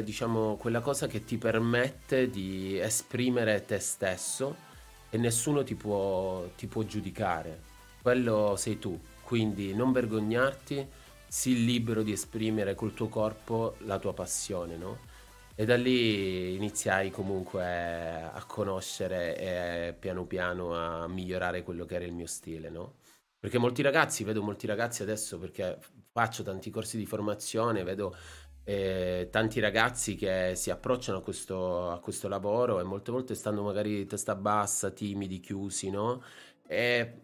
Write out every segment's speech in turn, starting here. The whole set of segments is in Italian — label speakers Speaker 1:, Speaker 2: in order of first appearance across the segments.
Speaker 1: diciamo, quella cosa che ti permette di esprimere te stesso e nessuno ti può, ti può giudicare. Quello sei tu, quindi non vergognarti, sii libero di esprimere col tuo corpo la tua passione, no? E da lì iniziai comunque a conoscere e piano piano a migliorare quello che era il mio stile, no? Perché molti ragazzi, vedo molti ragazzi adesso perché faccio tanti corsi di formazione, vedo eh, tanti ragazzi che si approcciano a questo, a questo lavoro e molte volte stanno magari testa bassa, timidi, chiusi, no? E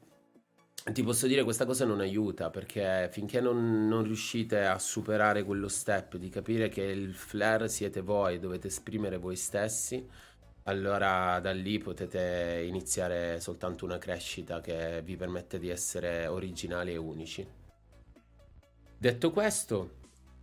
Speaker 1: ti posso dire questa cosa non aiuta perché finché non, non, riuscite a superare quello step di capire che il flair siete voi, dovete esprimere voi stessi, allora da lì potete iniziare soltanto una crescita che vi permette di essere originali e unici. Detto questo,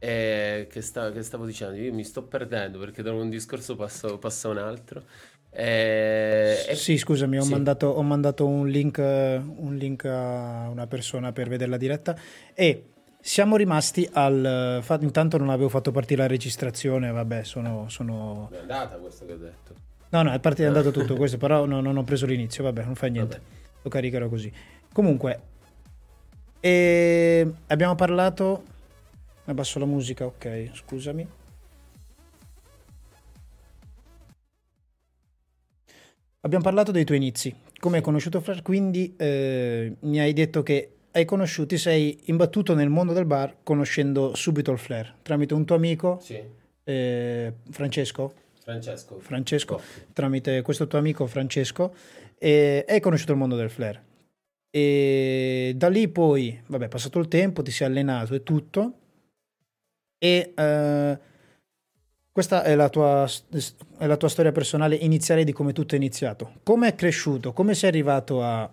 Speaker 1: eh, che, sta, che, stavo dicendo? Io mi sto perdendo perché da un discorso passo, passa un altro.
Speaker 2: Eh, sì, scusami, ho, sì. Mandato, ho mandato un link, un link, a una persona per vedere la diretta e siamo rimasti al... Intanto non avevo fatto partire la registrazione, vabbè, sono... sono...
Speaker 1: È andata questo che ho detto.
Speaker 2: No, no, è partito, è andato tutto questo, però no, non ho preso l'inizio, vabbè, non fa niente. Vabbè. Lo caricherò così. Comunque, e abbiamo parlato... Abbasso la musica, ok, scusami. Abbiamo parlato dei tuoi inizi, come hai conosciuto Flair, quindi eh, mi hai detto che hai conosciuto, ti sei imbattuto nel mondo del bar conoscendo subito il Flair, tramite un tuo amico,
Speaker 1: sì.
Speaker 2: eh, Francesco?
Speaker 1: Francesco.
Speaker 2: Francesco, tramite questo tuo amico Francesco, e hai conosciuto il mondo del Flair. E da lì poi, vabbè, è passato il tempo, ti sei allenato e tutto, e... Eh, questa è la, tua, è la tua storia personale iniziale di come tutto è iniziato. Come è cresciuto? Come sei arrivato a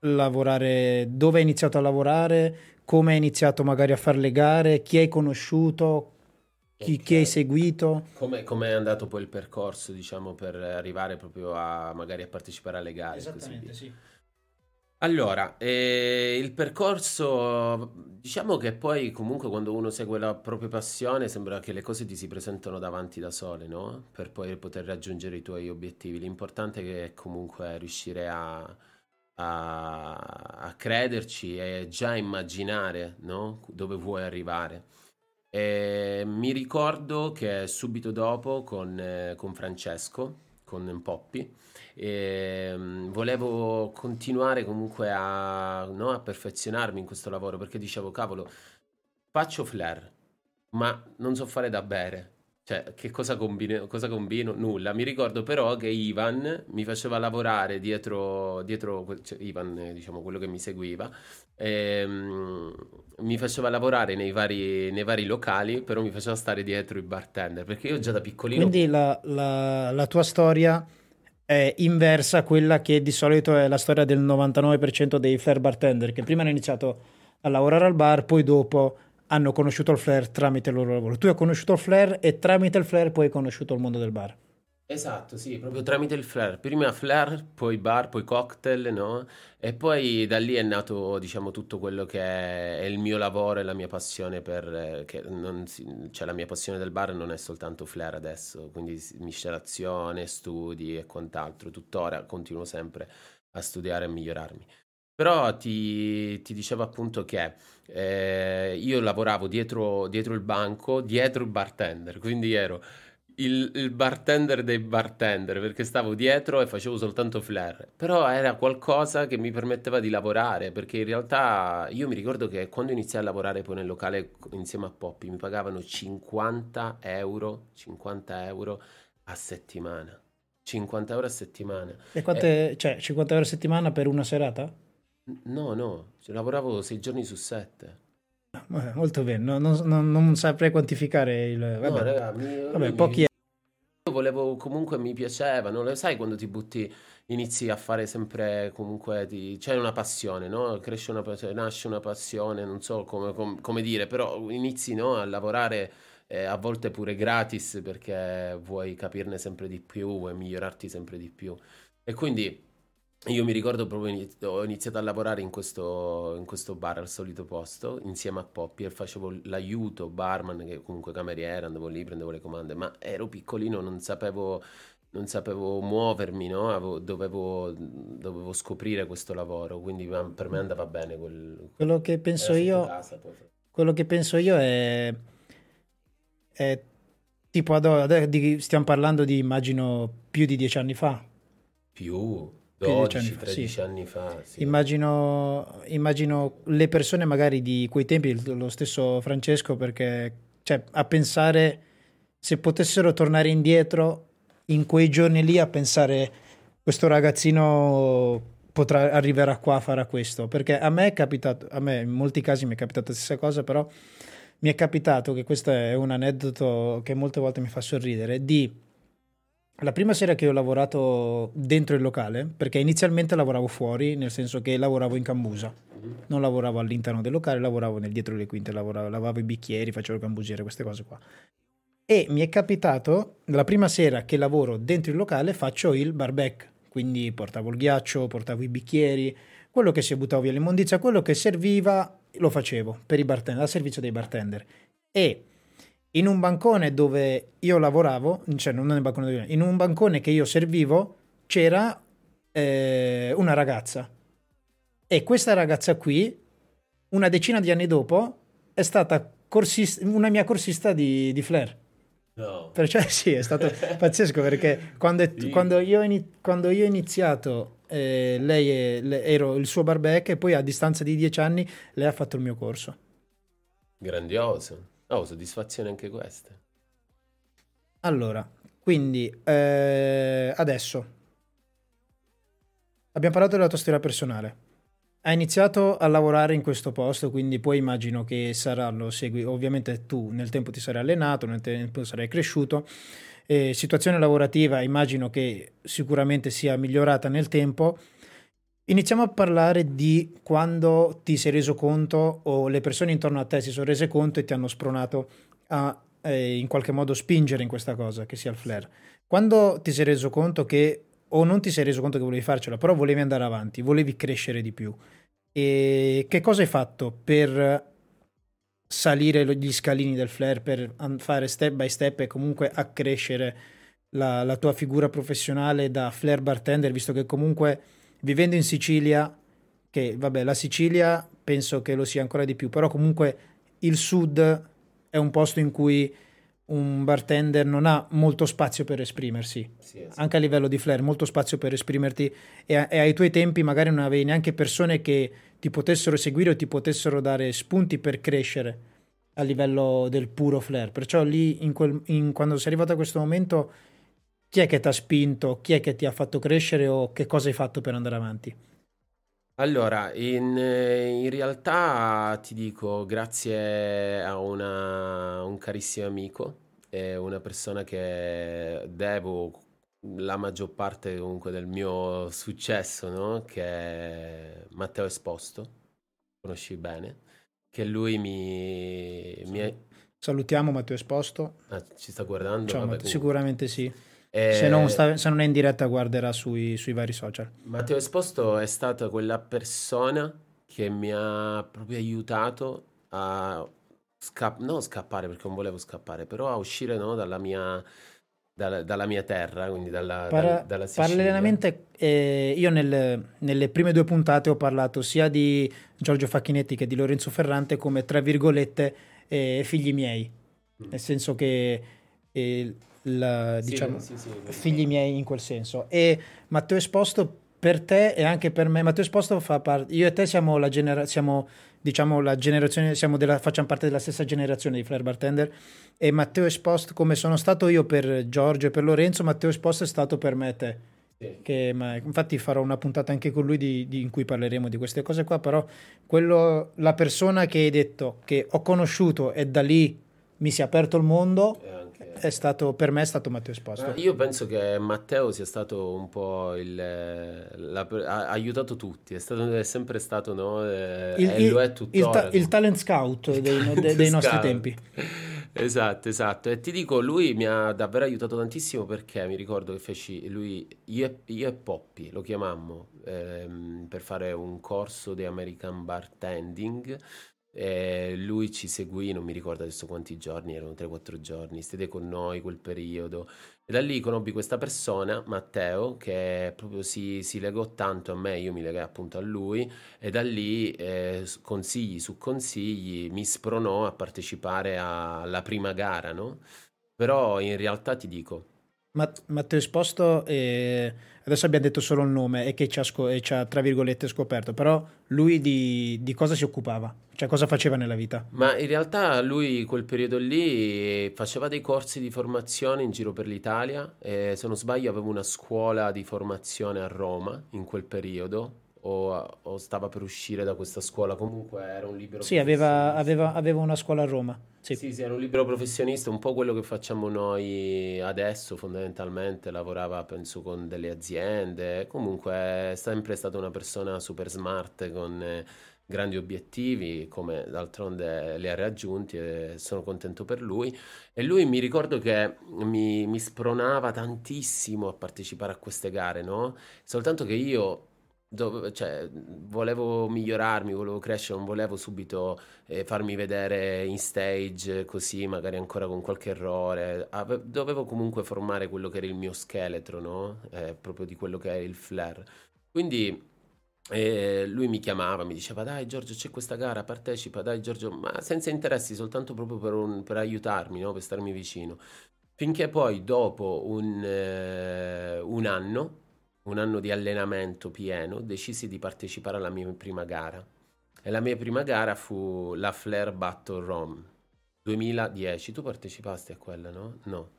Speaker 2: lavorare? Dove hai iniziato a lavorare? Come hai iniziato magari a fare le gare? Chi hai conosciuto? Chi, okay. chi hai seguito?
Speaker 1: Come, come, è andato poi il percorso, diciamo, per arrivare proprio a magari a partecipare alle gare?
Speaker 2: Esattamente, sì.
Speaker 1: Allora, eh, il percorso, diciamo che poi comunque quando uno segue la propria passione sembra che le cose ti si presentano davanti da sole, no? Per poi poter raggiungere i tuoi obiettivi. L'importante è comunque riuscire a, a, a crederci e già immaginare, no? Dove vuoi arrivare. E mi ricordo che subito dopo con, eh, con Francesco, con Poppy, e, um, volevo continuare comunque a, no, a perfezionarmi in questo lavoro perché dicevo, cavolo, faccio flair, ma non so fare da bere. Cioè, che cosa combino? Cosa combino? Nulla. Mi ricordo però che Ivan mi faceva lavorare dietro, dietro cioè Ivan, diciamo, quello che mi seguiva, ehm, mi faceva lavorare nei vari, nei vari, locali, però mi faceva stare dietro i bartender, perché io già da piccolino...
Speaker 2: Quindi la, la, la tua storia è inversa a quella che di solito è la storia del 99% dei flair bartender, che prima hanno iniziato a lavorare al bar, poi dopo hanno conosciuto il flair tramite il loro lavoro. Tu hai conosciuto il flair e tramite il flair poi hai conosciuto il mondo del bar.
Speaker 1: Esatto, sì, proprio tramite il flair. Prima flair, poi bar, poi cocktail, no? E poi da lì è nato, diciamo, tutto quello che è il mio lavoro e la mia passione per... Non si, cioè la mia passione del bar non è soltanto flair adesso, quindi miscelazione, studi e quant'altro. Tuttora continuo sempre a studiare e migliorarmi. Però ti, ti dicevo appunto che eh, io lavoravo dietro, dietro il banco, dietro il bartender, quindi ero il, il, bartender dei bartender perché stavo dietro e facevo soltanto flare però era qualcosa che mi permetteva di lavorare perché in realtà io mi ricordo che quando iniziai a lavorare poi nel locale insieme a Poppy mi pagavano 50 euro 50 euro a settimana. 50 euro a settimana.
Speaker 2: E quante, eh, cioè 50 euro a settimana per una serata?
Speaker 1: no no lavoravo 6 giorni su
Speaker 2: 7 Molto bene, non, non, non, saprei quantificare il... Vabbè, no, raga, mi, vabbè pochi...
Speaker 1: Io volevo comunque, mi piaceva, non lo sai quando ti butti, inizi a fare sempre comunque, ti, c'è una passione, no? Cresce una passione, nasce una passione, non so come, com, come dire, però inizi no, a lavorare... Eh, a volte pure gratis perché vuoi capirne sempre di più, vuoi migliorarti sempre di più. E quindi io mi ricordo proprio iniz- ho iniziato a lavorare in questo, in questo bar al solito posto insieme a Poppy e facevo l'aiuto barman che comunque cameriera andavo lì prendevo le comande ma ero piccolino non sapevo non sapevo muovermi, no? Avevo, dovevo, dovevo, scoprire questo lavoro, quindi per me andava bene. Quel,
Speaker 2: quello che penso io, casa, quello che penso io è, è tipo, ad, di, stiamo parlando di immagino più di dieci anni fa.
Speaker 1: Più, 12, 13 sì. anni fa.
Speaker 2: Sì. Immagino, immagino le persone magari di quei tempi, lo stesso Francesco, perché cioè, a pensare se potessero tornare indietro in quei giorni lì a pensare questo ragazzino potrà arriverà qua a fare questo perché a me è capitato a me in molti casi mi è capitata la stessa cosa però mi è capitato che questo è un aneddoto che molte volte mi fa sorridere di la prima sera che ho lavorato dentro il locale, perché inizialmente lavoravo fuori, nel senso che lavoravo in cambusa, non lavoravo all'interno del locale, lavoravo nel dietro le quinte, lavoravo, lavavo i bicchieri, facevo il cambusiere, queste cose qua. E mi è capitato, la prima sera che lavoro dentro il locale faccio il barback, quindi portavo il ghiaccio, portavo i bicchieri, quello che si buttava via l'immondizia, quello che serviva lo facevo per i bartender, al servizio dei bartender. E in un bancone dove io lavoravo, cioè non nel bancone dove in un bancone che io servivo c'era eh, una ragazza. E questa ragazza qui, una decina di anni dopo, è stata corsista, una mia corsista di, di Flair.
Speaker 1: No.
Speaker 2: Perciò sì, è stato pazzesco perché quando, è, sì. quando, io, quando, io, ho iniziato, eh, lei è, le, ero il suo barback e poi a distanza di dieci anni lei ha fatto il mio corso.
Speaker 1: Grandioso. Oh, soddisfazione anche queste.
Speaker 2: Allora, quindi eh, adesso abbiamo parlato della tua storia personale. Hai iniziato a lavorare in questo posto, quindi poi immagino che saranno segui. Ovviamente tu nel tempo ti sarai allenato, nel tempo sarai cresciuto. Eh, situazione lavorativa immagino che sicuramente sia migliorata nel tempo. Iniziamo a parlare di quando ti sei reso conto o le persone intorno a te si sono rese conto e ti hanno spronato a eh, in qualche modo spingere in questa cosa, che sia il flare. Quando ti sei reso conto che o non ti sei reso conto che volevi farcela, però volevi andare avanti, volevi crescere di più. E che cosa hai fatto per salire gli scalini del flare, per fare step by step e comunque accrescere la, la tua figura professionale da flare bartender, visto che comunque vivendo in Sicilia, che vabbè, la Sicilia penso che lo sia ancora di più, però comunque il sud è un posto in cui un bartender non ha molto spazio per esprimersi, sì, sì. anche a livello di flair, molto spazio per esprimerti e, e, ai tuoi tempi magari non avevi neanche persone che ti potessero seguire o ti potessero dare spunti per crescere a livello del puro flair. Perciò lì, in quel, in, quando sei arrivato a questo momento, chi è che ti ha spinto, chi è che ti ha fatto crescere o che cosa hai fatto per andare avanti?
Speaker 1: Allora, in, in realtà ti dico, grazie a una, un carissimo amico, e una persona che devo la maggior parte comunque del mio successo, no? Che è Matteo Esposto, conosci bene, che lui mi... mi è...
Speaker 2: Salutiamo Matteo Esposto.
Speaker 1: Ah, ci sta guardando?
Speaker 2: Ciao, Vabbè, sicuramente sì. Eh, se, non sta, se, non è in diretta guarderà sui, sui vari social.
Speaker 1: Matteo Esposto è stata quella persona che mi ha proprio aiutato a scapp- non scappare perché non volevo scappare, però a uscire no, dalla, mia, dalla, dalla, mia, terra, quindi dalla, Para- dal, dalla Sicilia.
Speaker 2: Parallelamente, eh, io nel, nelle prime due puntate ho parlato sia di Giorgio Facchinetti che di Lorenzo Ferrante come, tra virgolette, eh, figli miei. Mm. Nel senso che eh, il, diciamo, sì, sì, figli miei in quel senso. E Matteo Esposto per te e anche per me, Matteo Esposto fa parte, io e te siamo la, genera- siamo, diciamo, la generazione, siamo della, facciamo parte della stessa generazione di Flair Bartender e Matteo Esposto, come sono stato io per Giorgio e per Lorenzo, Matteo Esposto è stato per me e te. Sì. Che, ma, infatti farò una puntata anche con lui di, di, in cui parleremo di queste cose qua, però quello, la persona che hai detto che ho conosciuto e da lì mi si è aperto il mondo è stato, per me è stato Matteo Esposto.
Speaker 1: io penso che Matteo sia stato un po' il... La, ha aiutato tutti, è, stato, è sempre stato, no? Eh, il, e lo è tuttora.
Speaker 2: Il, ta- il talent scout dei, talent dei, dei nostri tempi.
Speaker 1: Esatto, esatto. E ti dico, lui mi ha davvero aiutato tantissimo perché mi ricordo che feci lui, io e, io e Poppy lo chiamammo ehm, per fare un corso di American Bartending e lui ci seguì, non mi ricordo adesso quanti giorni, erano 3-4 giorni, stette con noi quel periodo. E da lì conobbi questa persona, Matteo, che proprio si, si legò tanto a me, io mi legai appunto a lui, e da lì, eh, consigli su consigli, mi spronò a partecipare alla prima gara, no? Però in realtà ti dico,
Speaker 2: Matteo Esposto, eh, adesso abbiamo detto solo il nome e che ci ha, sco- e ci ha, tra virgolette scoperto, però lui di, di, cosa si occupava? Cioè cosa faceva nella vita?
Speaker 1: Ma in realtà lui quel periodo lì faceva dei corsi di formazione in giro per l'Italia e se non sbaglio aveva una scuola di formazione a Roma in quel periodo o, o, stava per uscire da questa scuola. Comunque era un libero
Speaker 2: Sì, aveva, aveva, aveva, una scuola a Roma. Sì.
Speaker 1: sì, sì, era un libero professionista, un po' quello che facciamo noi adesso fondamentalmente. Lavorava, penso, con delle aziende. Comunque è sempre stata una persona super smart con... Eh, grandi obiettivi, come d'altronde li ha raggiunti e sono contento per lui. E lui mi ricordo che mi, mi spronava tantissimo a partecipare a queste gare, no? Soltanto che io dove, cioè, volevo migliorarmi, volevo crescere, non volevo subito eh, farmi vedere in stage così, magari ancora con qualche errore. Ave- dovevo comunque formare quello che era il mio scheletro, no? Eh, proprio di quello che è il flare. Quindi eh, lui mi chiamava, mi diceva dai Giorgio c'è questa gara, partecipa, dai Giorgio, ma senza interessi, soltanto proprio per, un, per aiutarmi, no? per starmi vicino. Finché poi dopo un, eh, un anno un anno di allenamento pieno, decisi di partecipare alla mia prima gara. E la mia prima gara fu la Flair Battle Rom 2010. Tu partecipasti a quella, no? No.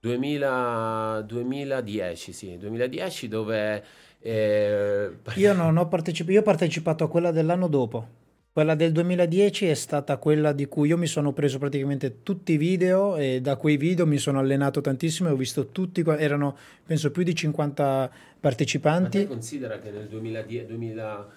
Speaker 1: 2000, 2010, sì, 2010 dove...
Speaker 2: Eh... Io non ho partecipato, io ho partecipato a quella dell'anno dopo. Quella del 2010 è stata quella di cui io mi sono preso praticamente tutti i video e da quei video mi sono allenato tantissimo e ho visto tutti, erano penso più di 50 partecipanti. Ma
Speaker 1: considera che nel 2010, 2000,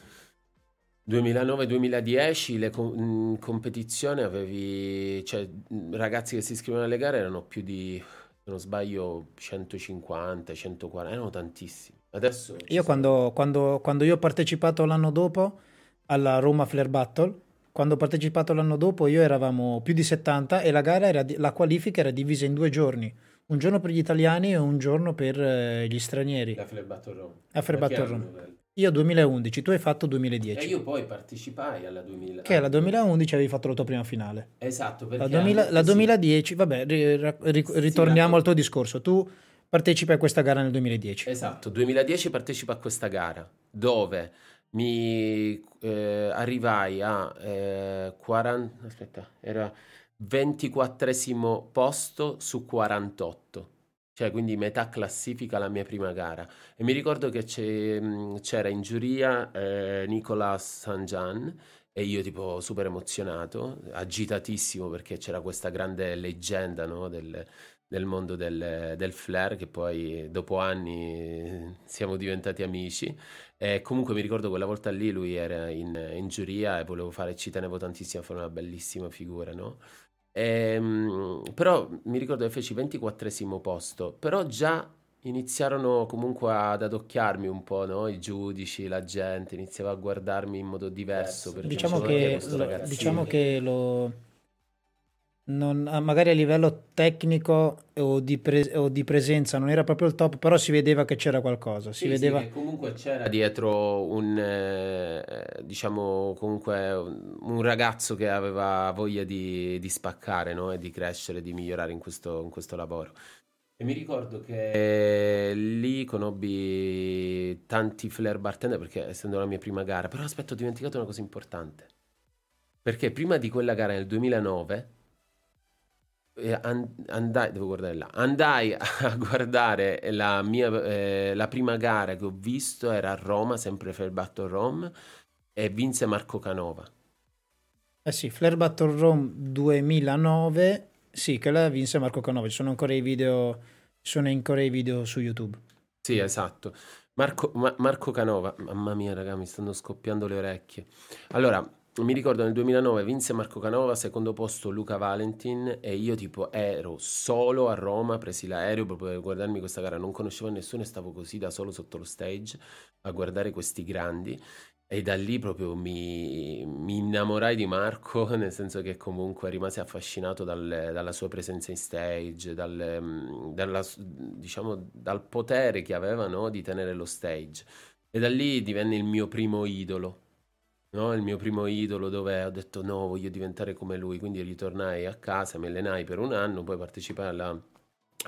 Speaker 1: 2009-2010 le com- in competizione avevi, cioè ragazzi che si iscrivono alle gare erano più di, se non sbaglio, 150, 140, erano tantissimi. Adesso
Speaker 2: io quando, quando, quando io ho partecipato l'anno dopo alla Roma Flare Battle. Quando ho partecipato l'anno dopo io eravamo più di 70 e la gara era, la qualifica era divisa in due giorni. Un giorno per gli italiani e un giorno per eh, gli stranieri.
Speaker 1: La Flare Battle Rome.
Speaker 2: La Flare Battle Rome. Io 2011, tu hai fatto 2010.
Speaker 1: E io poi partecipai alla 2000.
Speaker 2: Che alla 2011 avevi fatto la tua prima finale.
Speaker 1: Esatto,
Speaker 2: la, 2000, la 2010, sì. vabbè, ri, ri, ritorniamo sì, al tuo discorso. Tu partecipi a questa gara nel 2010.
Speaker 1: Esatto, 2010 partecipa a questa gara dove mi eh, arrivai a eh, 40, aspetta, era 24 posto su 48, cioè quindi metà classifica la mia prima gara. E mi ricordo che c'era in giuria eh, Nicolas Sanjan e io tipo super emozionato, agitatissimo perché c'era questa grande leggenda no, del, del mondo del, del flare che poi dopo anni siamo diventati amici e comunque mi ricordo quella volta lì lui era in, in giuria e volevo fare, ci tenevo tantissimo a fare una bellissima figura, no? E, ehm, però mi ricordo che feci 24 posto, però già iniziarono comunque ad adocchiarmi un po', no? I giudici, la gente, iniziava a guardarmi in modo diverso.
Speaker 2: Diciamo che, lo, diciamo che lo non, ah, magari a livello tecnico o di, pre, o di, presenza non era proprio il top, però si vedeva che c'era qualcosa. Si
Speaker 1: sì,
Speaker 2: vedeva...
Speaker 1: Sì, comunque c'era dietro un, eh, diciamo, comunque un, un, ragazzo che aveva voglia di, di spaccare no? e di crescere, di migliorare in questo, in questo lavoro. E mi ricordo che lì conobbi tanti flare bartender perché essendo la mia prima gara, però aspetta, ho dimenticato una cosa importante. Perché prima di quella gara nel 2009 andai, devo guardare là, andai a guardare la mia eh, la prima gara che ho visto era a Roma, sempre Flair Battle Rome e vinse Marco Canova.
Speaker 2: Eh sì, Flair Battle Rome 2009, sì, che la vinse Marco Canova, ci sono ancora i video, sono ancora i video su YouTube.
Speaker 1: Sì, esatto. Marco, Ma- Marco Canova, mamma mia raga, mi stanno scoppiando le orecchie. Allora, mi ricordo nel 2009 vinse Marco Canova, secondo posto Luca Valentin e io tipo ero solo a Roma, presi l'aereo proprio per guardarmi questa gara, non conoscevo nessuno e stavo così da solo sotto lo stage a guardare questi grandi. E da lì proprio mi, mi innamorai di Marco, nel senso che comunque rimasi affascinato dal- dalla sua presenza in stage, dal, mm, dalla- diciamo, dal potere che aveva, no, di tenere lo stage. E da lì divenne il mio primo idolo, no? Il mio primo idolo dove ho detto no, voglio diventare come lui. Quindi ritornai a casa, mi allenai per un anno, poi partecipai alla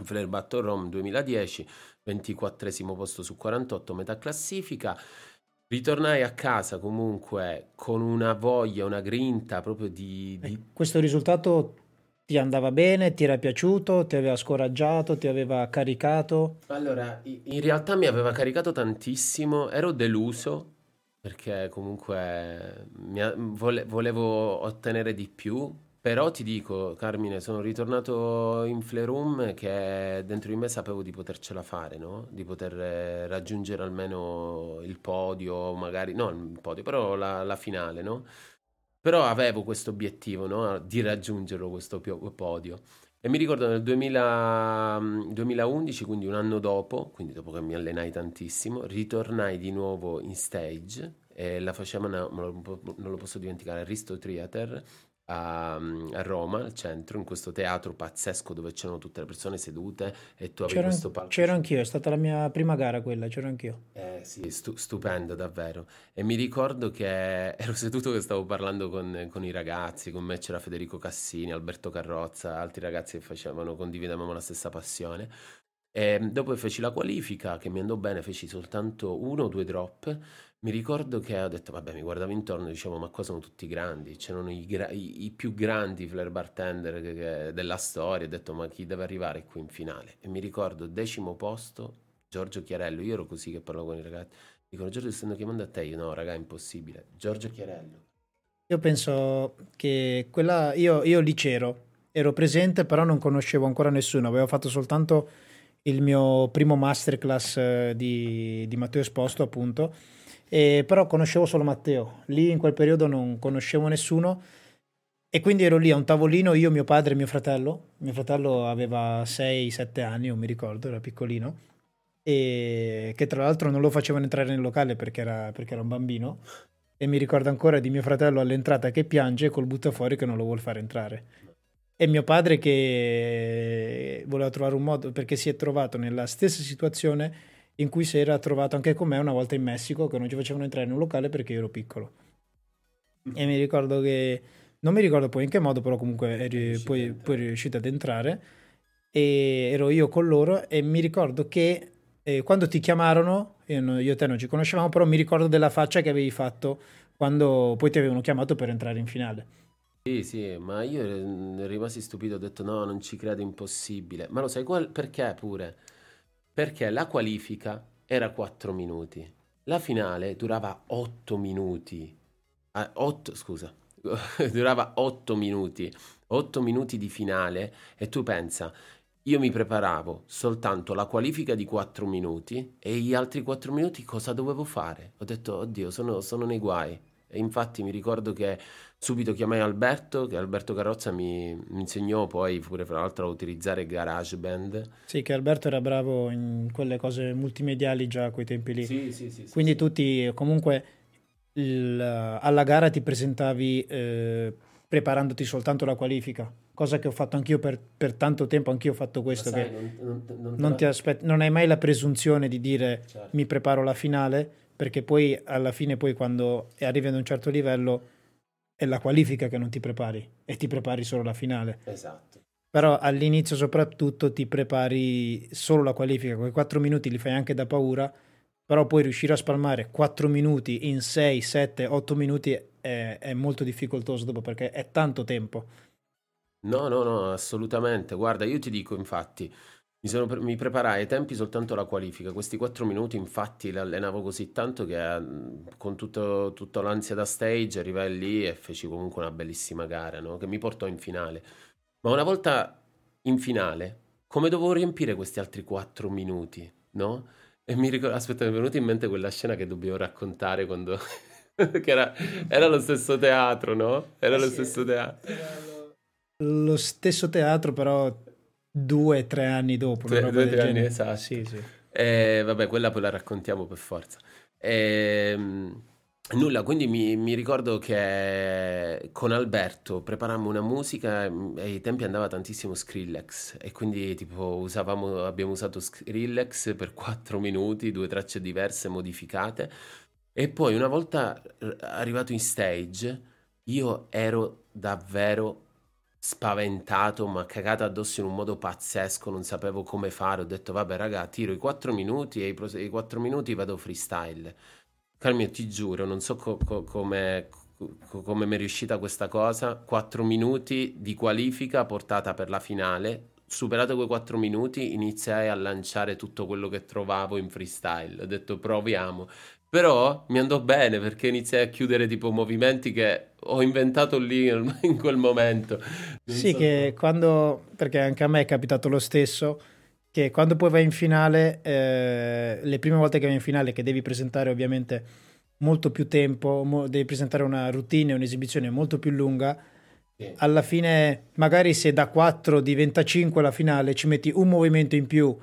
Speaker 1: Flair Battle Rome 2010, 24 posto su 48, metà classifica. Ritornai a casa comunque con una voglia, una grinta proprio di... di...
Speaker 2: Questo risultato ti andava bene, ti era piaciuto, ti aveva scoraggiato, ti aveva caricato?
Speaker 1: Allora, in realtà mi aveva caricato tantissimo, ero deluso perché comunque vole- volevo ottenere di più, però ti dico, Carmine, sono ritornato in Flerum che dentro di me sapevo di potercela fare, no? Di poter raggiungere almeno il podio, magari, no il podio, però la, la finale, no? Però avevo questo obiettivo, no? Di raggiungerlo questo podio. E mi ricordo nel 2000, 2011, quindi un anno dopo, quindi dopo che mi allenai tantissimo, ritornai di nuovo in stage e la facevano, non lo posso dimenticare, Risto Theater a, a, Roma, al centro, in questo teatro pazzesco dove c'erano tutte le persone sedute e tu avevi
Speaker 2: c'ero,
Speaker 1: questo palco.
Speaker 2: C'ero anch'io, è stata la mia prima gara quella, c'ero anch'io.
Speaker 1: Eh sì, stu- stupendo davvero. E mi ricordo che ero seduto che stavo parlando con, con, i ragazzi, con me c'era Federico Cassini, Alberto Carrozza, altri ragazzi che facevano, condividevamo la stessa passione. E dopo che feci la qualifica, che mi andò bene, feci soltanto uno o due drop mi ricordo che ho detto, vabbè, mi guardavo intorno e dicevo, ma qua sono tutti grandi, c'erano i, gra- i, i più grandi flare bartender che, che, della storia, ho detto, ma chi deve arrivare qui in finale? E mi ricordo, decimo posto, Giorgio Chiarello, io ero così che parlavo con i ragazzi, dicono, Giorgio, stanno chiamando a te, io no, raga, è impossibile, Giorgio Chiarello.
Speaker 2: Io penso che quella, io, io lì c'ero, ero presente, però non conoscevo ancora nessuno, avevo fatto soltanto il mio primo masterclass eh, di, di Matteo Esposto, appunto, e, però conoscevo solo Matteo, lì in quel periodo non conoscevo nessuno e quindi ero lì a un tavolino io, mio padre e mio fratello. Mio fratello aveva 6-7 anni, non mi ricordo, era piccolino, e che tra l'altro non lo facevano entrare nel locale perché era, perché era un bambino. E mi ricordo ancora di mio fratello all'entrata che piange col buttafuori che non lo vuole fare entrare. E mio padre che voleva trovare un modo perché si è trovato nella stessa situazione in cui si era trovato anche con me una volta in Messico che non ci facevano entrare in un locale perché io ero piccolo. E mi ricordo che, non mi ricordo poi in che modo, però comunque eri, poi, poi riuscito ad entrare e ero io con loro e mi ricordo che eh, quando ti chiamarono, io, io, e te non ci conoscevamo, però mi ricordo della faccia che avevi fatto quando poi ti avevano chiamato per entrare in finale.
Speaker 1: Sì, sì, ma io rimasi stupito, ho detto no, non ci credo, impossibile. Ma lo sai qual- perché pure? Perché la qualifica era 4 minuti, la finale durava 8 minuti. Ah, 8, scusa, durava 8 minuti, 8 minuti di finale e tu pensa, io mi preparavo soltanto la qualifica di 4 minuti e gli altri 4 minuti cosa dovevo fare? Ho detto, oddio, sono, sono nei guai. E infatti mi ricordo che subito chiamai Alberto, che Alberto Carrozza mi, mi insegnò poi pure fra l'altro a utilizzare GarageBand.
Speaker 2: Sì, che Alberto era bravo in quelle cose multimediali già a quei tempi lì.
Speaker 1: Sì, sì, sì.
Speaker 2: Quindi
Speaker 1: sì,
Speaker 2: tu comunque il, alla gara ti presentavi eh, preparandoti soltanto la qualifica, cosa che ho fatto anch'io per, per tanto tempo, anch'io ho fatto questo. Sai, non, non, non, non, ti aspetti, non hai mai la presunzione di dire certo. mi preparo la finale perché poi alla fine poi quando arrivi ad un certo livello è la qualifica che non ti prepari e ti prepari solo la finale.
Speaker 1: Esatto.
Speaker 2: Però all'inizio soprattutto ti prepari solo la qualifica, quei 4 minuti li fai anche da paura, però poi riuscire a spalmare 4 minuti in 6, 7, 8 minuti è, è molto difficoltoso dopo perché è tanto tempo.
Speaker 1: No, no, no, assolutamente. Guarda, io ti dico infatti, mi, sono, mi preparai ai tempi soltanto la qualifica. Questi quattro minuti, infatti, li allenavo così tanto che mm, con tutto, tutta l'ansia da stage arrivai lì e feci comunque una bellissima gara, no? Che mi portò in finale. Ma una volta in finale, come dovevo riempire questi altri quattro minuti, no? E mi ricordo, aspetta, mi è venuta in mente quella scena che dobbiamo raccontare quando che era, era, lo stesso teatro, no? Era eh lo stesso teatro.
Speaker 2: Lo stesso teatro, però due, tre anni dopo.
Speaker 1: Due, due tre anni, esatto.
Speaker 2: Sì, sì.
Speaker 1: E, vabbè, quella poi la raccontiamo per forza. E, ehm, nulla, quindi mi, mi, ricordo che con Alberto preparammo una musica mm, e ai tempi andava tantissimo Skrillex e quindi tipo usavamo, abbiamo usato Skrillex per quattro minuti, due tracce diverse modificate e poi una volta arrivato in stage io ero davvero spaventato, ma cagato addosso in un modo pazzesco, non sapevo come fare. Ho detto, vabbè, raga, tiro i 4 minuti e i, i 4 minuti vado freestyle. Carmio, ti giuro, non so co- co- come come mi è riuscita questa cosa. 4 minuti di qualifica portata per la finale. Superato quei 4 minuti, iniziai a lanciare tutto quello che trovavo in freestyle. Ho detto proviamo. Però mi andò bene perché iniziai a chiudere tipo movimenti che ho inventato lì in quel momento.
Speaker 2: Non sì, so che quando, perché anche a me è capitato lo stesso, che quando poi vai in finale, eh, le prime volte che vai in finale, che devi presentare ovviamente molto più tempo, mo- devi presentare una routine, un'esibizione molto più lunga, sì. alla fine magari se da 4 diventa 5 la finale, ci metti un movimento in più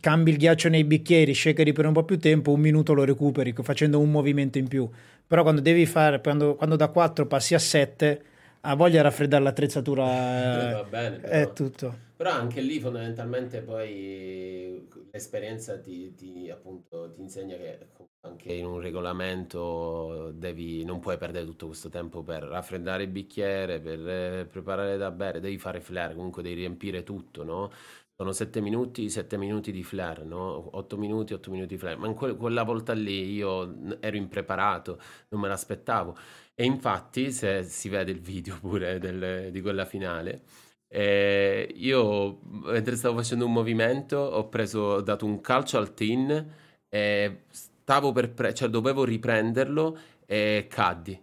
Speaker 2: cambi il ghiaccio nei bicchieri, shakeri per un po' più tempo, un minuto lo recuperi facendo un movimento in più. Però quando devi fare, quando, quando da 4 passi a 7, ha voglia di raffreddare l'attrezzatura.
Speaker 1: Eh, va bene,
Speaker 2: però. È tutto.
Speaker 1: Però anche lì fondamentalmente poi l'esperienza ti, ti, appunto, ti insegna che anche in un regolamento devi, non puoi perdere tutto questo tempo per raffreddare il bicchiere, per eh, preparare da bere, devi fare flare, comunque devi riempire tutto, no? Sono 7 minuti, 7 minuti di flare, no? 8 minuti, 8 minuti di flare. Ma in que- quella volta lì io ero impreparato, non me l'aspettavo. E infatti, se si vede il video pure del, di quella finale, eh, io mentre stavo facendo un movimento ho preso, ho dato un calcio al tin e stavo per pre- cioè dovevo riprenderlo e caddi.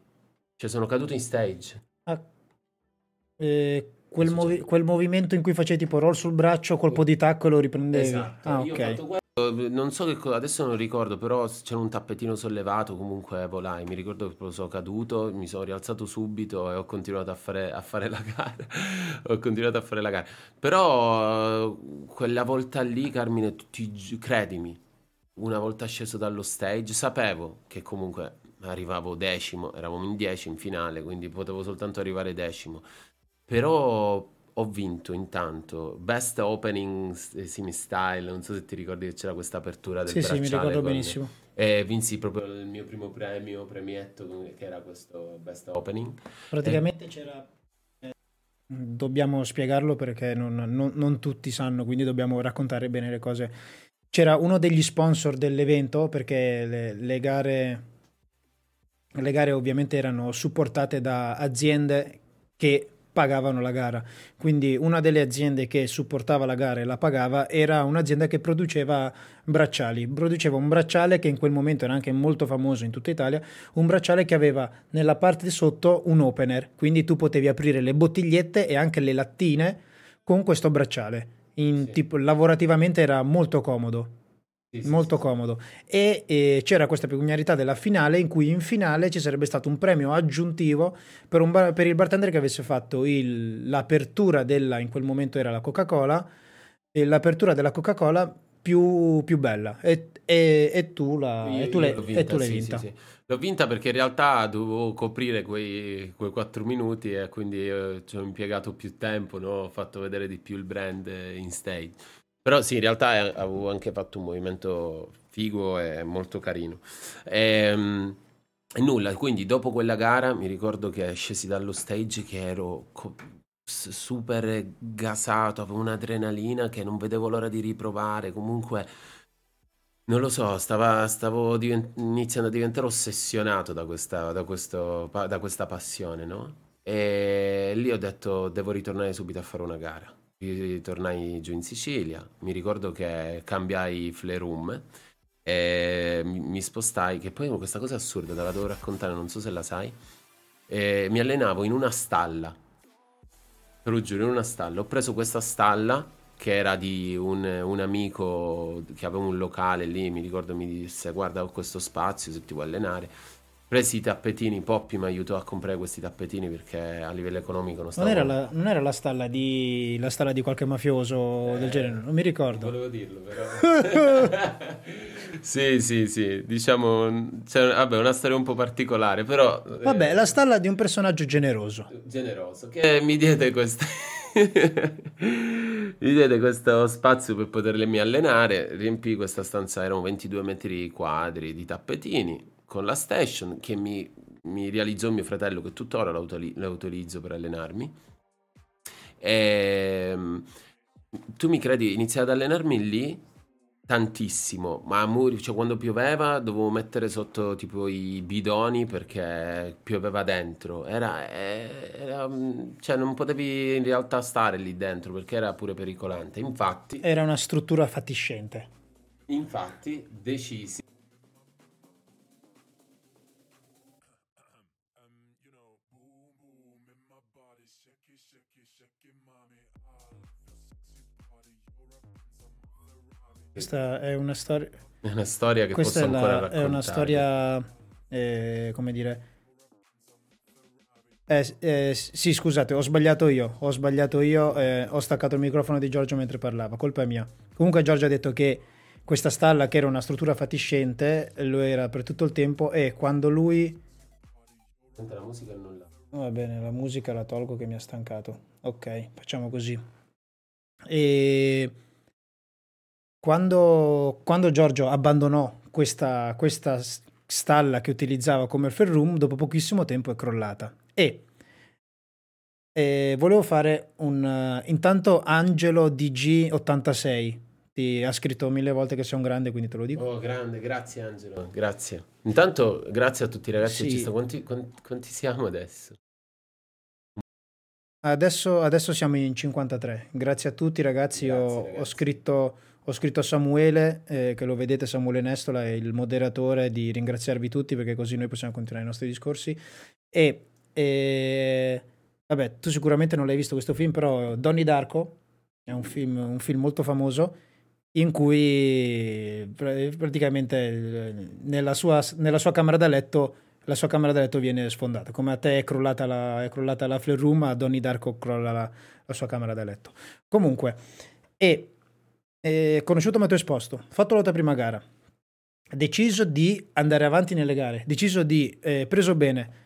Speaker 1: Cioè sono caduto in stage.
Speaker 2: Ah. Eh, quel, movi- quel, movimento in cui facevi tipo roll sul braccio, colpo di tacco e lo riprendevi.
Speaker 1: Esatto. Ah, ok. Non so che cosa, adesso non ricordo, però c'era un tappetino sollevato, comunque volai, mi ricordo che sono caduto, mi sono rialzato subito e ho continuato a fare, a fare la gara, ho continuato a fare la gara. Però quella volta lì, Carmine, ti, credimi, una volta sceso dallo stage, sapevo che comunque arrivavo decimo, eravamo in dieci in finale, quindi potevo soltanto arrivare decimo. Però ho vinto intanto Best Opening Simi Style, non so se ti ricordi che c'era questa apertura del
Speaker 2: sì,
Speaker 1: bracciale.
Speaker 2: Sì, mi ricordo benissimo.
Speaker 1: E vinsi proprio il mio primo premio, premietto, che era questo Best Opening.
Speaker 2: Praticamente e... c'era... Eh, dobbiamo spiegarlo perché non, non, non tutti sanno, quindi dobbiamo raccontare bene le cose. C'era uno degli sponsor dell'evento perché le, le gare... Le gare ovviamente erano supportate da aziende che pagavano la gara. Quindi una delle aziende che supportava la gara e la pagava era un'azienda che produceva bracciali. Produceva un bracciale che in quel momento era anche molto famoso in tutta Italia, un bracciale che aveva nella parte di sotto un opener, quindi tu potevi aprire le bottigliette e anche le lattine con questo bracciale. In, sì. tipo, lavorativamente era molto comodo. Sì, molto sì, comodo. E, e, c'era questa peculiarità della finale in cui in finale ci sarebbe stato un premio aggiuntivo per, bar, per il bartender che avesse fatto il, l'apertura della, in quel momento era la Coca-Cola, e l'apertura della Coca-Cola più, più bella. E, e, e, tu, la, io, tu, le, vinta, tu l'hai sì, vinta.
Speaker 1: L'ho vinta perché in realtà dovevo coprire quei, quei 4 minuti e quindi eh, ci ho impiegato più tempo, no? ho fatto vedere di più il brand in stage. Però sì, in realtà eh, avevo anche fatto un movimento figo e molto carino. E, ehm, e nulla, quindi dopo quella gara mi ricordo che scesi dallo stage che ero co- super gasato, avevo un'adrenalina che non vedevo l'ora di riprovare. Comunque, non lo so, stava, stavo divent- iniziando a diventare ossessionato da questa, da questo, da questa passione, no? E lì ho detto devo ritornare subito a fare una gara tornai giù in Sicilia, mi ricordo che cambiai flare room e mi, spostai, che poi questa cosa assurda, te la devo raccontare, non so se la sai, e mi allenavo in una stalla, te lo giuro, in una stalla, ho preso questa stalla che era di un, un, amico che aveva un locale lì, mi ricordo mi disse guarda ho questo spazio se ti vuoi allenare, presi i tappetini, Poppy mi aiutò a comprare questi tappetini perché a livello economico non stavo...
Speaker 2: Non era la, non era la stalla di, la stalla di qualche mafioso
Speaker 1: Eh,
Speaker 2: del genere, non mi ricordo.
Speaker 1: Volevo dirlo però. sì, sì, sì, diciamo, c'è, vabbè, una storia un po' particolare, però... eh,
Speaker 2: Vabbè, la stalla di un personaggio generoso.
Speaker 1: generoso che mi diede questo mi diede questo spazio per potermi allenare riempì questa stanza erano 22 metri quadri di tappetini con la station che mi, mi realizzò mio fratello che tuttora la, utili- la utilizzo per allenarmi. E tu mi credi iniziai ad allenarmi lì tantissimo ma a muri cioè quando pioveva dovevo mettere sotto tipo i bidoni perché pioveva dentro. Era, eh, era, mm, cioè non potevi in realtà stare lì dentro perché era pure pericolante. Infatti
Speaker 2: Era una struttura fatiscente.
Speaker 1: infatti decisi
Speaker 2: Questa è una storia.
Speaker 1: è una storia che
Speaker 2: Questa
Speaker 1: posso ancora
Speaker 2: la-
Speaker 1: raccontare
Speaker 2: è una storia, eh, come dire. Eh, eh, sì, scusate, ho sbagliato io. Ho sbagliato io. eh, ho staccato il microfono di Giorgio mentre parlava. Colpa mia. Comunque, Giorgio ha detto che questa stalla, che era una struttura fatiscente, lo era per tutto il tempo. E quando lui.
Speaker 1: Senta, la musica non la
Speaker 2: Va bene, la musica la tolgo che mi ha stancato. Ok, facciamo così. E quando, quando Giorgio abbandonò questa, questa stalla che utilizzava come fair room, dopo pochissimo tempo è crollata. E, e volevo fare un... eh, intanto Angelo DG86 ti ha scritto mille volte che sei un grande, quindi te lo dico.
Speaker 1: Oh, grande, grazie Angelo, grazie. Intanto, grazie a tutti i ragazzi
Speaker 2: Sì.
Speaker 1: Quanti, quanti- quanti siamo adesso?
Speaker 2: Adesso, adesso siamo in 53. Grazie a tutti ragazzi.
Speaker 1: Grazie,
Speaker 2: ho,
Speaker 1: ragazzi.
Speaker 2: ho scritto, ho scritto a Samuele, eh, che lo vedete, Samuele Nestola è il moderatore, di ringraziarvi tutti perché così noi possiamo continuare i nostri discorsi. E, e- vabbè, tu sicuramente non l'hai visto questo film, però Donnie Darko è un film, un film molto famoso in cui pr- praticamente eh, nella sua, nella sua camera da letto la sua camera da letto viene sfondata. Come a te è crollata la, è crollata la flare room, a Donnie Darko crolla la, la sua camera da letto. Comunque, e eh, conosciuto Matteo Esposto, fatto la tua prima gara, deciso di andare avanti nelle gare, deciso di, eh, preso bene,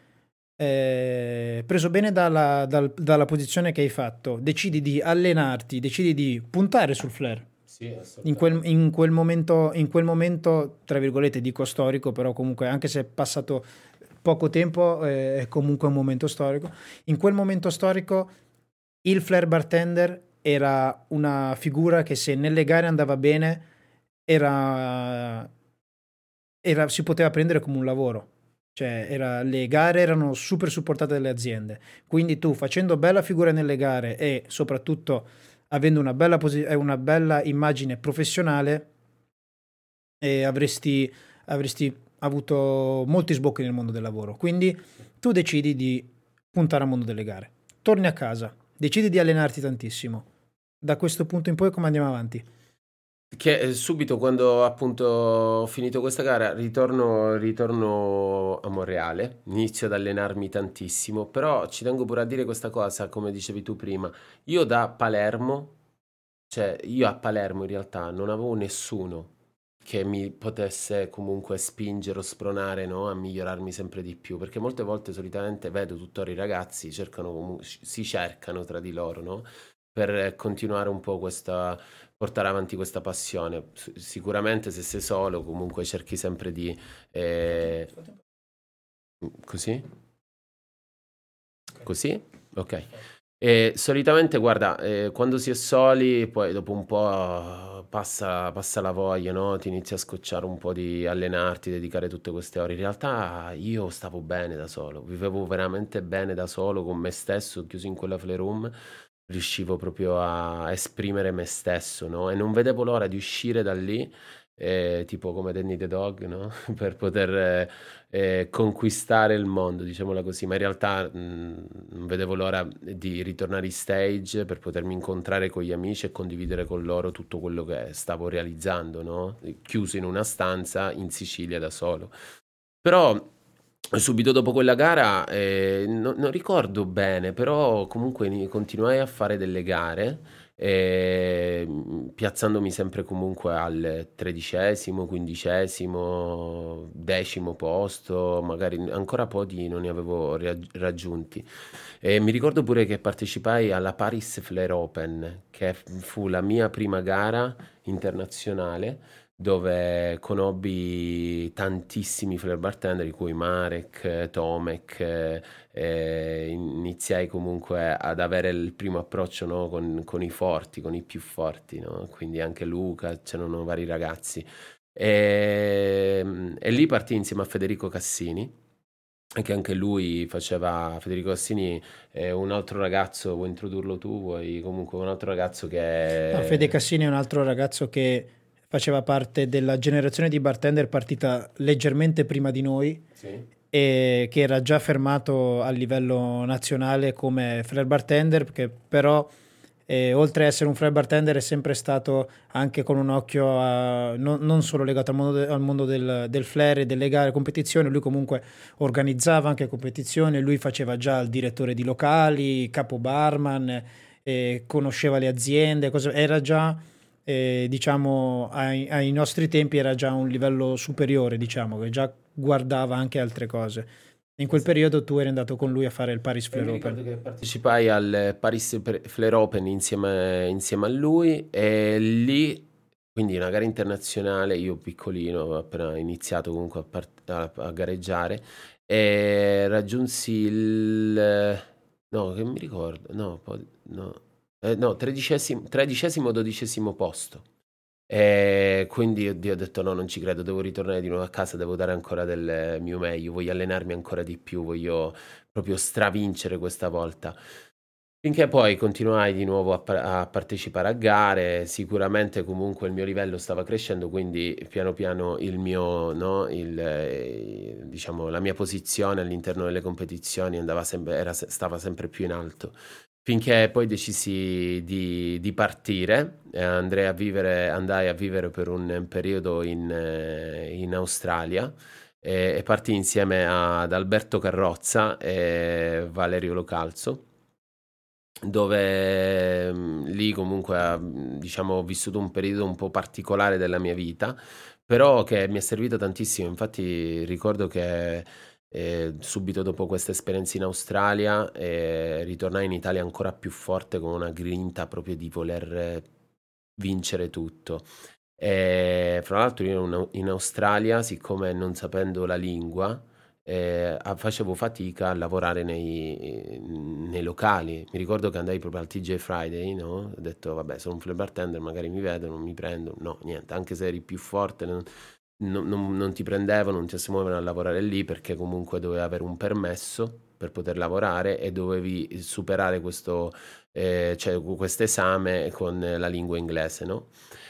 Speaker 2: eh, preso bene dalla, dal- dalla posizione che hai fatto, decidi di allenarti, decidi di puntare sul flare.
Speaker 1: Sì,
Speaker 2: in quel, in quel momento, in quel momento, tra virgolette, dico storico, però comunque anche se è passato poco tempo, eh, è comunque un momento storico. In quel momento storico il flare bartender era una figura che se nelle gare andava bene era, era- si poteva prendere come un lavoro. Cioè, era- le gare erano super supportate dalle aziende. Quindi tu facendo bella figura nelle gare e soprattutto avendo una bella, posi- eh, una bella immagine professionale, eh, avresti, avresti avuto molti sbocchi nel mondo del lavoro. Quindi tu decidi di puntare al mondo delle gare. Torni a casa, decidi di allenarti tantissimo. Da questo punto in poi come andiamo avanti?
Speaker 1: Che eh, subito quando appunto ho finito questa gara ritorno, ritorno a Monreale, inizio ad allenarmi tantissimo, però ci tengo pure a dire questa cosa, come dicevi tu prima, io da Palermo, cioè io a Palermo in realtà non avevo nessuno che mi potesse comunque spingere o spronare, no, a migliorarmi sempre di più, perché molte volte solitamente vedo tuttora i ragazzi cercano si cercano tra di loro, no? Per continuare un po' questa portare avanti questa passione. Sicuramente se sei solo, comunque cerchi sempre di... eh, Così? Così? Ok. E solitamente, guarda, eh, quando si è soli, poi dopo un po' passa, passa la voglia, no? Ti inizi a scocciare un po' di allenarti, dedicare tutte queste ore. In realtà io stavo bene da solo, vivevo veramente bene da solo con me stesso, chiuso in quella flare room riuscivo proprio a esprimere me stesso, no? E non vedevo l'ora di uscire da lì, eh, tipo come Danny the Dog, no? Per poter eh, eh, conquistare il mondo, diciamola così, ma in realtà mh, non vedevo l'ora di ritornare in stage per potermi incontrare con gli amici e condividere con loro tutto quello che stavo realizzando, no? Chiuso in una stanza in Sicilia da solo. Però subito dopo quella gara, eh, no- non ricordo bene, però comunque continuai a fare delle gare, eh, piazzandomi sempre comunque al tredicesimo, quindicesimo, decimo posto, magari ancora podi non ne avevo raggiunti. E mi ricordo pure che partecipai alla Paris Flare Open, che fu la mia prima gara internazionale dove conobbi tantissimi flare bartender, di cui Marek, Tomek, eh, iniziai comunque ad avere il primo approccio no, con, con, i forti, con i più forti, no? quindi anche Luca, c'erano vari ragazzi. E, e lì partì insieme a Federico Cassini, che anche lui faceva Federico Cassini è un altro ragazzo vuoi introdurlo tu vuoi comunque un altro ragazzo che
Speaker 2: no, Fede Cassini è un altro ragazzo che faceva parte della generazione di bartender partita leggermente prima di noi sì. e che era già fermato a livello nazionale come flair bartender, che però eh, oltre ad essere un flair bartender è sempre stato anche con un occhio a, non, non, solo legato al mondo, de, al mondo del, del flare e delle gare, competizioni, lui comunque organizzava anche competizioni, lui faceva già il direttore di locali, capo barman, eh, conosceva le aziende, cose, era già eh, diciamo ai, ai, nostri tempi era già un livello superiore, diciamo, che già guardava anche altre cose. In quel periodo tu eri andato con lui a fare il Paris Flare Open.
Speaker 1: Partecipai al Paris Flare Open insieme, insieme a lui e lì quindi una gara internazionale, io piccolino, ho appena iniziato comunque a, part- a, a, gareggiare e raggiunsi il... no, che mi ricordo, no, poi, no eh, no, tredicesimo, tredicesimo, dodicesimo posto. E quindi oddio, ho detto no, non ci credo, devo ritornare di nuovo a casa, devo dare ancora del mio meglio, voglio allenarmi ancora di più, voglio proprio stravincere questa volta. Finché poi continuai di nuovo a, a partecipare a gare, sicuramente comunque il mio livello stava crescendo, quindi piano piano il mio, no, il, eh, diciamo, la mia posizione all'interno delle competizioni sempre, era, stava sempre più in alto finché poi decisi di, di partire. Eh, a vivere, andai a vivere per un periodo in, eh, in Australia e, e partì insieme ad Alberto Carrozza e Valerio Localzo dove mm, lì comunque diciamo ho vissuto un periodo un po' particolare della mia vita però che mi è servito tantissimo infatti ricordo che e subito dopo questa esperienza in Australia eh, ritornai in Italia ancora più forte con una grinta proprio di voler vincere tutto. E, fra l'altro io in Australia, siccome non sapendo la lingua, eh, facevo fatica a lavorare nei, nei, locali. Mi ricordo che andai proprio al TJ Friday, no? Ho detto, vabbè, sono un flare bartender, magari mi vedono, mi prendo. No, niente, anche se eri più forte... Non non, non, non ti prendevano, non ti muovevano a lavorare lì perché comunque dovevi avere un permesso per poter lavorare e dovevi superare questo eh, cioè, esame con la lingua inglese, no?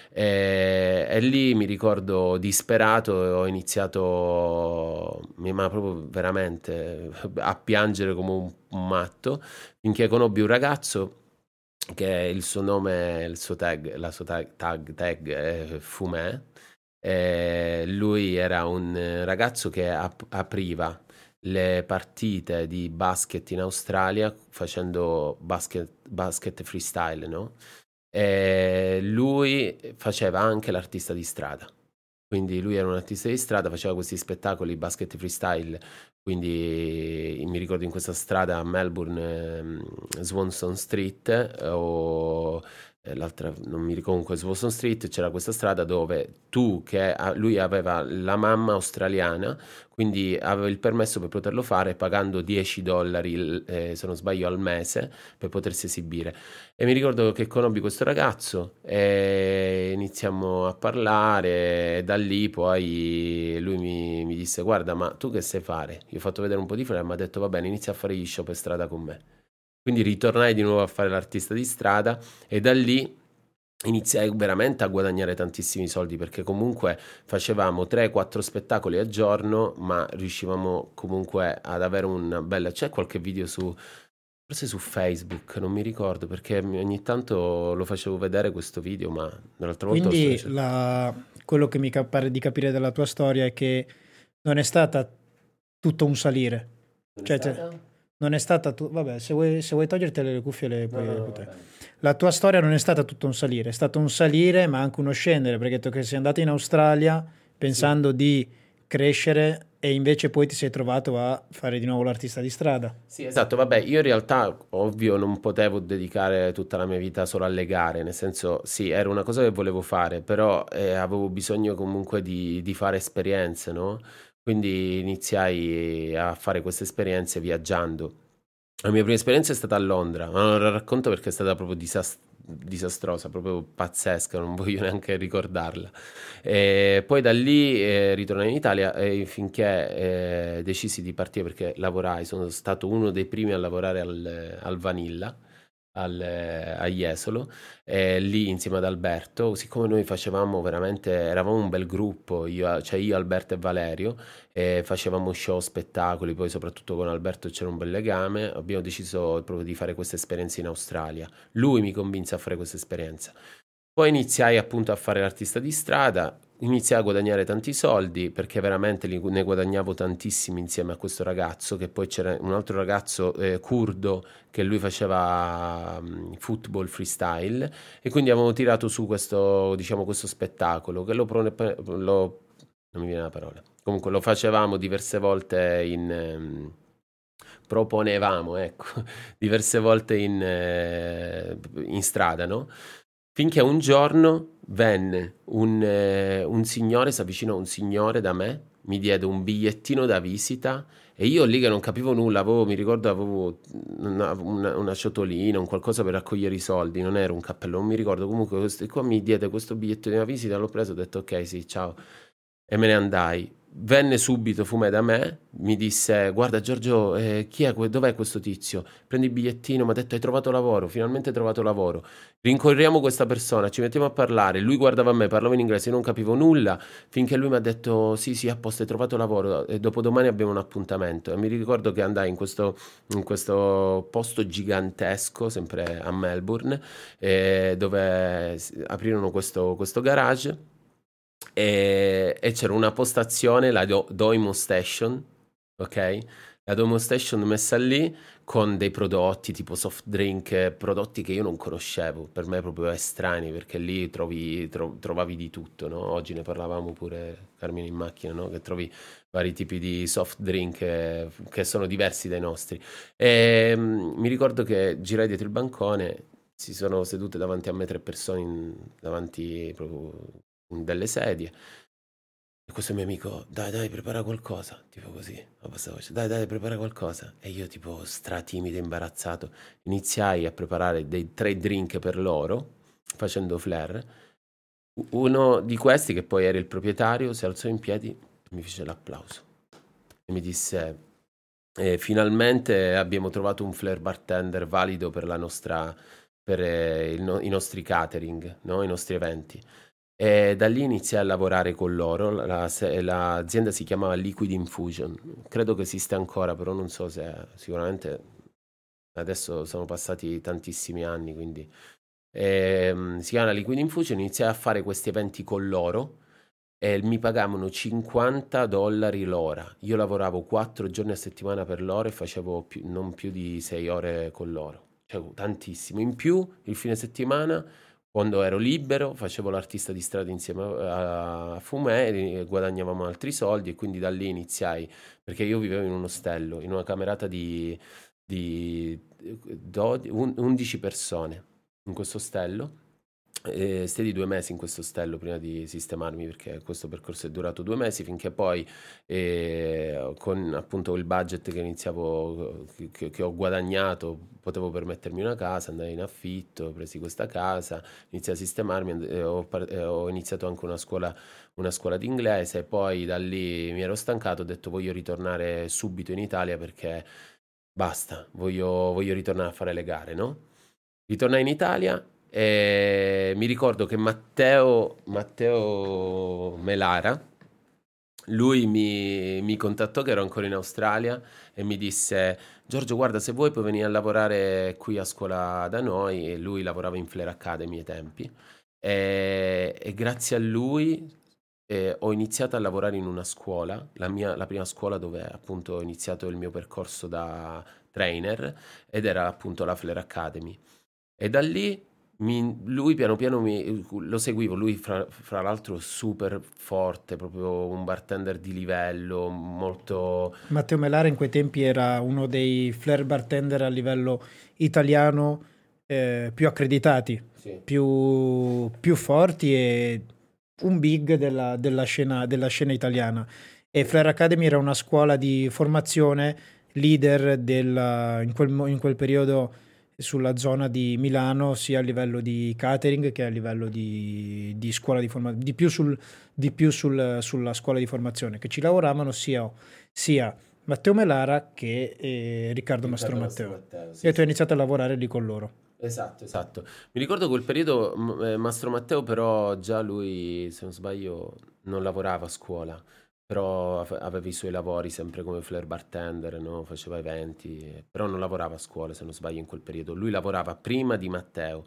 Speaker 1: E, e, lì mi ricordo disperato ho iniziato ma proprio veramente a piangere come un, un matto finché conobbi un ragazzo che il suo nome, il suo tag, la sua tag, tag, tag è Fumè eh, lui era un ragazzo che ap- apriva le partite di basket in Australia facendo basket, basket freestyle, no? E lui faceva anche l'artista di strada. Quindi lui era un artista di strada, faceva questi spettacoli basket freestyle. Quindi mi ricordo in questa strada a Melbourne, eh, Swanson Street, eh, o eh, l'altra non mi ricordo comunque su Boston Street c'era questa strada dove tu che lui aveva la mamma australiana quindi aveva il permesso per poterlo fare pagando 10 dollari eh, se non sbaglio al mese per potersi esibire e mi ricordo che conobbi questo ragazzo e iniziamo a parlare e da lì poi lui mi, mi disse guarda ma tu che sai fare? Io ho fatto vedere un po' di frame e mi ha detto va bene inizia a fare gli show per strada con me quindi ritornai di nuovo a fare l'artista di strada e da lì iniziai veramente a guadagnare tantissimi soldi perché comunque facevamo 3-4 spettacoli al giorno ma riuscivamo comunque ad avere una bella c'è qualche video su forse su Facebook non mi ricordo perché ogni tanto lo facevo vedere questo video ma l'altra volta
Speaker 2: quindi la... quello che mi pare di capire dalla tua storia è che non è stata tutto un salire.
Speaker 1: Non è
Speaker 2: Cioè, cioè? Non è stata... tu- vabbè, se vuoi, se vuoi toglierti le cuffie le
Speaker 1: No,
Speaker 2: puoi...
Speaker 1: no, no, bene.
Speaker 2: La tua storia non è stata tutto un salire, è stato un salire ma anche uno scendere, perché detto che sei andato in Australia pensando di crescere e invece poi ti sei trovato a fare di nuovo l'artista di strada.
Speaker 1: Sì, esatto, vabbè, io in realtà, ovvio, non potevo dedicare tutta la mia vita solo alle gare, nel senso, sì, era una cosa che volevo fare, però eh, avevo bisogno comunque di, di fare esperienze, no? Quindi iniziai a fare queste esperienze viaggiando. La mia prima esperienza è stata a Londra, ma non la racconto perché è stata proprio disas- disastrosa, proprio pazzesca, non voglio neanche ricordarla. E poi da lì eh, ritornai in Italia eh, finché eh, decisi di partire perché lavorai, sono stato uno dei primi a lavorare al, al Vanilla, al, eh, a Jesolo, eh, lì insieme ad Alberto, siccome noi facevamo veramente, eravamo un bel gruppo, io, cioè io, Alberto e Valerio, e facevamo show, spettacoli, poi soprattutto con Alberto c'era un bel legame, abbiamo deciso proprio di fare questa esperienza in Australia. Lui mi convinse a fare questa esperienza. Poi iniziai appunto a fare l'artista di strada, iniziai a guadagnare tanti soldi perché veramente ne guadagnavo tantissimi insieme a questo ragazzo, che poi c'era un altro ragazzo eh, curdo che lui faceva mm, football freestyle e quindi avevamo tirato su questo, diciamo, questo spettacolo che lo, lo- non mi viene la parola. Comunque lo facevamo diverse volte in... ehm, proponevamo, ecco, diverse volte in, eh, in strada, no? Finché un giorno venne un, eh, un signore, si avvicinò un signore da me, mi diede un bigliettino da visita e io lì che non capivo nulla, avevo, mi ricordo avevo una, una, una ciotolina, un qualcosa per raccogliere i soldi, non era un cappello, non mi ricordo, comunque questo, qua mi diede questo bigliettino da visita, l'ho preso, ho detto ok sì, ciao, e me ne andai. Venne subito Fumè da me, mi disse guarda Giorgio, eh, chi è, dov'è questo tizio? Prendi il bigliettino, mi ha detto hai trovato lavoro, finalmente hai trovato lavoro. Rincorriamo questa persona, ci mettiamo a parlare, lui guardava me, parlava in inglese, io non capivo nulla, finché lui mi ha detto sì sì, a posto, hai trovato lavoro e dopodomani abbiamo un appuntamento. E mi ricordo che andai in questo, in questo posto gigantesco, sempre a Melbourne, eh, dove aprirono questo, questo garage e, e c'era una postazione, la Do- Doimo Station, ok? La Domo Station messa lì con dei prodotti tipo soft drink, prodotti che io non conoscevo, per me proprio estranei, perché lì trovi, tro- trovavi di tutto, no? Oggi ne parlavamo pure, Carmine, in macchina, no? Che trovi vari tipi di soft drink eh, che sono diversi dai nostri. E mm, mi ricordo che girai dietro il bancone, si sono sedute davanti a me tre persone, in- davanti proprio delle sedie. E questo mio amico, dai, dai, prepara qualcosa, tipo così, a bassa voce, dai, dai, prepara qualcosa. E io, tipo, stratimido, imbarazzato, iniziai a preparare dei tre drink per loro, facendo flair. U- Uno di questi, che poi era il proprietario, si alzò in piedi e mi fece l'applauso. E mi disse, eh, finalmente abbiamo trovato un flair bartender valido per la nostra, per eh, no- i nostri catering, no? I nostri eventi. E da lì iniziai a lavorare con loro. La- l'azienda si chiamava Liquid Infusion. Credo che esiste ancora, però non so se sicuramente adesso sono passati tantissimi anni, quindi Ehm, si chiama Liquid Infusion. Iniziai a fare questi eventi con loro e mi pagavano 50 dollari l'ora. Io lavoravo 4 giorni a settimana per loro e facevo più- non più di 6 ore con loro. Cioè, tantissimo. In più, il fine settimana quando ero libero facevo l'artista di strada insieme a, Fumè guadagnavamo altri soldi e quindi da lì iniziai, perché io vivevo in un ostello, in una camerata di, di do- un- 11 persone in questo ostello. E stedi due mesi in questo ostello prima di sistemarmi perché questo percorso è durato due mesi finché poi eh, con appunto il budget che iniziavo che, che ho guadagnato potevo permettermi una casa, andai in affitto, presi questa casa, iniziai a sistemarmi, and- e ho, par- e ho iniziato anche una scuola, una scuola di inglese, poi da lì mi ero stancato, ho detto voglio ritornare subito in Italia perché basta, voglio, voglio ritornare a fare le gare, no? Ritornai in Italia e mi ricordo che Matteo, Matteo Melara, lui mi, mi contattò che ero ancora in Australia e mi disse Giorgio guarda se vuoi puoi venire a lavorare qui a scuola da noi e lui lavorava in Flare Academy ai tempi e, e grazie a lui eh, ho iniziato a lavorare in una scuola, la, mia, la prima scuola dove appunto ho iniziato il mio percorso da trainer ed era appunto la Flair Academy. E da lì mi, lui piano piano mi, lo seguivo, lui fra, fra, l'altro super forte, proprio un bartender di livello, molto...
Speaker 2: Matteo Melara in quei tempi era uno dei flair bartender a livello italiano eh, più accreditati, sì. più, più, forti e un big della, della, scena, della scena italiana. E Flair Academy era una scuola di formazione leader della, in, quel, in quel periodo sulla zona di Milano sia a livello di catering che a livello di, di scuola di formazione, di più, sul, di più sul, sulla scuola di formazione, che ci lavoravano sia, sia Matteo Melara che eh, Riccardo, Riccardo Mastro Matteo. Matteo sì, e tu hai iniziato a lavorare lì con loro.
Speaker 1: Esatto, esatto. Mi ricordo quel periodo, eh, Mastro Matteo però già lui, se non sbaglio, non lavorava a scuola però aveva i suoi lavori sempre come flair bartender, no? faceva eventi, però non lavorava a scuola se non sbaglio in quel periodo, lui lavorava prima di Matteo.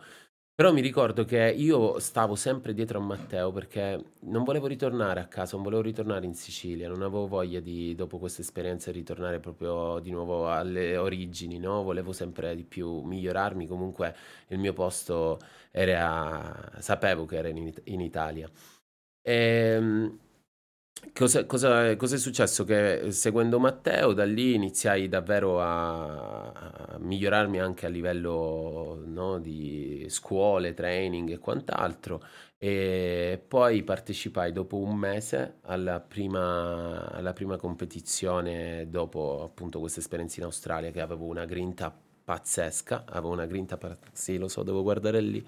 Speaker 1: Però mi ricordo che io stavo sempre dietro a Matteo perché non volevo ritornare a casa, non volevo ritornare in Sicilia, non avevo voglia di, dopo questa esperienza, ritornare proprio di nuovo alle origini, no? Volevo sempre di più migliorarmi, comunque il mio posto era, sapevo che era in, in Italia. E, ehm, Cosa, cosa, cosa, è successo? Che eh, seguendo Matteo, da lì iniziai davvero a, a migliorarmi anche a livello no, di scuole, training e quant'altro. E poi partecipai dopo un mese alla prima, alla prima competizione, dopo appunto questa esperienza in Australia, che avevo una grinta pazzesca. Avevo una grinta, sì, lo so, devo guardare lì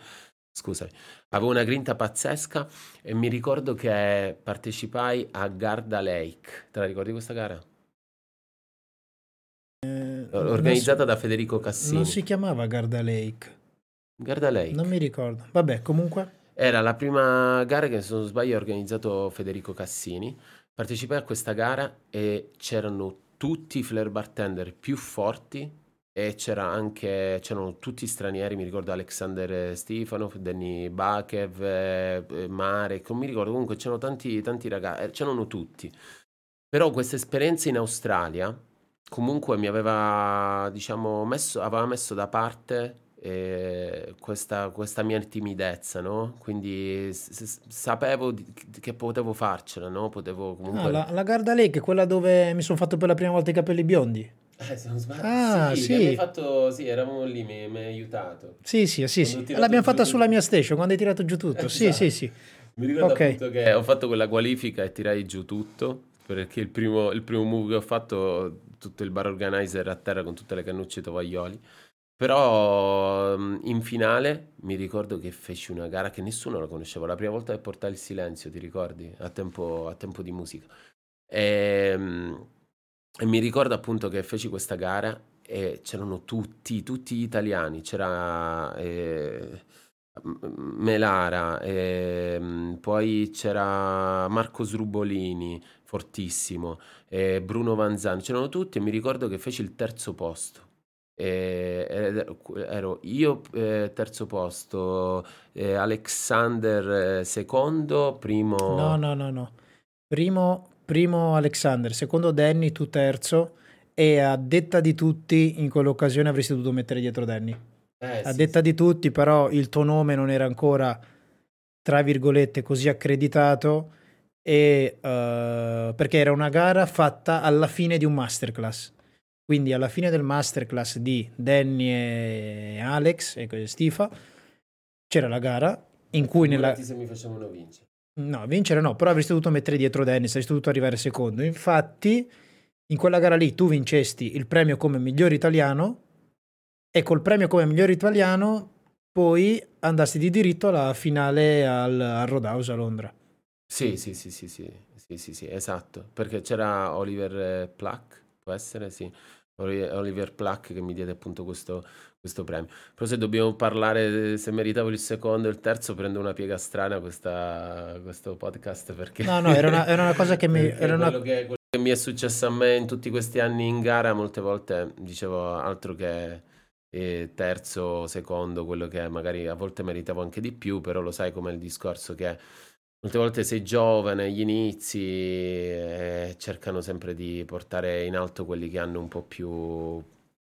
Speaker 1: Scusami, avevo una grinta pazzesca e mi ricordo che partecipai a Garda Lake. Te la ricordi questa gara?
Speaker 2: Eh,
Speaker 1: Organizzata da Federico Cassini.
Speaker 2: Non si chiamava Garda Lake.
Speaker 1: Garda Lake.
Speaker 2: Non mi ricordo. Vabbè, comunque.
Speaker 1: Era la prima gara che, se non sbaglio, ha organizzato Federico Cassini. Partecipai a questa gara e c'erano tutti i flair bartender più forti e c'era anche, c'erano tutti stranieri, mi ricordo Alexander Stefanov, Danny Bakev, eh, eh, Marek, non mi ricordo, comunque c'erano tanti, tanti ragazzi, eh, c'erano tutti. Però questa esperienza in Australia comunque mi aveva, diciamo, messo, aveva messo da parte eh, questa, questa, mia timidezza, no? Quindi s- sapevo di- che potevo farcela, no? Potevo comunque...
Speaker 2: Ah, la, la Garda Lake, quella dove mi sono fatto per la prima volta i capelli biondi.
Speaker 1: Eh, se non sbaglio. Ah, sì, sì. Fatto, sì, eravamo lì, mi, mi hai aiutato.
Speaker 2: Sì, sì, sì, sì. L'abbiamo fatta sulla mia station quando hai tirato giù tutto. Esatto. Sì, sì, sì.
Speaker 1: Mi ricordo okay. appunto che ho fatto quella qualifica e tirai giù tutto, perché il primo, il primo move che ho fatto, tutto il bar organizer a terra con tutte le cannucce e tovaglioli. Però in finale mi ricordo che feci una gara che nessuno la conosceva, la prima volta che portai il silenzio, ti ricordi? A tempo, a tempo di musica. E, ehm, e mi ricordo appunto che feci questa gara e c'erano tutti, tutti gli italiani, c'era eh, Melara, eh, poi c'era Marco Srubolini, fortissimo, eh, Bruno Vanzani, c'erano tutti e mi ricordo che feci il terzo posto. ero io eh, terzo posto, eh, Alexander eh, secondo, primo...
Speaker 2: No, no, no, no. Primo primo Alexander, secondo Danny, tu terzo e a detta di tutti in quell'occasione avresti dovuto mettere dietro Danny. Eh, a sì, detta sì. di tutti però il tuo nome non era ancora tra virgolette così accreditato e, uh, perché era una gara fatta alla fine di un masterclass. Quindi alla fine del masterclass di Danny e Alex e Stifa c'era la gara in cui nella...
Speaker 1: se mi facevano vincere.
Speaker 2: No, vincere no, però avresti dovuto mettere dietro Dennis, avresti dovuto arrivare secondo. Infatti, in quella gara lì tu vincesti il premio come miglior italiano e col premio come miglior italiano poi andasti di diritto alla finale al, al Roadhouse a Londra.
Speaker 1: Sì, sì, sì, sì, sì, sì, sì, sì, esatto, perché c'era Oliver Pluck, può essere, sì, Oliver Pluck che mi diede appunto questo, questo premio. Però se dobbiamo parlare, se meritavo il secondo e il terzo, prendo una piega strana questa, questo podcast perché...
Speaker 2: No, no, era una, era una cosa che mi... Era
Speaker 1: una... quello, che, quello che mi è successo a me in tutti questi anni in gara, molte volte dicevo altro che eh, terzo, secondo, quello che magari a volte meritavo anche di più, però lo sai com'è il discorso che Molte volte sei giovane, agli inizi, e cercano sempre di portare in alto quelli che hanno un po' più,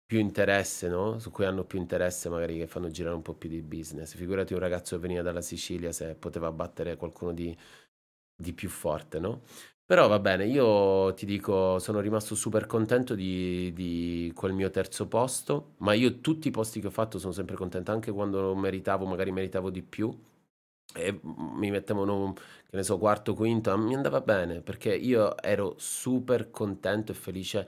Speaker 1: più interesse, no? Su cui hanno più interesse, magari che fanno girare un po' più di business. Figurati un ragazzo che veniva dalla Sicilia se poteva battere qualcuno di, di più forte, no? Però va bene, io ti dico, sono rimasto super contento di, di quel mio terzo posto, ma io tutti i posti che ho fatto sono sempre contento, anche quando meritavo, magari meritavo di più e mi mettevano, che ne so, quarto, quinto, mi andava bene perché io ero super contento e felice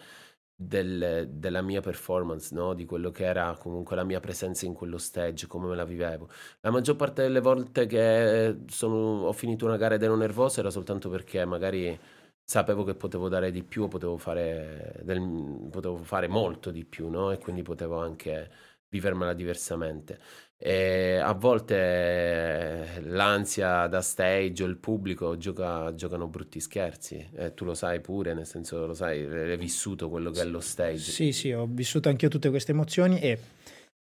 Speaker 1: del- della mia performance, no? Di quello che era comunque la mia presenza in quello stage, come me la vivevo. La maggior parte delle volte che sono- ho finito una gara ed ero nervoso era soltanto perché magari sapevo che potevo dare di più, potevo fare, del- potevo fare molto di più, no? E quindi potevo anche vivermela diversamente. E a volte eh, l'ansia da stage o il pubblico gioca, giocano brutti scherzi, e tu lo sai pure, nel senso lo sai, hai vissuto quello che è lo stage.
Speaker 2: Sì, sì, ho vissuto anch'io tutte queste emozioni e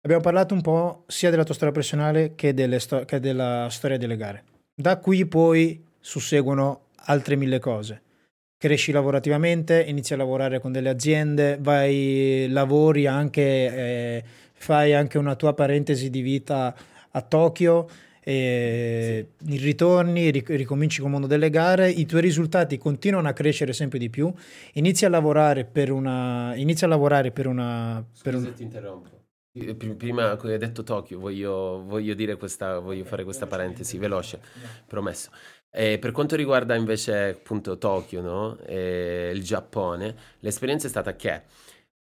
Speaker 2: abbiamo parlato un po' sia della tua storia personale che, sto- che della storia delle gare. Da qui poi susseguono altre mille cose. Cresci lavorativamente, inizi a lavorare con delle aziende, vai, lavori anche... Eh, fai anche una tua parentesi di vita a Tokyo, e sì. ritorni, ricominci con il mondo delle gare, i tuoi risultati continuano a crescere sempre di più, inizi a lavorare per una... Inizi a lavorare per una... Per
Speaker 1: Scusa, un... ti interrompo. Prima hai detto Tokyo, voglio, voglio, dire questa, voglio fare questa parentesi veloce, promesso. E per quanto riguarda invece appunto Tokyo, no? il Giappone, l'esperienza è stata che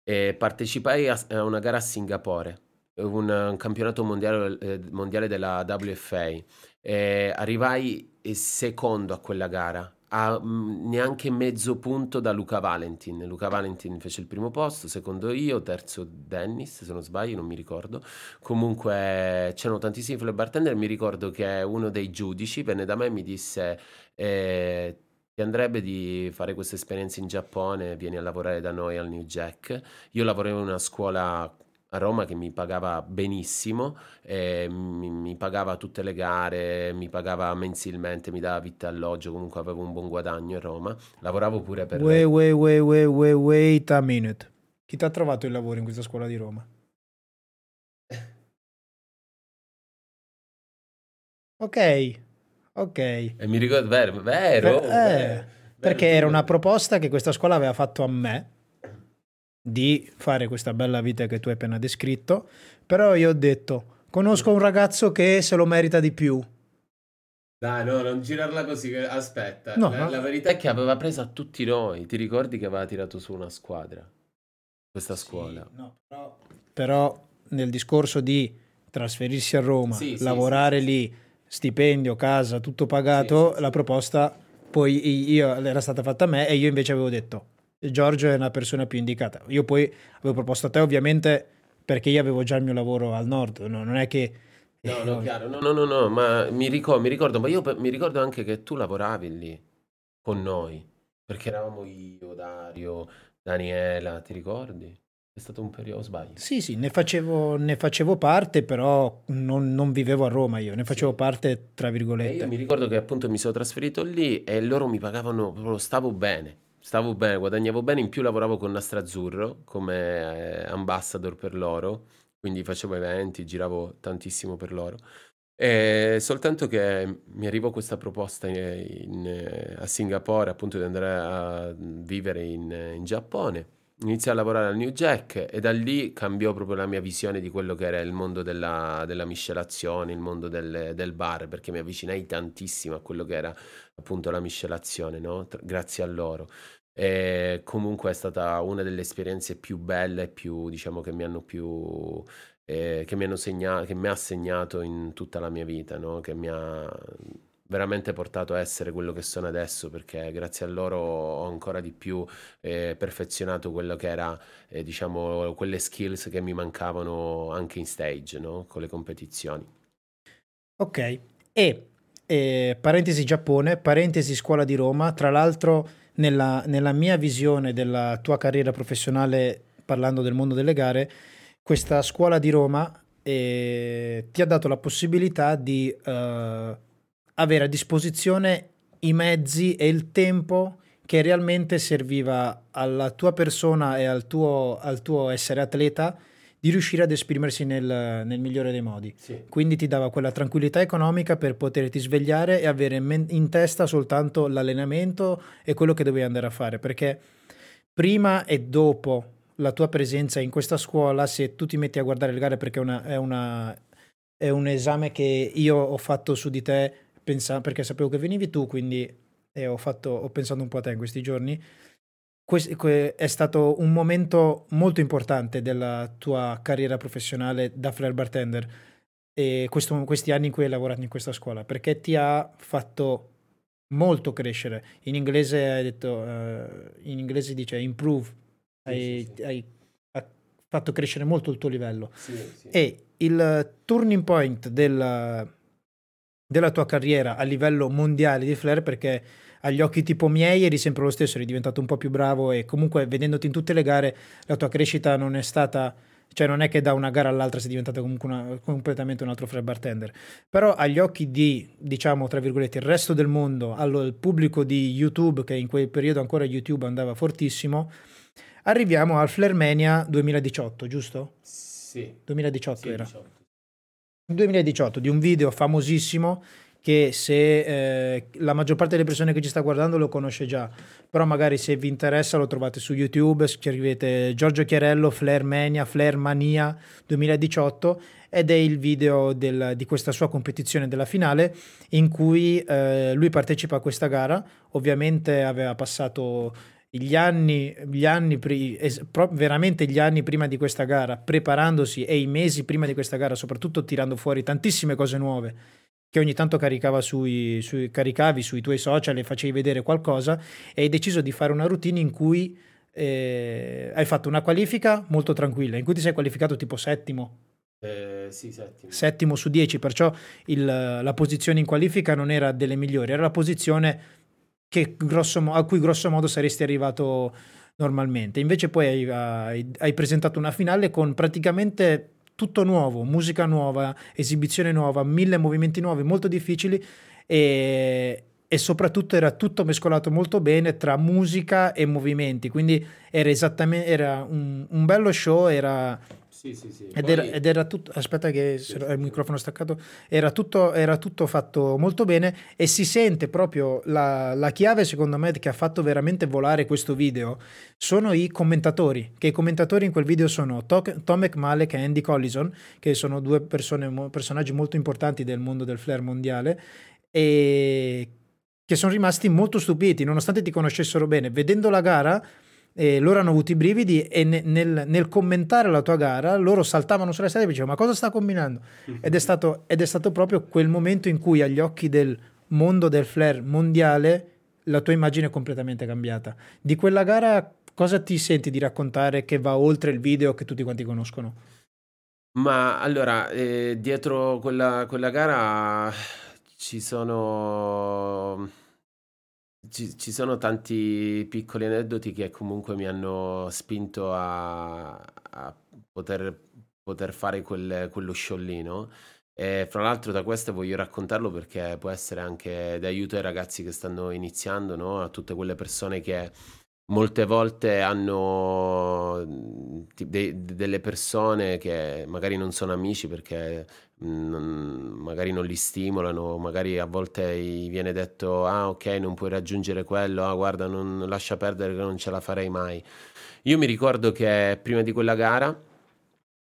Speaker 1: e partecipai a, a una gara a Singapore, un, un campionato mondiale, eh, mondiale, della WFA. E arrivai secondo a quella gara, a mh, neanche mezzo punto da Luca Valentin. Luca Valentin fece il primo posto, secondo io, terzo Dennis, se non sbaglio, non mi ricordo. Comunque c'erano tantissimi flip bartender, mi ricordo che uno dei giudici venne da me e mi disse... Eh, ti andrebbe di fare questa esperienza in Giappone, vieni a lavorare da noi al New Jack. Io lavoravo in una scuola a Roma che mi pagava benissimo, eh, mi, mi, pagava tutte le gare, mi pagava mensilmente, mi dava vitto e alloggio, comunque avevo un buon guadagno a Roma. Lavoravo pure per...
Speaker 2: Wait, wait, wait, wait, wait, wait a minute. Chi ti ha trovato il lavoro in questa scuola di Roma? Ok, Ok.
Speaker 1: E mi ricordo, vero, vero,
Speaker 2: per, eh, vero perché era una proposta che questa scuola aveva fatto a me di fare questa bella vita che tu hai appena descritto, però io ho detto, conosco un ragazzo che se lo merita di più.
Speaker 1: Dai, no, non girarla così, aspetta. No, la, no. la verità è che aveva preso a tutti noi, ti ricordi che aveva tirato su una squadra? Questa scuola.
Speaker 2: Sì, no, però... però nel discorso di trasferirsi a Roma, sì, lavorare sì, lì, stipendio, casa, tutto pagato, sì, la proposta poi io, era stata fatta a me e io invece avevo detto Giorgio è una persona più indicata. Io poi avevo proposto a te ovviamente perché io avevo già il mio lavoro al nord, no? non è che...
Speaker 1: No, no, chiaro, no, no, no, no ma mi ricordo, mi ricordo, ma io mi ricordo anche che tu lavoravi lì con noi, perché eravamo io, Dario, Daniela, ti ricordi? È stato un periodo, sbaglio?
Speaker 2: Sì, sì, ne facevo, ne facevo parte, però non, non, vivevo a Roma io, ne facevo sì. parte tra virgolette.
Speaker 1: Mi ricordo che appunto mi sono trasferito lì e loro mi pagavano, proprio stavo bene, stavo bene, guadagnavo bene, in più lavoravo con Nastra Azzurro come eh, ambassador per loro, quindi facevo eventi, giravo tantissimo per loro. E soltanto che mi arrivò questa proposta in, in, a Singapore appunto di andare a vivere in, in Giappone iniziai a lavorare al New Jack e da lì cambiò proprio la mia visione di quello che era il mondo della, della miscelazione, il mondo del, del, bar, perché mi avvicinai tantissimo a quello che era appunto la miscelazione, no? grazie a loro. E comunque è stata una delle esperienze più belle, più, diciamo, che mi hanno più... Eh, che, mi hanno segnato, che mi ha segnato in tutta la mia vita, no? che mi ha veramente portato a essere quello che sono adesso perché grazie a loro ho ancora di più eh, perfezionato quello che era eh, diciamo quelle skills che mi mancavano anche in stage no? con le competizioni.
Speaker 2: Ok. E eh, parentesi Giappone parentesi scuola di Roma. Tra l'altro nella, nella mia visione della tua carriera professionale parlando del mondo delle gare questa scuola di Roma eh, ti ha dato la possibilità di uh, avere a disposizione i mezzi e il tempo che realmente serviva alla tua persona e al tuo, al tuo essere atleta di riuscire ad esprimersi nel, nel migliore dei modi.
Speaker 1: Sì.
Speaker 2: Quindi ti dava quella tranquillità economica per poterti svegliare e avere in testa soltanto l'allenamento e quello che dovevi andare a fare. Perché prima e dopo la tua presenza in questa scuola, se tu ti metti a guardare le gare, perché una, è, una, è un esame che io ho fatto su di te pensa, perché sapevo che venivi tu, quindi ho, fatto, ho pensato un po' a te in questi giorni. È stato un momento molto importante della tua carriera professionale da flare bartender e questo, questi anni in cui hai lavorato in questa scuola perché ti ha fatto molto crescere. In inglese hai detto uh, in inglese dice improve hai, sì, sì. hai fatto crescere molto il tuo livello.
Speaker 1: Sì,
Speaker 2: e il turning point della, della tua carriera a livello mondiale di flare perché agli occhi tipo miei eri sempre lo stesso, eri diventato un po' più bravo e comunque vedendoti in tutte le gare la tua crescita non è stata cioè non è che da una gara all'altra sei diventato comunque una, completamente un altro free bartender però agli occhi di diciamo tra virgolette il resto del mondo al pubblico di YouTube che in quel periodo ancora YouTube andava fortissimo arriviamo al Flairmania 2018 giusto?
Speaker 1: Sì
Speaker 2: 2018
Speaker 1: sì,
Speaker 2: era
Speaker 1: 18.
Speaker 2: 2018 di un video famosissimo che se eh, la maggior parte delle persone che ci sta guardando lo conosce già, però magari se vi interessa lo trovate su YouTube, scrivete Giorgio Chiarello, Flair Mania, Flair Mania 2018 ed è il video del, di questa sua competizione della finale in cui eh, lui partecipa a questa gara, ovviamente aveva passato gli anni, gli anni es, pro, veramente gli anni prima di questa gara, preparandosi e i mesi prima di questa gara, soprattutto tirando fuori tantissime cose nuove che ogni tanto caricava sui, sui, caricavi sui tuoi social e facevi vedere qualcosa e hai deciso di fare una routine in cui eh, hai fatto una qualifica molto tranquilla, in cui ti sei qualificato tipo settimo.
Speaker 1: Eh, sì, settimo.
Speaker 2: settimo su dieci, perciò il, la posizione in qualifica non era delle migliori, era la posizione grosso, a cui grosso modo saresti arrivato normalmente. Invece poi hai, hai, hai presentato una finale con praticamente tutto nuovo, musica nuova, esibizione nuova, mille movimenti nuovi, molto difficili e, e soprattutto era tutto mescolato molto bene tra musica e movimenti, quindi era esattamente era un, un bello show, era
Speaker 1: sì, sì, sì.
Speaker 2: Ed, Poi... era, ed, era, tutto, aspetta che sì, il microfono staccato, era tutto, era tutto, fatto molto bene e si sente proprio la, la, chiave secondo me che ha fatto veramente volare questo video sono i commentatori, che i commentatori in quel video sono Tom McMalek e Andy Collison, che sono due persone, personaggi molto importanti del mondo del flare mondiale e che sono rimasti molto stupiti, nonostante ti conoscessero bene. Vedendo la gara e loro hanno avuto i brividi e ne, nel, nel, commentare la tua gara loro saltavano sulla strada e dicevano ma cosa sta combinando? Ed è, stato, ed è stato proprio quel momento in cui agli occhi del mondo del flare mondiale la tua immagine è completamente cambiata. Di quella gara cosa ti senti di raccontare che va oltre il video che tutti quanti conoscono?
Speaker 1: Ma allora, eh, dietro quella, quella gara ci sono ci, ci sono tanti piccoli aneddoti che comunque mi hanno spinto a, a poter, poter fare quel, quello sciollino. E fra l'altro da questo voglio raccontarlo perché può essere anche d'aiuto ai ragazzi che stanno iniziando, no? a tutte quelle persone che molte volte hanno de- delle persone che magari non sono amici perché magari non li stimolano, magari a volte viene detto ah ok non puoi raggiungere quello, ah guarda non lascia perdere che non ce la farei mai. Io mi ricordo che prima di quella gara,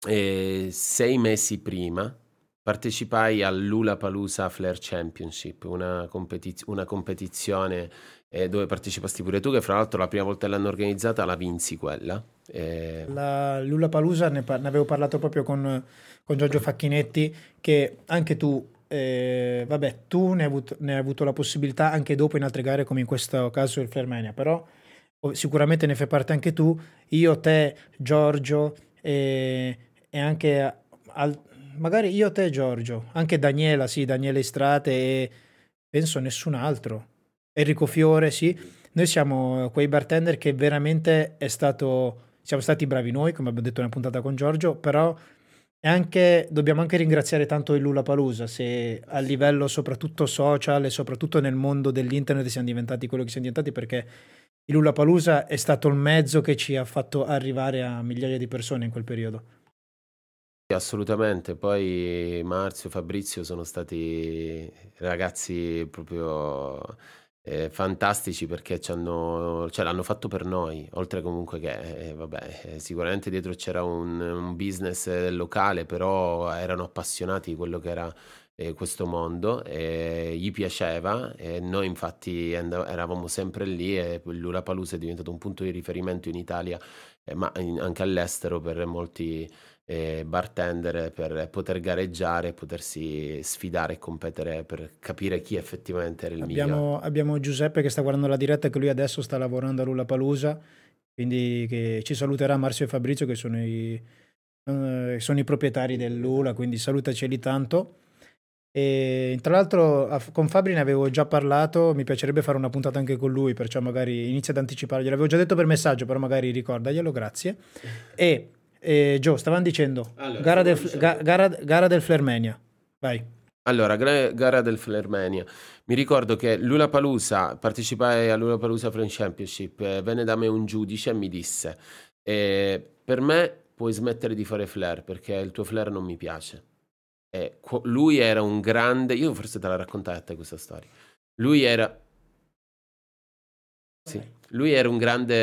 Speaker 1: eh, sei mesi prima, partecipai all'Ula Palusa Flare Championship, una, competiz- una competizione eh, dove partecipasti pure tu, che fra l'altro la prima volta l'hanno organizzata la vinsi quella.
Speaker 2: Eh... La Lula Palusa ne, par- ne, avevo parlato proprio con, con, Giorgio Facchinetti, che anche tu, eh, vabbè, tu ne hai, avuto, ne hai, avuto, la possibilità anche dopo in altre gare, come in questo caso il Fermania, però sicuramente ne fai parte anche tu, io, te, Giorgio e, e anche... Al, magari io, te, Giorgio, anche Daniela, sì, Daniela Istrate e penso nessun altro Enrico Fiore, sì. Noi siamo quei bartender che veramente è stato. Siamo stati bravi noi, come abbiamo detto nella puntata con Giorgio, però E anche, dobbiamo anche ringraziare tanto il Lula Palusa se a livello soprattutto social e soprattutto nel mondo dell'internet siamo diventati quello che siamo diventati perché il Lula Palusa è stato il mezzo che ci ha fatto arrivare a migliaia di persone in quel periodo.
Speaker 1: Assolutamente, poi Marzio, Fabrizio sono stati ragazzi proprio eh, fantastici perché hanno, cioè, l'hanno fatto per noi, oltre comunque che, eh, vabbè, eh, sicuramente dietro c'era un, un business locale, però erano appassionati di quello che era eh, questo mondo e gli piaceva e noi infatti andav- eravamo sempre lì e l'Ura Palus è diventato un punto di riferimento in Italia, eh, ma in- anche all'estero per molti eh, bartender per poter gareggiare, potersi sfidare e competere per capire chi effettivamente era il
Speaker 2: abbiamo,
Speaker 1: migliore.
Speaker 2: Abbiamo Giuseppe che sta guardando la diretta che lui adesso sta lavorando a Lula Palusa, quindi che ci saluterà Marzio e Fabrizio che sono i, eh, sono i proprietari del Lula, quindi salutaceli tanto. E tra l'altro con Fabri ne avevo già parlato, mi piacerebbe fare una puntata anche con lui, perciò magari inizia ad anticipare, gliel'avevo già detto per messaggio, però magari ricordaglielo, grazie. E eh, Joe, stavano dicendo allora, gara, del, ga, gara, gara, del Flermenia. Vai.
Speaker 1: Allora, gara del Flermenia. Mi ricordo che Lula Palusa, partecipai a Lula Palusa French Championship, eh, venne da me un giudice e mi disse: eh, Per me puoi smettere di fare flare perché il tuo flare non mi piace. E lui era un grande. Io forse te la raccontai a te questa storia. Lui era. Sì. Lui era un grande,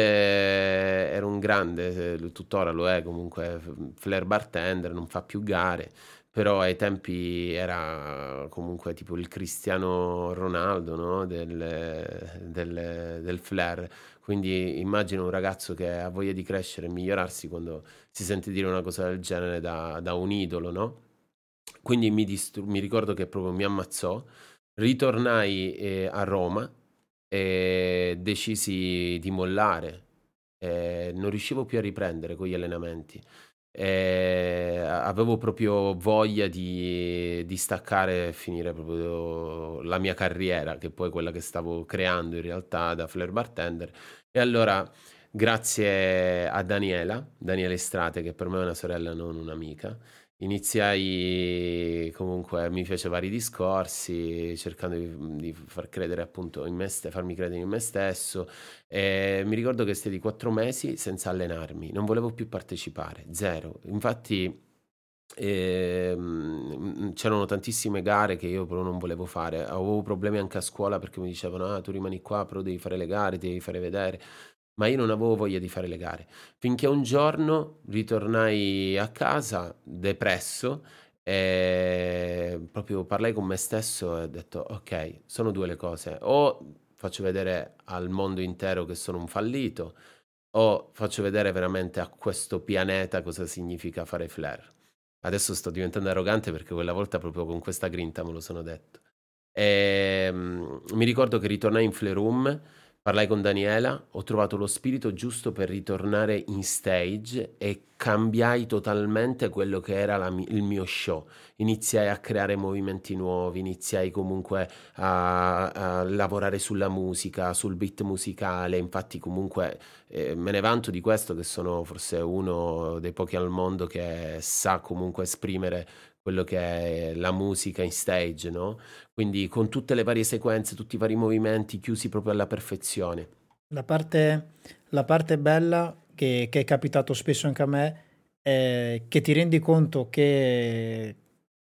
Speaker 1: era un grande, tuttora lo è comunque, flair bartender, non fa più gare, però ai tempi era comunque tipo il Cristiano Ronaldo no? del, del, del flair. Quindi immagino un ragazzo che ha voglia di crescere e migliorarsi quando si sente dire una cosa del genere da, da un idolo, no? Quindi mi, distru- mi ricordo che proprio mi ammazzò. Ritornai eh, a Roma e decisi di mollare. E non riuscivo più a riprendere con gli allenamenti. E avevo proprio voglia di, di staccare e finire proprio la mia carriera, che poi è quella che stavo creando in realtà da flare bartender. E allora, grazie a Daniela, Daniela Estrate, che per me è una sorella, non un'amica, iniziai comunque, mi fece vari discorsi cercando di, di far credere appunto in me, st- farmi credere in me stesso. E mi ricordo che stati quattro mesi senza allenarmi, non volevo più partecipare, zero. Infatti ehm, c'erano tantissime gare che io però non volevo fare, avevo problemi anche a scuola perché mi dicevano ah tu rimani qua però devi fare le gare, devi fare vedere ma io non avevo voglia di fare le gare. Finché un giorno ritornai a casa depresso e proprio parlai con me stesso e ho detto ok, sono due le cose, o faccio vedere al mondo intero che sono un fallito, o faccio vedere veramente a questo pianeta cosa significa fare flare. Adesso sto diventando arrogante perché quella volta proprio con questa grinta me lo sono detto. E, um, mi ricordo che ritornai in Flare Room Parlai con Daniela, ho trovato lo spirito giusto per ritornare in stage e cambiai totalmente quello che era la, il mio show. Iniziai a creare movimenti nuovi, iniziai comunque a, a lavorare sulla musica, sul beat musicale. Infatti, comunque eh, me ne vanto di questo, che sono forse uno dei pochi al mondo che sa comunque esprimere quello che è la musica in stage, no? Quindi con tutte le varie sequenze, tutti i vari movimenti chiusi proprio alla perfezione.
Speaker 2: La parte, la parte bella che, che, è capitato spesso anche a me è che ti rendi conto che,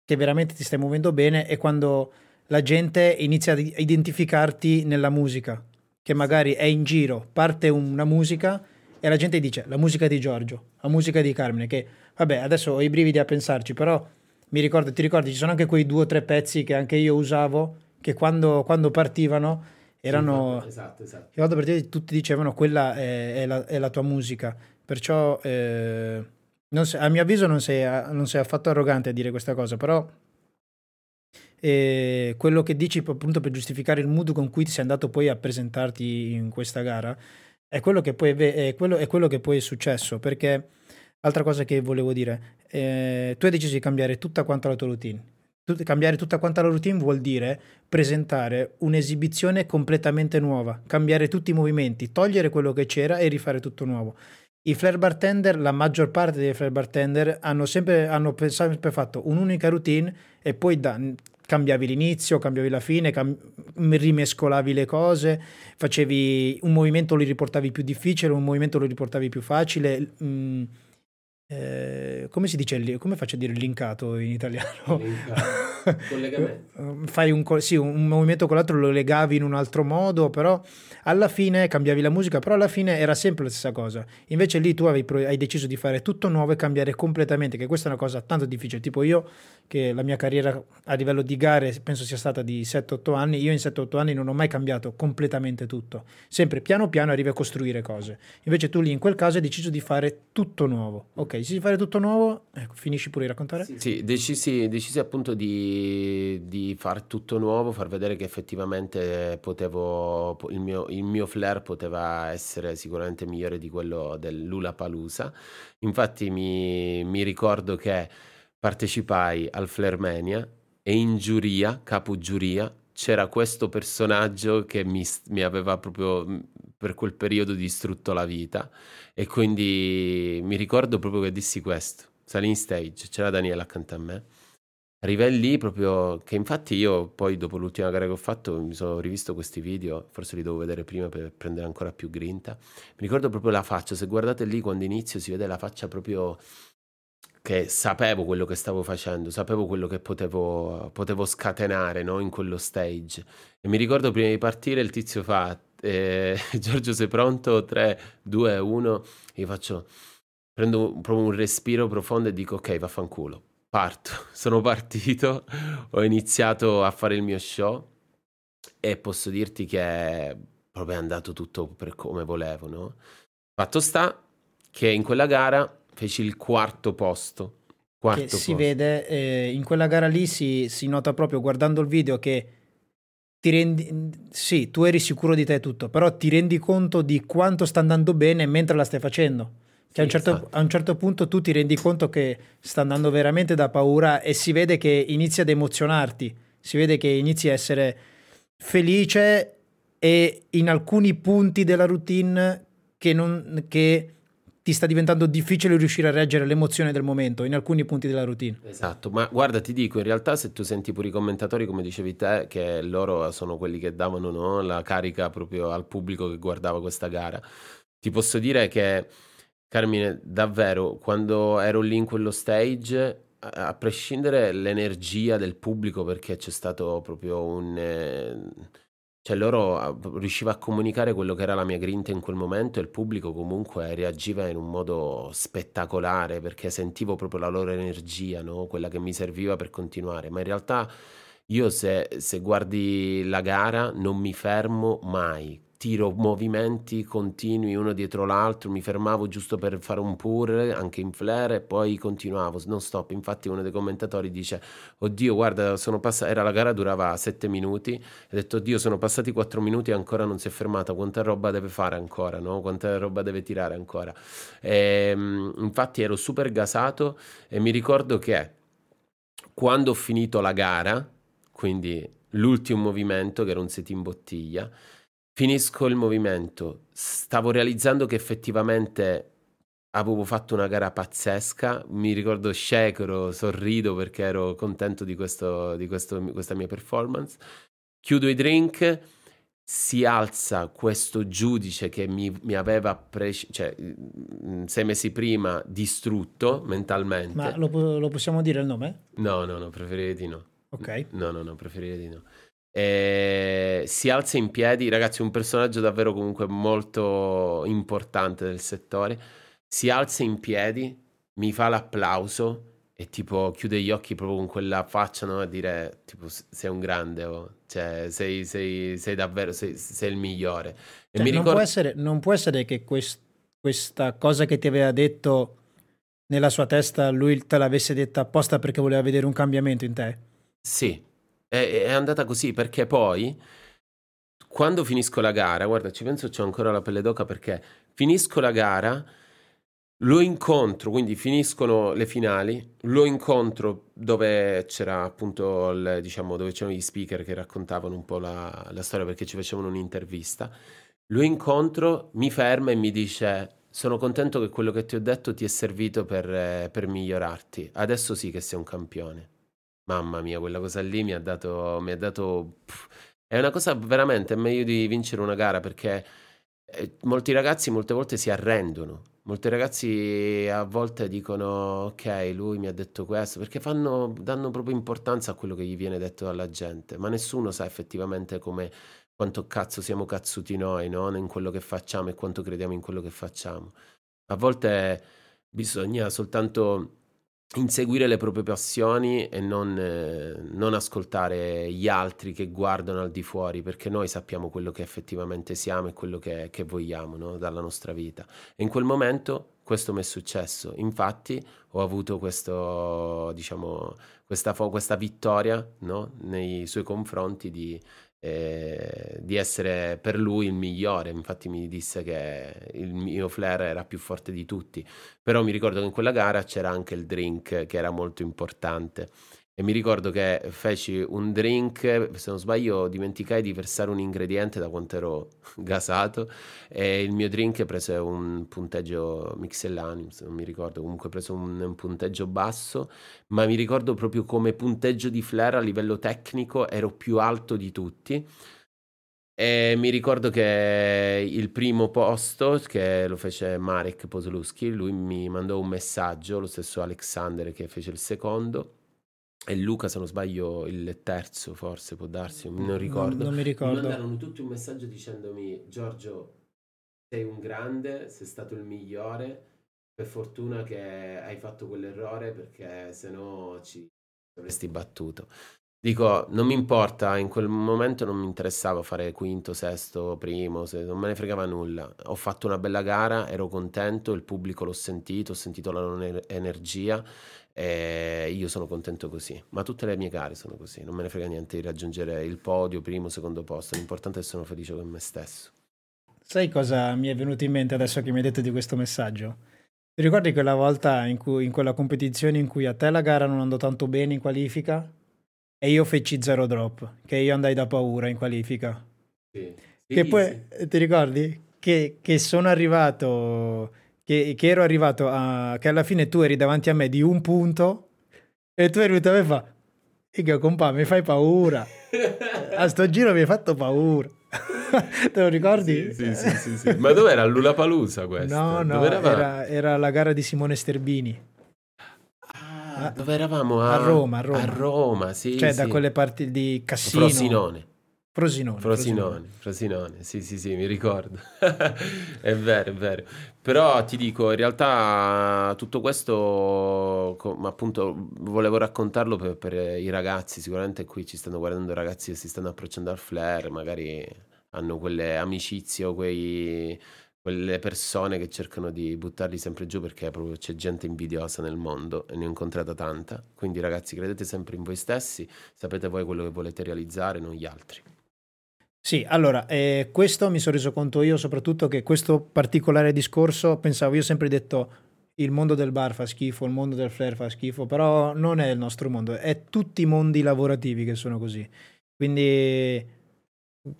Speaker 2: che veramente ti stai muovendo bene è quando la gente inizia a identificarti nella musica, che magari è in giro, parte una musica e la gente dice la musica di Giorgio, la musica di Carmine, che vabbè adesso ho i brividi a pensarci, però mi ricordo, ti ricordi, ci sono anche quei due o tre pezzi che anche io usavo, che quando, quando partivano erano... Sì, esatto, esatto. Quando partivano tutti dicevano quella è, è, la, è la, tua musica, perciò eh, sei, a mio avviso non sei, non sei affatto arrogante a dire questa cosa, però e quello che dici appunto per giustificare il mood con cui ti sei andato poi a presentarti in questa gara è quello che poi è, quello, è, quello che poi è successo perché Altra cosa che volevo dire, eh, tu hai deciso di cambiare tutta quanta la tua routine. Tut- cambiare tutta quanta la routine vuol dire presentare un'esibizione completamente nuova, cambiare tutti i movimenti, togliere quello che c'era e rifare tutto nuovo. i flare bartender, la maggior parte dei flare bartender hanno sempre, hanno sempre fatto un'unica routine e poi da, cambiavi l'inizio, cambiavi la fine, cam- rimescolavi le cose, facevi un movimento lo riportavi più difficile, un movimento lo riportavi più facile. Mm, eh, come si dice, come faccio a dire linkato in italiano? Fai un, sì, un movimento con l'altro, lo legavi in un altro modo, però alla fine cambiavi la musica, però alla fine era sempre la stessa cosa. Invece lì tu avevi, hai deciso di fare tutto nuovo e cambiare completamente, che questa è una cosa tanto difficile. Tipo io, che la mia carriera a livello di gare penso sia stata di 7-8 anni, io in 7-8 anni non ho mai cambiato completamente tutto. Sempre piano piano arrivi a costruire cose. Invece tu lì in quel caso hai deciso di fare tutto nuovo. Ok, decisi di fare tutto nuovo, ecco, finisci pure di raccontare?
Speaker 1: Sì, sì decisi, decisi appunto di, di fare tutto nuovo, far vedere che effettivamente potevo, il mio, il mio flair poteva essere sicuramente migliore di quello del Lula Palusa. Infatti mi, mi ricordo che partecipai al Flairmania e in giuria, capo giuria, c'era questo personaggio che mi, mi, aveva proprio per quel periodo distrutto la vita e quindi mi ricordo proprio che dissi questo, salì in stage, c'era Daniela accanto a me Arrivai lì proprio che infatti io poi dopo l'ultima gara che ho fatto mi sono rivisto questi video, forse li devo vedere prima per prendere ancora più grinta. Mi ricordo proprio la faccia, se guardate lì quando inizio si vede la faccia proprio che sapevo quello che stavo facendo, sapevo quello che potevo, potevo scatenare no? in quello stage. E mi ricordo prima di partire il tizio fa, eh, Giorgio sei pronto? 3, 2, 1, io faccio, prendo proprio un respiro profondo e dico ok, vaffanculo parto, sono partito, ho iniziato a fare il mio show e posso dirti che è proprio andato tutto per come volevo, no? Fatto sta che in quella gara feci il quarto posto. Quarto
Speaker 2: che si vede, eh, in quella gara lì si, si nota proprio guardando il video che ti rendi, sì, tu eri sicuro di te e tutto, però ti rendi conto di quanto sta andando bene mentre la stai facendo. Che a, un certo, a un certo punto tu ti rendi conto che sta andando veramente da paura e si vede che inizi ad emozionarti, si vede che inizi a essere felice e in alcuni punti della routine che, non, che ti sta diventando difficile riuscire a reggere l'emozione del momento in alcuni punti della routine.
Speaker 1: Esatto, ma guarda, ti dico, in realtà se tu senti pure i commentatori, come dicevi te, che loro sono quelli che davano no, la carica proprio al pubblico che guardava questa gara, ti posso dire che Carmine, davvero, quando ero lì in quello stage, a, prescindere l'energia del pubblico, perché c'è stato proprio un... Eh, cioè loro riusciva a comunicare quello che era la mia grinta in quel momento e il pubblico comunque reagiva in un modo spettacolare perché sentivo proprio la loro energia, no? quella che mi serviva per continuare. Ma in realtà io se, se guardi la gara non mi fermo mai tiro movimenti continui uno dietro l'altro, mi fermavo giusto per fare un pur anche in flare e poi continuavo non stop. Infatti uno dei commentatori dice "Oddio, guarda, sono passati era la gara durava 7 minuti". Ha detto "Oddio, sono passati 4 minuti e ancora non si è fermata. Quanta roba deve fare ancora, no? Quanta roba deve tirare ancora". E, ehm, infatti ero super gasato e mi ricordo che quando ho finito la gara, quindi l'ultimo movimento che era un set in bottiglia, Finisco il movimento, stavo realizzando che effettivamente avevo fatto una gara pazzesca, mi ricordo scecoro, sorrido perché ero contento di, questo, di questo, questa mia performance, chiudo i drink, si alza questo giudice che mi, mi aveva pre- cioè, mm, sei mesi prima distrutto mentalmente.
Speaker 2: Ma lo, lo possiamo dire il nome?
Speaker 1: No, no, no, preferirei di no.
Speaker 2: Ok.
Speaker 1: No, no, no, preferirei di no. E si alza in piedi, ragazzi, un personaggio davvero comunque molto importante del settore. Si alza in piedi, mi fa l'applauso e tipo chiude gli occhi proprio con quella faccia no? a dire tipo sei un grande oh. cioè sei, sei, sei davvero sei, sei, il migliore
Speaker 2: e cioè, mi non, può essere, non può essere che quest, questa cosa che ti aveva detto nella sua testa lui te l'avesse detta apposta perché voleva vedere un cambiamento in te
Speaker 1: sì è, è andata così perché poi, quando finisco la gara, guarda, ci penso, c'ho ancora la pelle d'oca perché finisco la gara, lo incontro, quindi finiscono le finali, lo incontro dove c'era appunto, il, diciamo, dove c'erano gli speaker che raccontavano un po' la, la storia perché ci facevano un'intervista. Lo incontro, mi ferma e mi dice sono contento che quello che ti ho detto ti è servito per, eh, per migliorarti. Adesso sì che sei un campione. Mamma mia, quella cosa lì mi ha dato... Mi ha dato pff, è una cosa veramente, è meglio di vincere una gara perché eh, molti ragazzi molte volte si arrendono. Molti ragazzi a volte dicono ok, lui mi ha detto questo, perché fanno, danno proprio importanza a quello che gli viene detto dalla gente, ma nessuno sa effettivamente come, quanto cazzo siamo cazzuti noi, no? In quello che facciamo e quanto crediamo in quello che facciamo. A volte bisogna soltanto inseguire le proprie passioni e non, eh, non, ascoltare gli altri che guardano al di fuori, perché noi sappiamo quello che effettivamente siamo e quello che, che vogliamo no? dalla nostra vita. E in quel momento questo mi è successo. Infatti ho avuto questo, diciamo, questa, questa vittoria no? nei suoi confronti di eh, di essere per lui il migliore. Infatti mi disse che il mio flair era più forte di tutti. Però mi ricordo che in quella gara c'era anche il drink che era molto importante e mi ricordo che feci un drink, se non sbaglio dimenticai di versare un ingrediente da quanto ero gasato e il mio drink prese un punteggio Mixellanium, se non mi ricordo, comunque preso un, un, punteggio basso, ma mi ricordo proprio come punteggio di flare a livello tecnico ero più alto di tutti. E mi ricordo che il primo posto, che lo fece Marek Pozluski, lui mi mandò un messaggio, lo stesso Alexander che fece il secondo, e Luca, se non sbaglio, il terzo, forse può darsi, non ricordo.
Speaker 2: Non, non mi ricordo.
Speaker 1: Mi mandarono tutti un messaggio dicendomi: Giorgio, sei un grande, sei stato il migliore. Per fortuna che hai fatto quell'errore perché se no ci avresti battuto. Dico, non mi importa, in quel momento non mi interessava fare quinto, sesto, primo, se, non me ne fregava nulla. Ho fatto una bella gara, ero contento, il pubblico l'ho sentito, ho sentito la loro energia e io sono contento così, ma tutte le mie gare sono così, non me ne frega niente di raggiungere il podio, primo, secondo posto, l'importante è che sono felice con me stesso.
Speaker 2: Sai cosa mi è venuto in mente adesso che mi hai detto di questo messaggio? Ti ricordi quella volta in, cui, in quella competizione in cui a te la gara non andò tanto bene in qualifica e io feci zero drop, che io andai da paura in qualifica? Sì. Che poi, ti ricordi? Che, che sono arrivato che, che, ero arrivato a... che alla fine tu eri davanti a me di un punto e tu eri venuto a me e fa Iga compa mi fai paura a sto giro mi hai fatto paura te lo ricordi?
Speaker 1: Sì, sì, sì, sì, ma dove era Lula Palusa questo?
Speaker 2: no no era, era, la gara di Simone Sterbini
Speaker 1: ah, dove eravamo? A,
Speaker 2: a Roma, a Roma
Speaker 1: a Roma sì
Speaker 2: cioè
Speaker 1: sì.
Speaker 2: da quelle parti di Cassino
Speaker 1: Frosinone
Speaker 2: Frosinone,
Speaker 1: Frosinone, Frosinone, sì, sì, sì, mi ricordo. è vero, è vero. Però ti dico, in realtà tutto questo, appunto, volevo raccontarlo per, per, i ragazzi. Sicuramente qui ci stanno guardando ragazzi che si stanno approcciando al flare, magari hanno quelle amicizie o quei, quelle persone che cercano di buttarli sempre giù perché proprio c'è gente invidiosa nel mondo e ne ho incontrata tanta. Quindi ragazzi, credete sempre in voi stessi, sapete voi quello che volete realizzare, non gli altri.
Speaker 2: Sì, allora, eh, questo mi sono reso conto io soprattutto che questo particolare discorso, pensavo, io ho sempre detto il mondo del bar fa schifo, il mondo del flare fa schifo, però non è il nostro mondo, è tutti i mondi lavorativi che sono così. Quindi,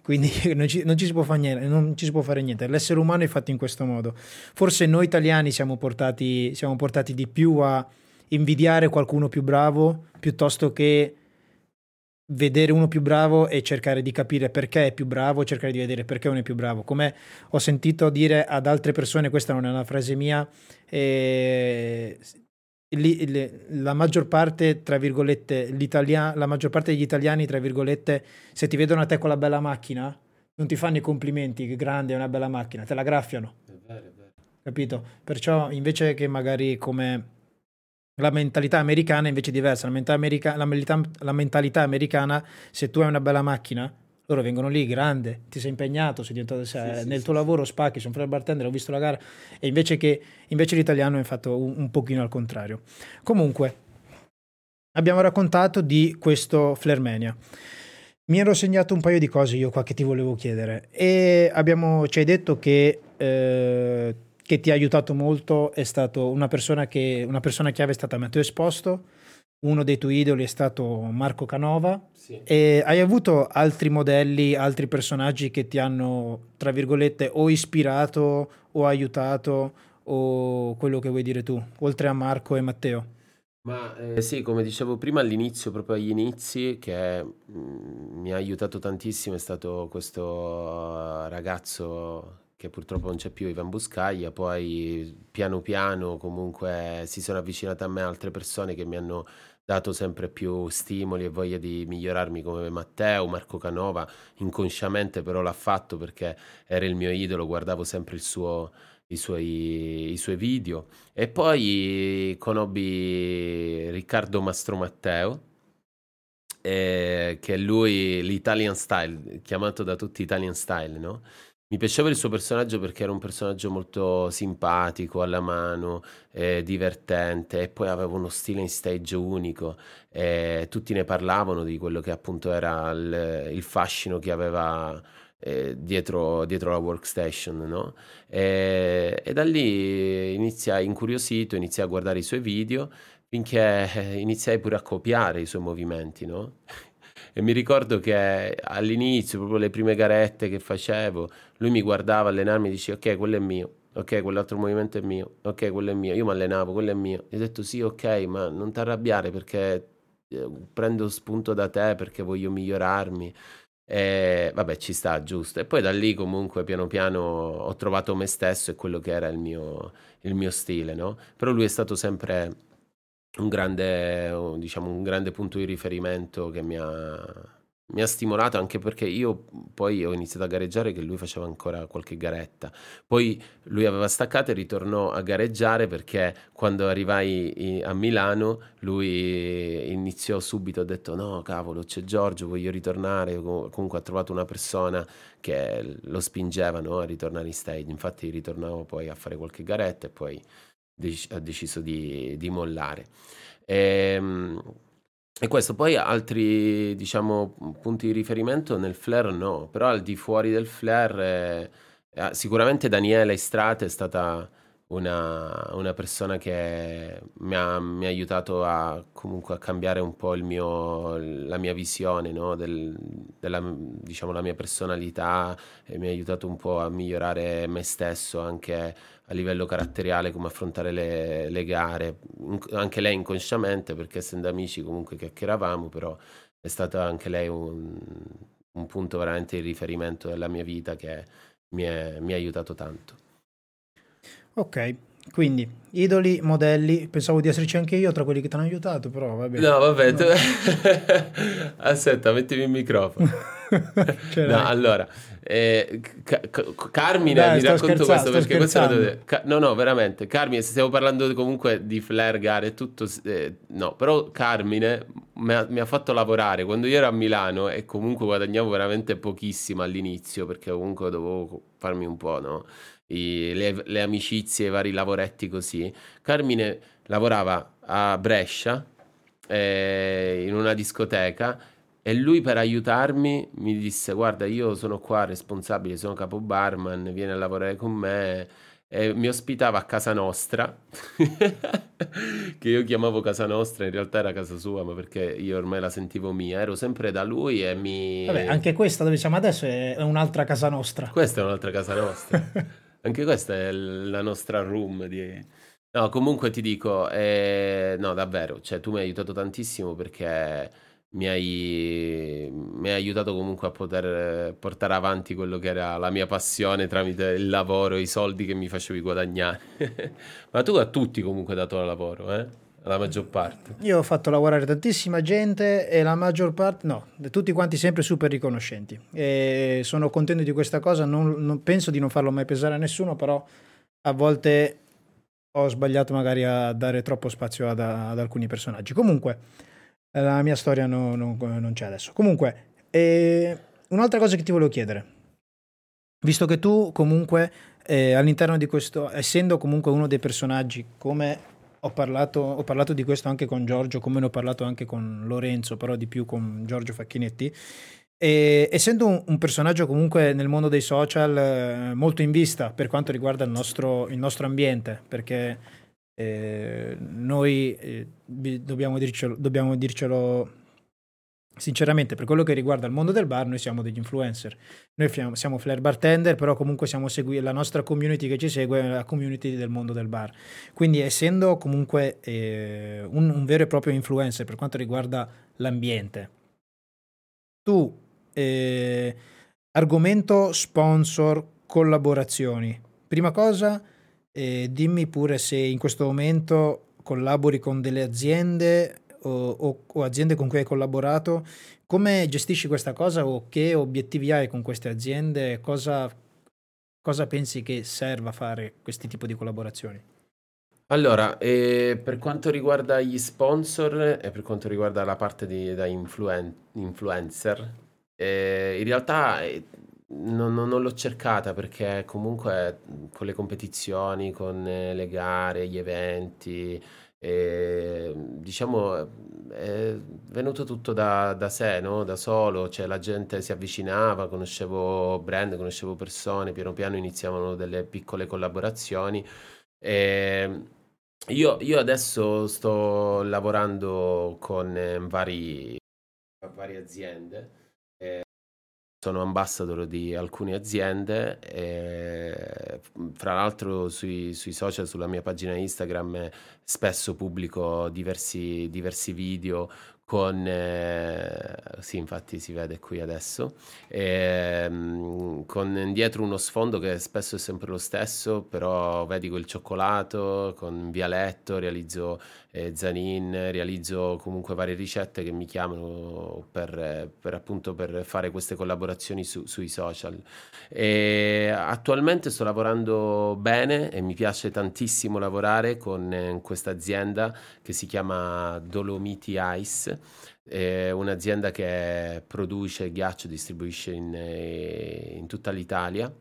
Speaker 2: quindi non, ci, non, ci niente, non, ci, si può fare niente, l'essere umano è fatto in questo modo. Forse noi italiani siamo portati, siamo portati di più a invidiare qualcuno più bravo piuttosto che vedere uno più bravo e cercare di capire perché è più bravo, cercare di vedere perché uno è più bravo. Come ho sentito dire ad altre persone, questa non è una frase mia, eh, la maggior parte, tra virgolette, la maggior parte degli italiani, tra virgolette, se ti vedono a te con la bella macchina, non ti fanno i complimenti, che grande è una bella macchina, te la graffiano. È vero, è vero. Capito? Perciò invece che magari come la mentalità americana invece è diversa. La mentalità, america- la, melita- la mentalità, americana, se tu hai una bella macchina, loro vengono lì, grande, ti sei impegnato, sei diventato, sei, sì, nel sì, tuo sì, lavoro spacchi, sono fra il bartender, ho visto la gara, e invece che invece l'italiano è fatto un, un pochino al contrario. Comunque, abbiamo raccontato di questo Flermania. Mi ero segnato un paio di cose io qua che ti volevo chiedere e abbiamo, ci hai detto che eh, che ti ha aiutato molto è stato una persona che una persona chiave è stata Matteo Esposto uno dei tuoi idoli è stato Marco Canova.
Speaker 1: Sì.
Speaker 2: E hai avuto altri modelli, altri personaggi che ti hanno, tra virgolette, o ispirato o aiutato o quello che vuoi dire tu, oltre a Marco e Matteo?
Speaker 1: Ma eh, sì, come dicevo prima all'inizio, proprio agli inizi, che mm, mi ha aiutato tantissimo è stato questo ragazzo che purtroppo non c'è più, Ivan Buscaglia, poi piano piano comunque si sono avvicinate a me altre persone che mi hanno dato sempre più stimoli e voglia di migliorarmi come Matteo, Marco Canova, inconsciamente però l'ha fatto perché era il mio idolo, guardavo sempre il suo, i, suoi, i suoi video. E poi conobbi Riccardo Mastro Matteo, eh, che è lui l'Italian Style, chiamato da tutti Italian Style, no? Mi piaceva il suo personaggio perché era un personaggio molto simpatico, alla mano, eh, divertente e poi aveva uno stile in stage unico. E tutti ne parlavano di quello che appunto era il, il fascino che aveva eh, dietro, dietro, la workstation, no? E, e da lì iniziai incuriosito, iniziai a guardare i suoi video finché eh, iniziai pure a copiare i suoi movimenti, no? E mi ricordo che all'inizio, proprio le prime garette che facevo, lui mi guardava allenarmi e diceva ok, quello è mio, ok, quell'altro movimento è mio, ok, quello è mio. Io mi allenavo, quello è mio. E ho detto sì, ok, ma non ti arrabbiare perché eh, prendo spunto da te perché voglio migliorarmi. E vabbè, ci sta, giusto. E poi da lì comunque piano piano ho trovato me stesso e quello che era il mio, il mio stile, no? Però lui è stato sempre un grande, diciamo, un grande punto di riferimento che mi ha, mi ha stimolato anche perché io poi ho iniziato a gareggiare che lui faceva ancora qualche garetta. Poi lui aveva staccato e ritornò a gareggiare perché quando arrivai a Milano lui iniziò subito, ha detto no cavolo c'è Giorgio, voglio ritornare, comunque ha trovato una persona che lo spingeva no, a ritornare in stage, infatti ritornavo poi a fare qualche garetta e poi ha deciso di, di mollare. E, ehm, e, questo poi altri diciamo, punti di riferimento nel flare no, però al di fuori del flare eh, sicuramente Daniela Istrate è stata una, una persona che mi ha, mi ha, aiutato a comunque a cambiare un po' mio, la mia visione no? Del, della diciamo, mia personalità e mi ha aiutato un po' a migliorare me stesso anche a livello caratteriale come affrontare le, le gare anche lei inconsciamente perché essendo amici comunque chiacchieravamo però è stata anche lei un, un punto veramente di riferimento della mia vita che mi, è, mi ha aiutato tanto
Speaker 2: Ok, quindi idoli, modelli, pensavo di esserci anche io tra quelli che ti hanno aiutato, però va bene.
Speaker 1: No, vabbè, tu... aspetta, mettimi il microfono. no, allora, eh, Ca- Carmine,
Speaker 2: Dai,
Speaker 1: mi racconto questo perché questo
Speaker 2: deve...
Speaker 1: Ca- no, no, veramente, Carmine, stiamo parlando comunque di flare, gare e tutto, eh, no, però Carmine mi ha, mi ha, fatto lavorare quando io ero a Milano e comunque guadagnavo veramente pochissimo all'inizio perché comunque dovevo farmi un po', no? i, le, le, amicizie, i vari lavoretti così. Carmine lavorava a Brescia eh, in una discoteca e lui per aiutarmi mi disse guarda io sono qua responsabile, sono capo barman, vieni a lavorare con me. E mi ospitava a casa nostra che io chiamavo casa nostra in realtà era casa sua ma perché io ormai la sentivo mia ero sempre da lui e mi
Speaker 2: Vabbè, anche questa dove siamo adesso è un'altra casa nostra.
Speaker 1: Questa è un'altra casa nostra. Anche questa è la nostra room di... No, comunque ti dico, eh, no, davvero, cioè tu mi hai aiutato tantissimo perché mi hai, mi hai aiutato comunque a poter portare avanti quello che era la mia passione tramite il lavoro, i soldi che mi facevi guadagnare. Ma tu a tutti comunque hai dato lavoro, eh? la maggior parte.
Speaker 2: Io ho fatto lavorare tantissima gente e la maggior parte, no, tutti quanti sempre super riconoscenti. E sono contento di questa cosa, non, non, penso di non farlo mai pesare a nessuno, però a volte ho sbagliato magari a dare troppo spazio ad, ad alcuni personaggi. Comunque, la mia storia no, no, non c'è adesso. Comunque, eh, un'altra cosa che ti volevo chiedere, visto che tu comunque eh, all'interno di questo, essendo comunque uno dei personaggi come ho parlato, ho parlato, di questo anche con Giorgio, come ne ho parlato anche con Lorenzo, però di più con Giorgio Facchinetti. E, essendo un, un, personaggio comunque nel mondo dei social eh, molto in vista per quanto riguarda il nostro, il nostro ambiente, perché Eh, noi eh, dobbiamo, dircelo, dobbiamo dircelo sinceramente per quello che riguarda il mondo del bar noi siamo degli influencer. Noi siamo, siamo flair bartender però comunque siamo segui- la nostra community che ci segue è la community del mondo del bar. Quindi essendo comunque eh, un, un, vero e proprio influencer per quanto riguarda l'ambiente tu eh, argomento sponsor collaborazioni. Prima cosa eh, dimmi pure se in questo momento collabori con delle aziende o, o, o, aziende con cui hai collaborato, come gestisci questa cosa o che obiettivi hai con queste aziende? Cosa, cosa pensi che serva fare questi tipi di collaborazioni?
Speaker 1: Allora, eh, per quanto riguarda gli sponsor e per quanto riguarda la parte di, da influen- influencer, eh, in realtà eh, non, non, non l'ho cercata perché comunque con le competizioni, con eh, le gare, gli eventi, e, diciamo, è venuto tutto da, da sé, no? Da solo, cioè la gente si avvicinava, conoscevo brand, conoscevo persone, piano piano iniziavano delle piccole collaborazioni. E io, io adesso sto lavorando con eh, vari, varie aziende sono ambassador di alcune aziende e fra l'altro sui, sui, social, sulla mia pagina Instagram spesso pubblico diversi, diversi video con, eh, sì infatti si vede qui adesso, eh, con dietro uno sfondo che spesso è sempre lo stesso, però vedi quel cioccolato con Vialetto, realizzo eh, Zanin, realizzo comunque varie ricette che mi chiamano per, per appunto per fare queste collaborazioni su, sui social. E attualmente sto lavorando bene e mi piace tantissimo lavorare con eh, questa azienda che si chiama Dolomiti Ice è un'azienda che produce ghiaccio, distribuisce in, eh, in tutta l'Italia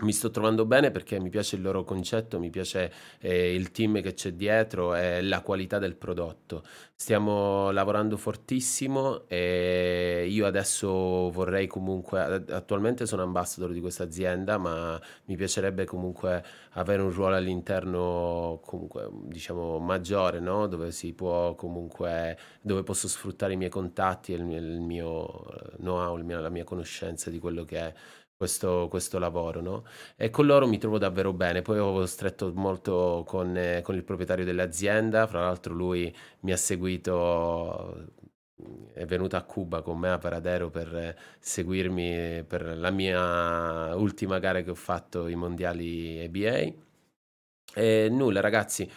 Speaker 1: mi sto trovando bene perché mi piace il loro concetto, mi piace eh, il team che c'è dietro e la qualità del prodotto. Stiamo lavorando fortissimo e io adesso vorrei comunque, attualmente sono ambassador di questa azienda, ma mi piacerebbe comunque avere un ruolo all'interno comunque diciamo maggiore, no? Dove si può comunque, dove posso sfruttare i miei contatti e il mio, il mio know-how, la mia conoscenza di quello che è questo, questo lavoro, no? E con loro mi trovo davvero bene. Poi ho stretto molto con, eh, con il proprietario dell'azienda, fra l'altro lui mi ha seguito è venuto a Cuba con me a Paradero per seguirmi per la mia ultima gara che ho fatto i mondiali ABA. E nulla, ragazzi.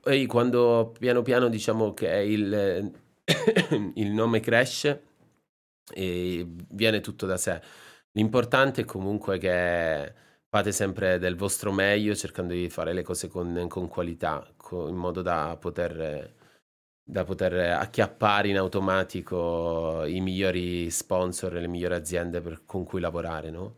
Speaker 1: Poi quando piano piano diciamo che il, il nome cresce, viene tutto da sé. L'importante è comunque che fate sempre del vostro meglio cercando di fare le cose con, con qualità, con, in modo da poter, da poter, acchiappare in automatico i migliori sponsor e le migliori aziende per, con cui lavorare, no?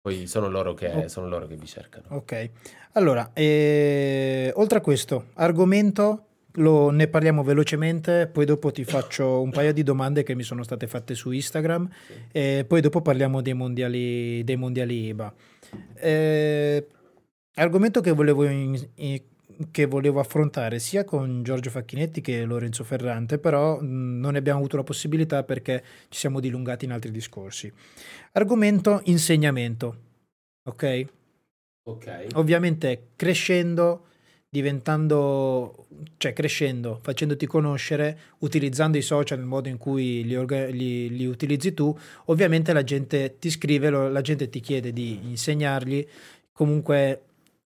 Speaker 1: Poi sono loro che, oh. sono loro che vi cercano.
Speaker 2: Ok, allora, eh, oltre a questo, argomento lo, ne parliamo velocemente, poi dopo ti faccio un paio di domande che mi sono state fatte su Instagram e poi dopo parliamo dei mondiali, dei mondiali IBA. Eh, argomento che volevo, in, in, che volevo, affrontare sia con Giorgio Facchinetti che Lorenzo Ferrante, però mh, non ne abbiamo avuto la possibilità perché ci siamo dilungati in altri discorsi. Argomento insegnamento, ok?
Speaker 1: Ok.
Speaker 2: Ovviamente crescendo diventando, cioè crescendo, facendoti conoscere, utilizzando i social nel modo in cui li, orga- li, li utilizzi tu, ovviamente la gente ti scrive, lo, la gente ti chiede di insegnargli, comunque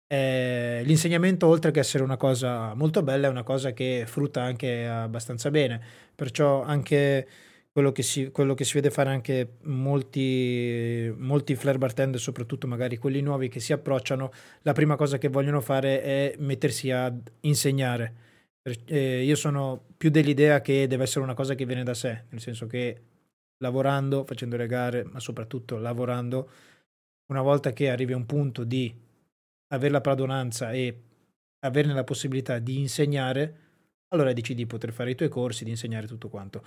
Speaker 2: eh, l'insegnamento oltre che essere una cosa molto bella è una cosa che frutta anche abbastanza bene, perciò anche quello che si, quello che si vede fare anche molti, molti flare bartender, soprattutto magari quelli nuovi che si approcciano, la prima cosa che vogliono fare è mettersi a insegnare. Eh, io sono più dell'idea che deve essere una cosa che viene da sé, nel senso che lavorando, facendo le gare, ma soprattutto lavorando, una volta che arrivi a un punto di avere la padronanza e averne la possibilità di insegnare, allora decidi di poter fare i tuoi corsi, di insegnare tutto quanto.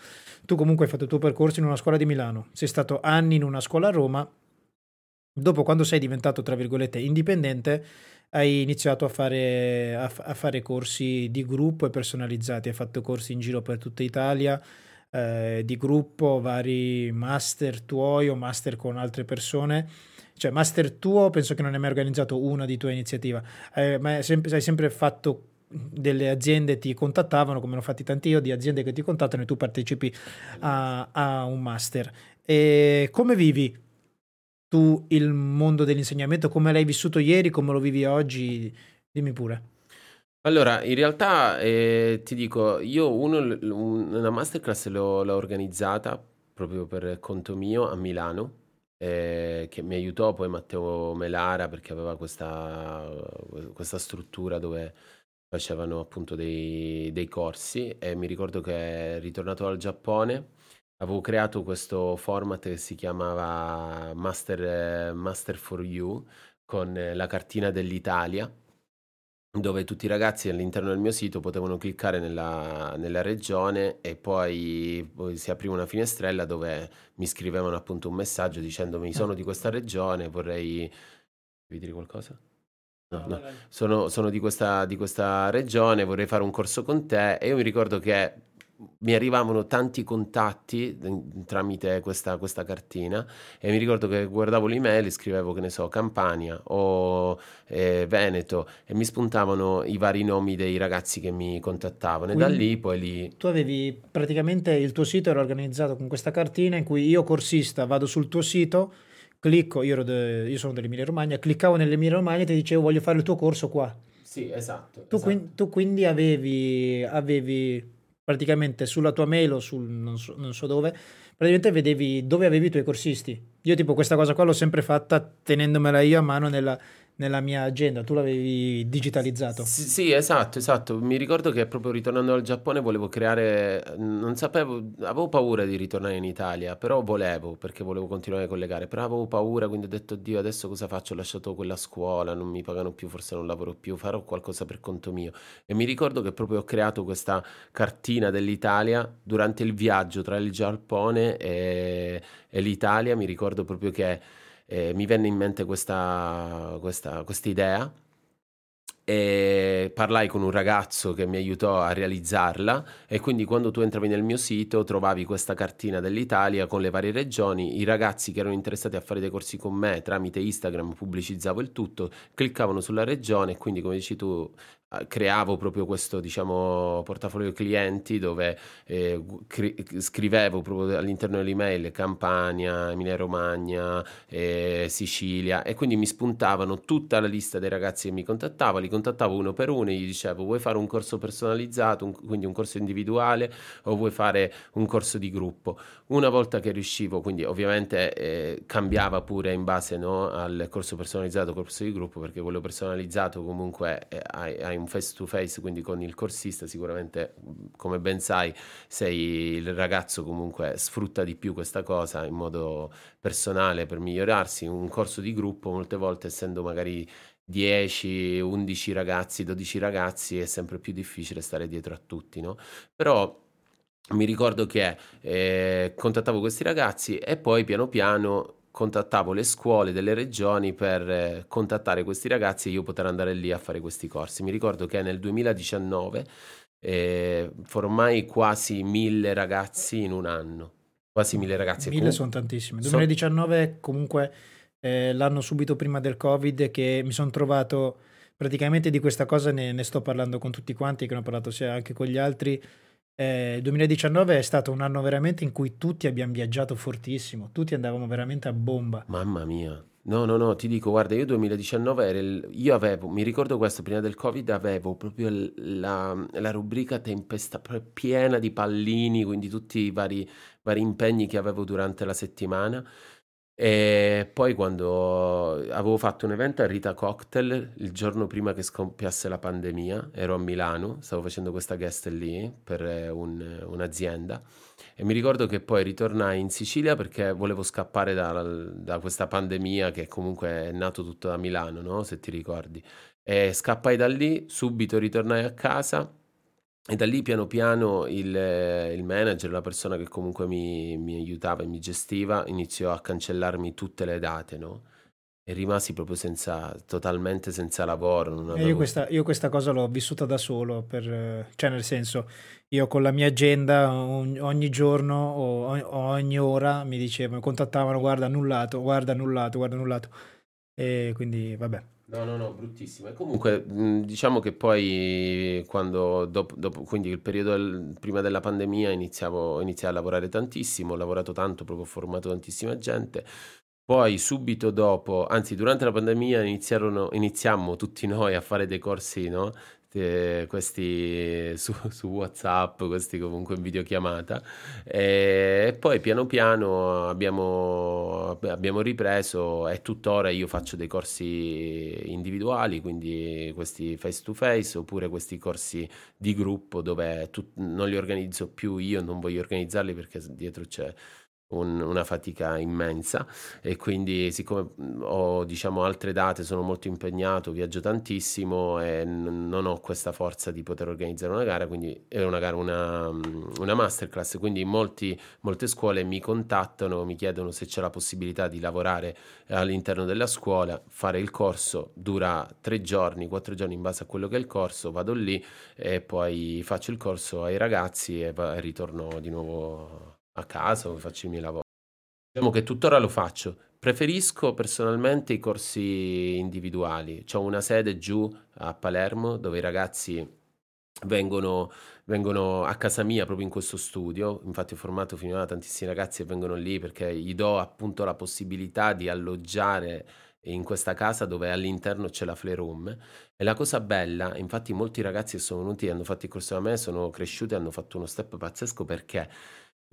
Speaker 2: Tu comunque hai fatto il tuo percorso in una scuola di Milano, sei stato anni in una scuola a Roma, dopo quando sei diventato, tra virgolette, indipendente, hai iniziato a fare, a, a fare corsi di gruppo e personalizzati, hai fatto corsi in giro per tutta Italia, eh, di gruppo, vari master tuoi o master con altre persone. Cioè, master tuo penso che non hai mai organizzato una di tua iniziativa, eh, ma hai hai sempre fatto delle aziende ti contattavano, come l'ho fatti tanti io, di aziende che ti contattano e tu partecipi a, a un master. E come vivi tu il mondo dell'insegnamento? Come l'hai vissuto ieri? Come lo vivi oggi? Dimmi pure.
Speaker 1: Allora, in realtà eh, ti dico, io uno, una masterclass l'ho, l'ho organizzata proprio per conto mio a Milano, eh, che mi aiutò poi Matteo Melara perché aveva questa, questa struttura dove facevano appunto dei, dei corsi e mi ricordo che ritornato dal Giappone avevo creato questo format che si chiamava Master, Master for You con la cartina dell'Italia dove tutti i ragazzi all'interno del mio sito potevano cliccare nella, nella regione e poi, poi, si apriva una finestrella dove mi scrivevano appunto un messaggio dicendomi sono di questa regione, vorrei... Devi dire qualcosa? No, no. Sono, sono di, questa, di questa regione, vorrei fare un corso con te e io mi ricordo che mi arrivavano tanti contatti tramite questa, questa, cartina e mi ricordo che guardavo l'email e scrivevo che ne so Campania o eh, Veneto e mi spuntavano i vari nomi dei ragazzi che mi contattavano Quindi, e da lì poi lì
Speaker 2: tu avevi praticamente il tuo sito era organizzato con questa cartina in cui io corsista vado sul tuo sito clicco io, de, io sono dell'Emilia Romagna cliccavo nell'Emilia Romagna e ti dicevo voglio fare il tuo corso qua
Speaker 1: sì esatto
Speaker 2: tu,
Speaker 1: esatto.
Speaker 2: Quindi, tu quindi avevi, avevi praticamente sulla tua mail o sul non so, non so dove, praticamente vedevi dove avevi i tuoi corsisti. Io tipo questa cosa qua l'ho sempre fatta tenendomela io a mano nella, nella mia agenda, tu l'avevi digitalizzato.
Speaker 1: Sì, sì, esatto, esatto. Mi ricordo che proprio ritornando dal Giappone volevo creare, non sapevo, avevo paura di ritornare in Italia, però volevo, perché volevo continuare a collegare, però avevo paura, quindi ho detto, Dio, adesso cosa faccio? Ho lasciato quella scuola, non mi pagano più, forse non lavoro più, farò qualcosa per conto mio. E mi ricordo che proprio ho creato questa cartina dell'Italia durante il viaggio tra il Giappone e, e l'Italia, mi ricordo proprio che eh, mi venne in mente questa, questa idea e parlai con un ragazzo che mi aiutò a realizzarla e quindi quando tu entravi nel mio sito trovavi questa cartina dell'Italia con le varie regioni, i ragazzi che erano interessati a fare dei corsi con me tramite Instagram pubblicizzavo il tutto, cliccavano sulla regione e quindi come dici tu creavo proprio questo diciamo portafoglio clienti dove eh, cri- scrivevo proprio all'interno dell'email Campania, Emilia Romagna, eh, Sicilia e quindi mi spuntavano tutta la lista dei ragazzi che mi contattavo, li contattavo uno per uno e gli dicevo vuoi fare un corso personalizzato, un, quindi un corso individuale o vuoi fare un corso di gruppo. Una volta che riuscivo, quindi ovviamente eh, cambiava pure in base no, al corso personalizzato, corso di gruppo perché quello personalizzato comunque eh, hai, hai un un face to face, quindi con il corsista, sicuramente, come ben sai, sei il ragazzo comunque sfrutta di più questa cosa in modo personale per migliorarsi. Un corso di gruppo, molte volte, essendo magari 10, 11 ragazzi, 12 ragazzi, è sempre più difficile stare dietro a tutti, no? Però mi ricordo che eh, contattavo questi ragazzi e poi piano piano contattavo le scuole delle regioni per eh, contattare questi ragazzi e io poter andare lì a fare questi corsi. Mi ricordo che nel 2019 eh, formai quasi mille ragazzi in un anno. Quasi mille ragazzi.
Speaker 2: Mille sono tantissimi. 2019 comunque eh, l'anno subito prima del Covid che mi sono trovato praticamente di questa cosa ne, ne, sto parlando con tutti quanti che ne ho parlato sia anche con gli altri eh, il 2019 è stato un anno veramente in cui tutti abbiamo viaggiato fortissimo, tutti andavamo veramente a bomba.
Speaker 1: Mamma mia. No, no, no, ti dico, guarda, io 2019 era il, io avevo, mi ricordo questo, prima del Covid avevo proprio la, la rubrica tempesta piena di pallini, quindi tutti i vari, vari impegni che avevo durante la settimana e poi quando avevo fatto un evento a Rita Cocktail il giorno prima che scoppiasse la pandemia, ero a Milano, stavo facendo questa guest lì per un- un'azienda e mi ricordo che poi ritornai in Sicilia perché volevo scappare da, da questa pandemia che comunque è nato tutto da Milano, no? Se ti ricordi. E scappai da lì, subito ritornai a casa e da lì piano piano il, il manager, la persona che comunque mi, mi aiutava e mi gestiva, iniziò a cancellarmi tutte le date, no? e rimasi proprio senza, totalmente senza lavoro. non
Speaker 2: E io
Speaker 1: avevo...
Speaker 2: questa, io questa cosa l'ho vissuta da solo, per, eh, cioè nel senso, io con la mia agenda ogni, ogni giorno o ogni, ogni ora mi dicevano, contattavano, guarda annullato, guarda annullato, guarda annullato. E quindi vabbè.
Speaker 1: No, no, no, bruttissimo. E comunque, diciamo che poi quando, dopo, dopo- quindi il periodo del- prima della pandemia iniziavo, iniziai a lavorare tantissimo, ho lavorato tanto, proprio ho formato tantissima gente. Poi subito dopo, anzi durante la pandemia iniziarono, iniziammo tutti noi a fare dei corsi, no? Eh, questi su, su WhatsApp, questi comunque in videochiamata. E poi piano piano abbiamo, abbiamo ripreso e tuttora io faccio dei corsi individuali, quindi questi face to face, oppure questi corsi di gruppo dove tu- non li organizzo più io, non voglio organizzarli perché dietro c'è un- una fatica immensa. E quindi siccome mh, ho diciamo altre date, sono molto impegnato, viaggio tantissimo e n- non ho questa forza di poter organizzare una gara, quindi è una gara, una, mh, una masterclass, quindi molti, molte scuole mi contattano, mi chiedono se c'è la possibilità di lavorare all'interno della scuola, fare il corso, dura tre giorni, quattro giorni in base a quello che è il corso, vado lì e poi faccio il corso ai ragazzi e ritorno di nuovo a casa o faccio i miei lavori. Diciamo che tuttora lo faccio. Preferisco personalmente i corsi individuali. C'ho una sede giù a Palermo dove i ragazzi vengono, vengono a casa mia proprio in questo studio. Infatti ho formato finora tantissimi ragazzi e vengono lì perché gli do appunto la possibilità di alloggiare in questa casa dove all'interno c'è la Playroom. E la cosa bella, infatti molti ragazzi che sono venuti e hanno fatto il corso da me sono cresciuti e hanno fatto uno step pazzesco perché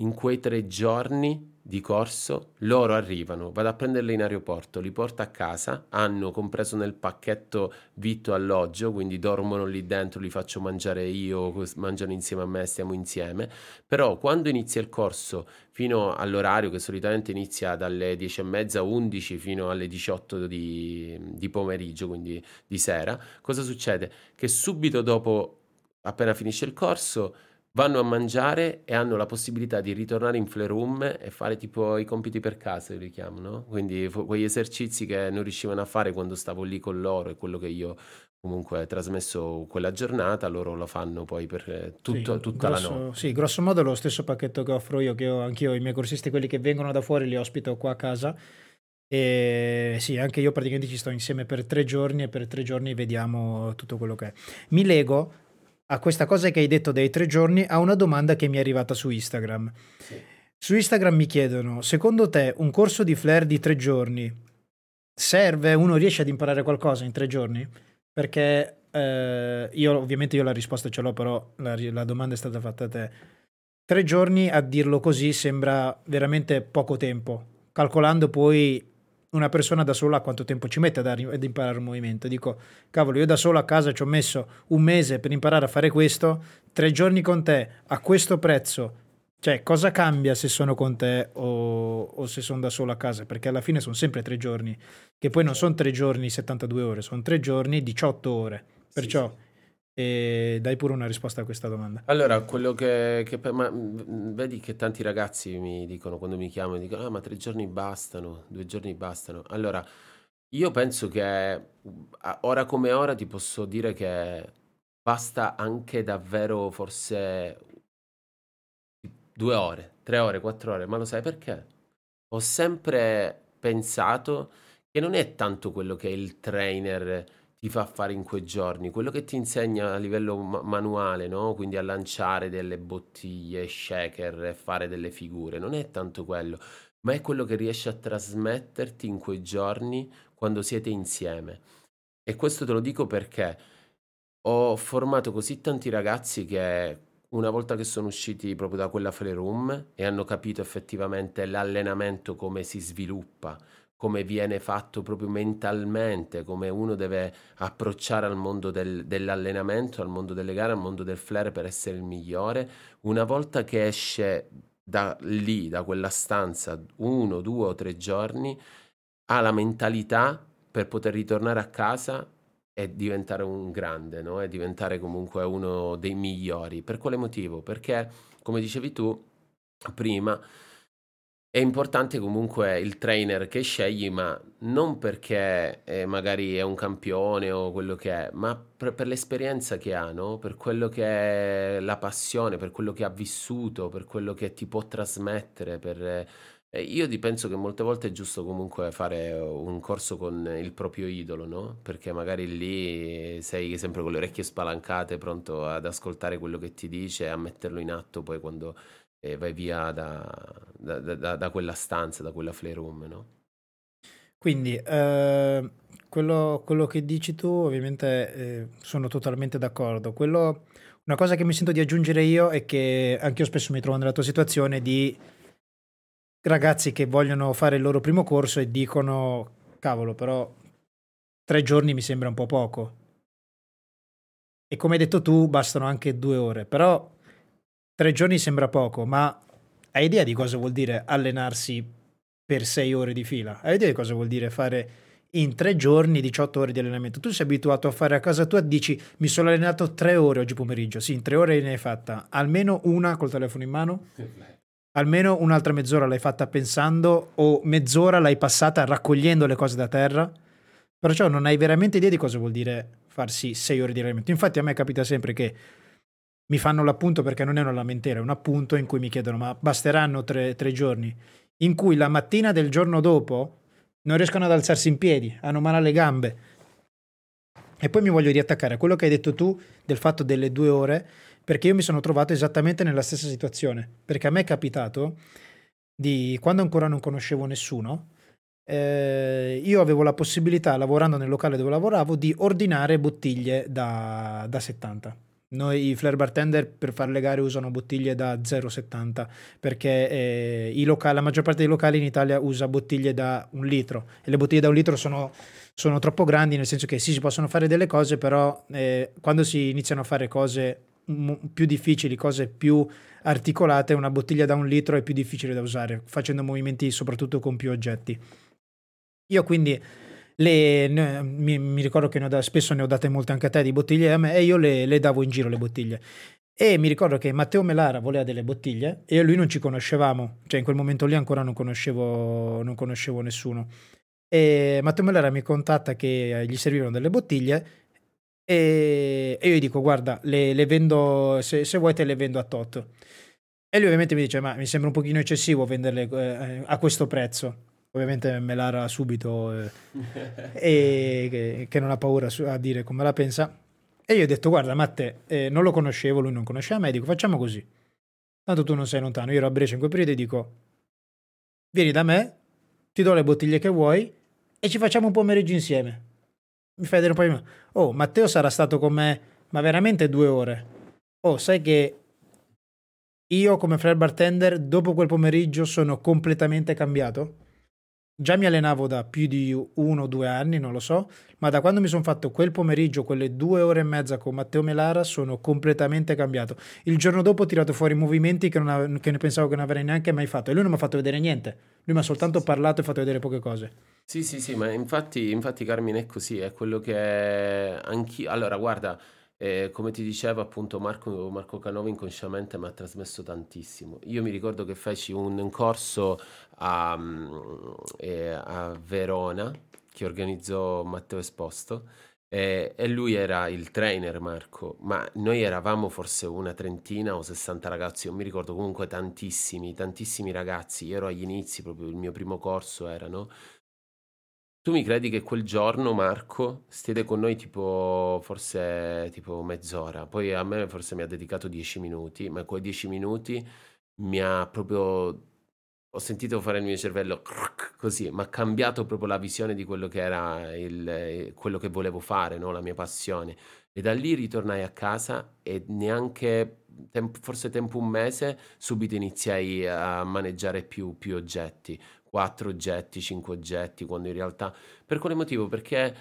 Speaker 1: in quei tre giorni di corso loro arrivano, vado a prenderli in aeroporto, li porto a casa, hanno compreso nel pacchetto vitto alloggio, quindi dormono lì dentro, li faccio mangiare io, mangiano insieme a me, stiamo insieme. Però quando inizia il corso fino all'orario che solitamente inizia dalle 10 e mezza, 11 fino alle 18 di, di pomeriggio, quindi di sera, cosa succede? Che subito dopo, appena finisce il corso, vanno a mangiare e hanno la possibilità di ritornare in Playroom e fare tipo i compiti per casa, li chiamano, quindi quegli esercizi che non riuscivano a fare quando stavo lì con loro e quello che io comunque ho trasmesso quella giornata, loro lo fanno poi per eh,
Speaker 2: Sì,
Speaker 1: tutto- tutta la
Speaker 2: grosso,
Speaker 1: notte.
Speaker 2: sì, grosso modo lo stesso pacchetto che offro io, che ho anch'io i miei corsisti, quelli che vengono da fuori, li ospito qua a casa. E sì, anche io praticamente ci sto insieme per tre giorni e per tre giorni vediamo tutto quello che è. Mi lego a questa cosa che hai detto dei tre giorni a una domanda che mi è arrivata su Instagram. Su Instagram mi chiedono, secondo te un corso di flare di tre giorni serve? Uno riesce ad imparare qualcosa in tre giorni? Perché eh, io ovviamente io la risposta ce l'ho, però la, la domanda è stata fatta a te. Tre giorni a dirlo così sembra veramente poco tempo, calcolando poi una persona da sola quanto tempo ci mette ad, arri- ad imparare un movimento. Dico, cavolo, io da solo a casa ci ho messo un mese per imparare a fare questo, tre giorni con te a questo prezzo. Cioè, cosa cambia se sono con te o, o se sono da solo a casa? Perché alla fine sono sempre tre giorni, che poi non sono tre giorni 72 ore, sono tre giorni 18 ore.
Speaker 1: Sì,
Speaker 2: Perciò
Speaker 1: sì.
Speaker 2: Eh, dai pure una risposta a questa domanda.
Speaker 1: Allora, quello che, che ma, mh, vedi che tanti ragazzi mi dicono quando mi chiamano, dicono, ah, ma tre giorni bastano, due giorni bastano. Allora, io penso che ora come ora ti posso dire che basta anche davvero forse due ore, tre ore, quattro ore, ma lo sai perché? Ho sempre pensato che non è tanto quello che il trainer ti fa fare in quei giorni, quello che ti insegna a livello ma- manuale, no? Quindi a lanciare delle bottiglie, shaker fare delle figure, non è tanto quello, ma è quello che riesce a trasmetterti in quei giorni quando siete insieme. E questo te lo dico perché ho formato così tanti ragazzi che una volta che sono usciti proprio da quella free room e hanno capito effettivamente l'allenamento come si sviluppa, come viene fatto proprio mentalmente, come uno deve approcciare al mondo del- dell'allenamento, al mondo delle gare, al mondo del flare per essere il migliore, una volta che esce da lì, da quella stanza, uno, due o tre giorni, ha la mentalità per poter ritornare a casa e diventare un grande, no? E diventare comunque uno dei migliori. Per quale motivo? Perché, come dicevi tu prima, è importante comunque il trainer che scegli, ma non perché eh, magari è un campione o quello che è, ma per, per l'esperienza che ha, no? per quello che è la passione, per quello che ha vissuto, per quello che ti può trasmettere. Per, eh, io penso che molte volte è giusto comunque fare un corso con il proprio idolo, no? Perché magari lì sei sempre con le orecchie spalancate, pronto ad ascoltare quello che ti dice e a metterlo in atto poi quando e vai via da, da, da, da quella stanza, da quella flare room, no?
Speaker 2: Quindi eh, quello, quello, che dici tu ovviamente eh, sono totalmente d'accordo. Quello, una cosa che mi sento di aggiungere io è che anche io spesso mi trovo nella tua situazione di ragazzi che vogliono fare il loro primo corso e dicono cavolo però tre giorni mi sembra un po' poco. E come hai detto tu bastano anche due ore, però Tre giorni sembra poco, ma hai idea di cosa vuol dire allenarsi per sei ore di fila? Hai idea di cosa vuol dire fare in tre giorni 18 ore di allenamento? Tu sei abituato a fare a casa tua, dici mi sono allenato tre ore oggi pomeriggio. Sì, in tre ore ne hai fatta almeno una col telefono in mano. Almeno un'altra mezz'ora l'hai fatta pensando o mezz'ora l'hai passata raccogliendo le cose da terra. Perciò non hai veramente idea di cosa vuol dire farsi sei ore di allenamento. Infatti a me capita sempre che mi fanno l'appunto perché non è una lamentela, è un appunto in cui mi chiedono ma basteranno tre, tre giorni, in cui la mattina del giorno dopo non riescono ad alzarsi in piedi, hanno male alle gambe. E poi mi voglio riattaccare a quello che hai detto tu del fatto delle due ore, perché io mi sono trovato esattamente nella stessa situazione, perché a me è capitato di, quando ancora non conoscevo nessuno, eh, io avevo la possibilità, lavorando nel locale dove lavoravo, di ordinare bottiglie da, da 70 noi i flare bartender per fare le gare usano bottiglie da 0,70 perché eh, locali, la maggior parte dei locali in Italia usa bottiglie da un litro e le bottiglie da un litro sono, sono troppo grandi nel senso che sì si possono fare delle cose però eh, quando si iniziano a fare cose più difficili, cose più articolate, una bottiglia da un litro è più difficile da usare facendo movimenti soprattutto con più oggetti. Io quindi le, ne, mi, mi, ricordo che ne da, spesso ne ho date molte anche a te di bottiglie a me, e io le, le, davo in giro le bottiglie. E mi ricordo che Matteo Melara voleva delle bottiglie e lui non ci conoscevamo, cioè in quel momento lì ancora non conoscevo, non conoscevo nessuno. E Matteo Melara mi contatta che gli servivano delle bottiglie e, e io gli dico guarda le, le vendo, se, se, vuoi te le vendo a tot. E lui ovviamente mi dice ma mi sembra un pochino eccessivo venderle eh, a questo prezzo ovviamente Melara subito eh, e che, che, non ha paura a dire come la pensa. E io ho detto guarda Matte eh, non lo conoscevo lui non conosceva me dico facciamo così tanto tu non sei lontano io ero a Brescia in quel periodo e dico vieni da me ti do le bottiglie che vuoi e ci facciamo un pomeriggio insieme mi fai vedere un po' di oh Matteo sarà stato con me ma veramente due ore oh sai che io come flare bartender dopo quel pomeriggio sono completamente cambiato Già mi allenavo da più di uno o due anni, non lo so, ma da quando mi sono fatto quel pomeriggio, quelle due ore e mezza con Matteo Melara, sono completamente cambiato. Il giorno dopo ho tirato fuori movimenti che, ave- che ne pensavo che non avrei neanche mai fatto e lui non mi ha fatto vedere niente. Lui mi ha soltanto sì, parlato e fatto vedere poche cose.
Speaker 1: Sì, sì, sì, ma infatti, infatti Carmine è così, è quello che anch'io... Allora, guarda... Eh, come ti dicevo appunto Marco, Marco Canova inconsciamente mi ha trasmesso tantissimo. Io mi ricordo che feci un corso a, mm, eh, a Verona che organizzò Matteo Esposto eh, e lui era il trainer Marco, ma noi eravamo forse una trentina o sessanta ragazzi, io mi ricordo comunque tantissimi, tantissimi ragazzi, io ero agli inizi, proprio il mio primo corso erano tu mi credi che quel giorno Marco stette con noi tipo forse tipo mezz'ora, poi a me forse mi ha dedicato dieci minuti, ma quei dieci minuti mi ha proprio... Ho sentito fare il mio cervello così, mi ha cambiato proprio la visione di quello che era il, quello che volevo fare, no? la mia passione. E da lì ritornai a casa e neanche, tempo, forse tempo un mese, subito iniziai a maneggiare più, più oggetti quattro oggetti, cinque oggetti, quando in realtà... Per quale motivo? Perché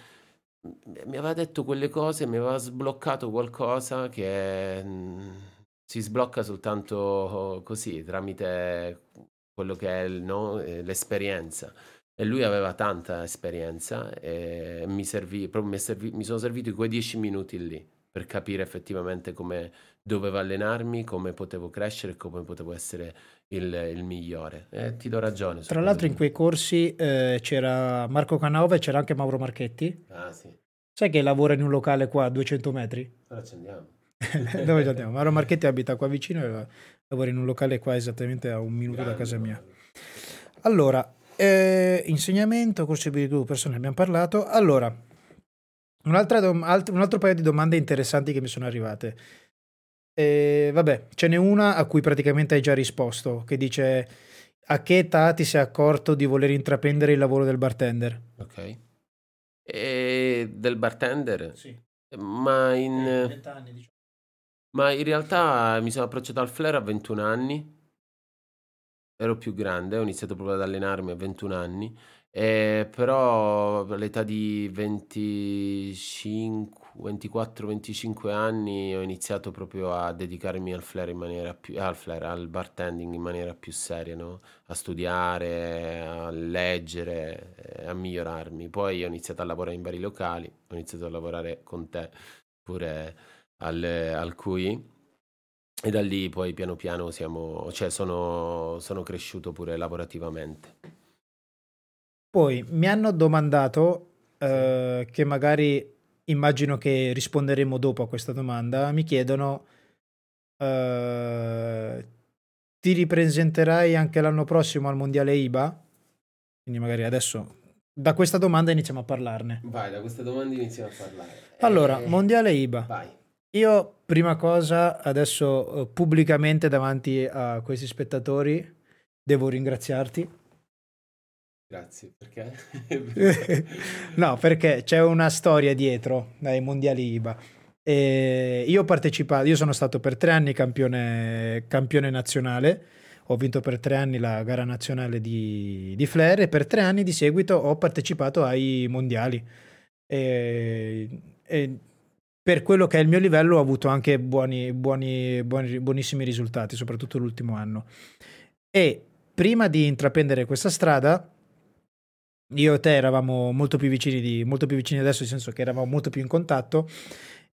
Speaker 1: mi aveva detto quelle cose, mi aveva sbloccato qualcosa che mh, si sblocca soltanto così, tramite quello che è il, no? Eh, l'esperienza. E lui aveva tanta esperienza e mi, servì, mi, servì, mi sono serviti quei dieci minuti lì per capire effettivamente come dovevo allenarmi, come potevo crescere come potevo essere il, il migliore. E ti do ragione.
Speaker 2: Tra l'altro in quei corsi eh, c'era Marco Canova e c'era anche Mauro Marchetti.
Speaker 1: Ah sì.
Speaker 2: Sai che lavora in un locale qua a 200 metri?
Speaker 1: Ora ci andiamo.
Speaker 2: Dove ci andiamo? Mauro Marchetti abita qua vicino e lavora in un locale qua esattamente a un minuto Grande da casa mia. Allora, eh, insegnamento, corsi di persone, abbiamo parlato. Allora, dom- alt- un altro paio di domande interessanti che mi sono arrivate. E, vabbè, ce n'è una a cui praticamente hai già risposto, che dice a che età ti sei accorto di voler intraprendere il lavoro del bartender?
Speaker 1: Ok. E del bartender?
Speaker 2: Sì.
Speaker 1: Ma in...
Speaker 2: Eh, anni, diciamo.
Speaker 1: Ma in realtà mi sono approcciato al flare a 21 anni. Ero più grande, ho iniziato proprio ad allenarmi a 21 anni eh, però all'età di 25, 24-25 anni ho iniziato proprio a dedicarmi al flare in maniera più, al flare, al bartending in maniera più seria, no? A studiare, a leggere, eh, a migliorarmi. Poi ho iniziato a lavorare in vari locali, ho iniziato a lavorare con te pure al, al QI. E da lì poi piano piano siamo, cioè sono, sono cresciuto pure lavorativamente.
Speaker 2: Poi mi hanno domandato, eh, che magari immagino che risponderemo dopo a questa domanda, mi chiedono, eh, ti ripresenterai anche l'anno prossimo al Mondiale IBA? Quindi magari adesso da questa domanda iniziamo a parlarne.
Speaker 1: Vai, da questa domanda iniziamo a parlare.
Speaker 2: Allora, eh... Mondiale IBA.
Speaker 1: Vai.
Speaker 2: Io, prima cosa, adesso pubblicamente davanti a questi spettatori, devo ringraziarti
Speaker 1: Grazie, perché?
Speaker 2: no, perché c'è una storia dietro dai mondiali IBA. E io ho partecipato, io sono stato per tre anni campione, campione nazionale, ho vinto per tre anni la gara nazionale di, di Flair e per tre anni di seguito ho partecipato ai mondiali. E, e per quello che è il mio livello ho avuto anche buoni, buoni, buoni, buonissimi risultati, soprattutto l'ultimo anno. E prima di intraprendere questa strada io e te eravamo molto più vicini di, molto più vicini adesso, nel senso che eravamo molto più in contatto.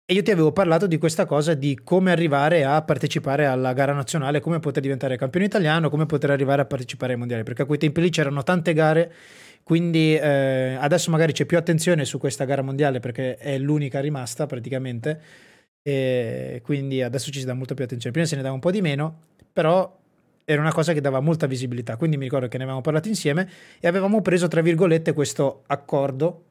Speaker 2: E io ti avevo parlato di questa cosa, di come arrivare a partecipare alla gara nazionale, come poter diventare campione italiano, come poter arrivare a partecipare ai mondiali, perché a quei tempi lì c'erano tante gare, quindi eh, adesso magari c'è più attenzione su questa gara mondiale perché è l'unica rimasta praticamente, e quindi adesso ci si dà molto più attenzione. Prima se ne dava un po' di meno, però era una cosa che dava molta visibilità, quindi mi ricordo che ne avevamo parlato insieme e avevamo preso, tra virgolette, questo accordo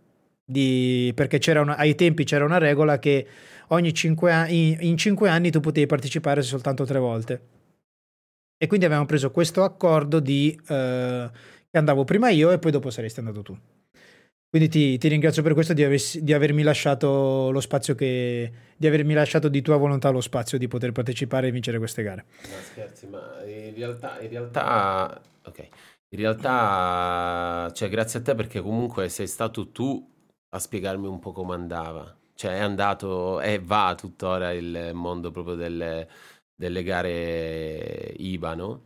Speaker 2: di, perché una, ai tempi c'era una regola che ogni 5 anni, in 5 anni tu potevi partecipare soltanto tre volte. E quindi avevamo preso questo accordo di eh, che andavo prima io e poi dopo saresti andato tu. Quindi ti, ti ringrazio per questo di, aver, di, avermi lasciato lo spazio che di avermi lasciato di tua volontà lo spazio di poter partecipare e vincere queste gare.
Speaker 1: No, scherzi, ma in realtà, in realtà, ok, in realtà, cioè, grazie a te perché comunque sei stato tu a spiegarmi un po' come andava. Cioè, è andato e va tuttora il mondo proprio delle, delle gare IBA, no?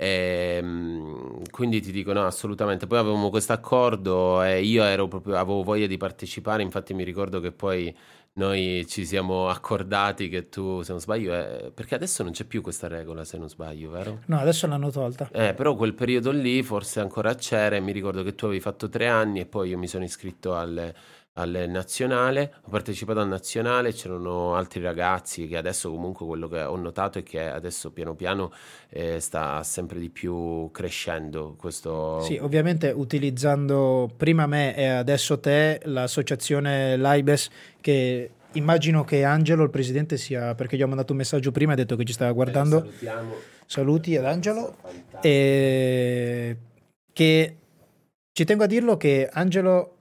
Speaker 1: E, ehm, quindi ti dico no, assolutamente. Poi avevamo questo accordo e io ero proprio, avevo voglia di partecipare, infatti mi ricordo che poi noi ci siamo accordati che tu, se non sbaglio, eh, perché adesso non c'è più questa regola, se non sbaglio, vero?
Speaker 2: No, adesso l'hanno tolta.
Speaker 1: Eh, però quel periodo lì forse ancora c'era e mi ricordo che tu avevi fatto tre anni e poi io mi sono iscritto alle al nazionale, ho partecipato al nazionale, c'erano altri ragazzi che adesso comunque quello che ho notato è che adesso piano piano eh, sta sempre di più crescendo questo...
Speaker 2: Sì, ovviamente utilizzando prima me e adesso te l'associazione Libes che immagino che Angelo, il presidente, sia perché gli ho mandato un messaggio prima, ha detto che ci stava guardando. Eh,
Speaker 1: salutiamo.
Speaker 2: Saluti ad Angelo. E che ci tengo a dirlo che Angelo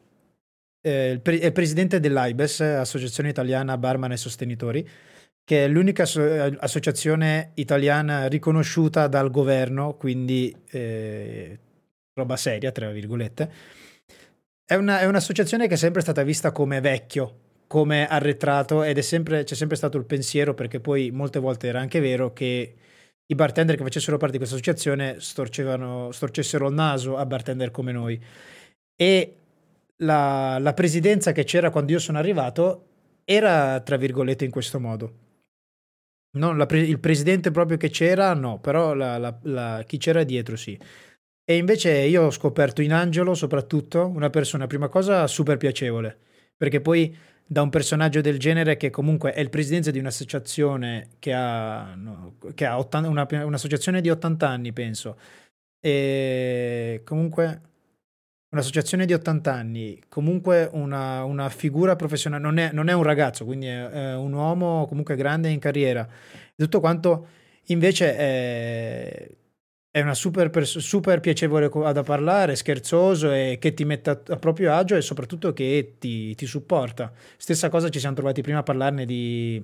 Speaker 2: eh, il pre- è presidente dell'AIBES, Associazione Italiana Barman e Sostenitori, che è l'unica so- eh, associazione italiana riconosciuta dal governo, quindi eh, roba seria, tra virgolette. È, una, è, un'associazione che è sempre stata vista come vecchio, come arretrato ed è sempre, c'è sempre stato il pensiero, perché poi molte volte era anche vero che i bartender che facessero parte di questa associazione storcessero il naso a bartender come noi. E la, la presidenza che c'era quando io sono arrivato era tra virgolette in questo modo. No, pre- il presidente proprio che c'era, no, però la, la, la, chi c'era dietro sì. E invece io ho scoperto in Angelo soprattutto una persona, prima cosa, super piacevole, perché poi da un personaggio del genere che comunque è il presidente di un'associazione che ha, no, che ha 80, una, un'associazione di 80 anni, penso, e comunque un'associazione di 80 anni, comunque una, una figura professionale, non è, non è, un ragazzo, quindi è, è, un uomo comunque grande in carriera, tutto quanto invece è è una super, super piacevole da parlare, scherzoso e che ti mette a, a proprio agio e soprattutto che ti, ti, supporta. Stessa cosa ci siamo trovati prima a parlarne di,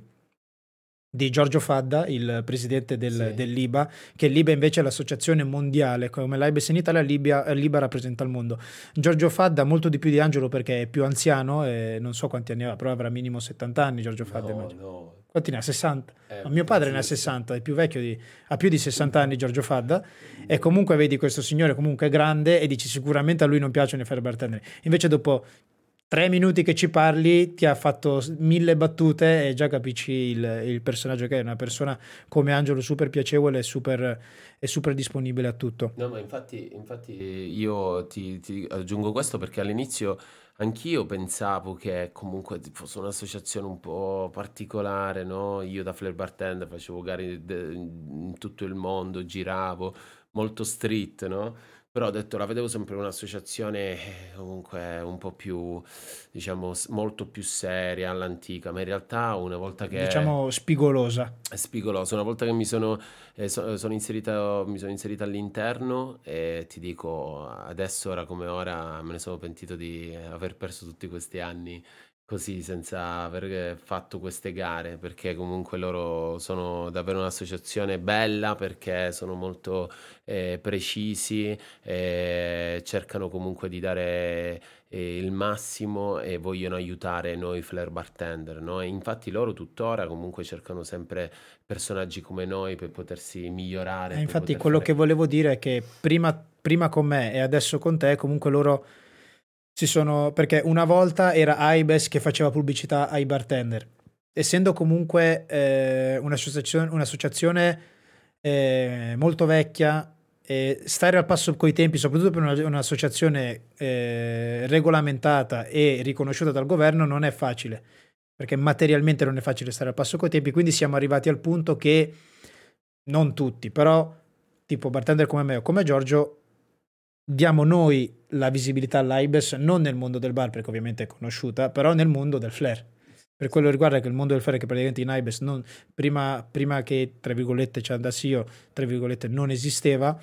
Speaker 2: di Giorgio Fadda, il presidente del, sì. del, Liba, che Liba invece è l'associazione mondiale, come l'AIBES in Italia, Libia, Liba rappresenta il mondo. Giorgio Fadda molto di più di Angelo perché è più anziano e non so quanti anni ha, però avrà minimo 70 anni Giorgio Fadda. No, no, quanti ne ha? 60? Eh, mio padre ne ha 60, è più vecchio di, ha più di 60 anni Giorgio Fadda e comunque vedi questo signore comunque grande e dici sicuramente a lui non piacciono i fare bartender. Invece dopo tre minuti che ci parli ti ha fatto mille battute e già capisci il, il personaggio che è una persona come Angelo super piacevole e super, super disponibile a tutto.
Speaker 1: No, ma infatti, infatti io ti, ti aggiungo questo perché all'inizio Anch'io pensavo che comunque fosse un'associazione un po' particolare, no? Io da Flair Bartender facevo gare in tutto il mondo, giravo, molto street, no? Però ho detto, la vedevo sempre un'associazione eh, comunque un po' più, diciamo, molto più seria all'antica, ma in realtà una volta che...
Speaker 2: Diciamo spigolosa.
Speaker 1: Spigolosa, una volta che mi sono, eh, so, sono inserita, mi sono inserita all'interno e ti dico, adesso ora come ora me ne sono pentito di aver perso tutti questi anni così senza aver fatto queste gare perché comunque loro sono davvero un'associazione bella perché sono molto eh, precisi eh, cercano comunque di dare eh, il massimo e vogliono aiutare noi flare bartender no? e infatti loro tuttora comunque cercano sempre personaggi come noi per potersi migliorare
Speaker 2: eh, infatti poter quello fare... che volevo dire è che prima, prima con me e adesso con te comunque loro si sono, perché una volta era Aibes che faceva pubblicità ai bartender. Essendo comunque eh, un'associazione, un'associazione eh, molto vecchia, eh, stare al passo coi tempi, soprattutto per una, un'associazione eh, regolamentata e riconosciuta dal governo, non è facile, perché materialmente non è facile stare al passo coi tempi, quindi siamo arrivati al punto che non tutti, però tipo bartender come me o come Giorgio diamo noi la visibilità all'Aibes non nel mondo del bar, perché ovviamente è conosciuta, però nel mondo del flair. Per quello riguarda che il mondo del flair, che praticamente in Aibes non, prima, prima che tra virgolette ci andassi io, tra virgolette non esisteva,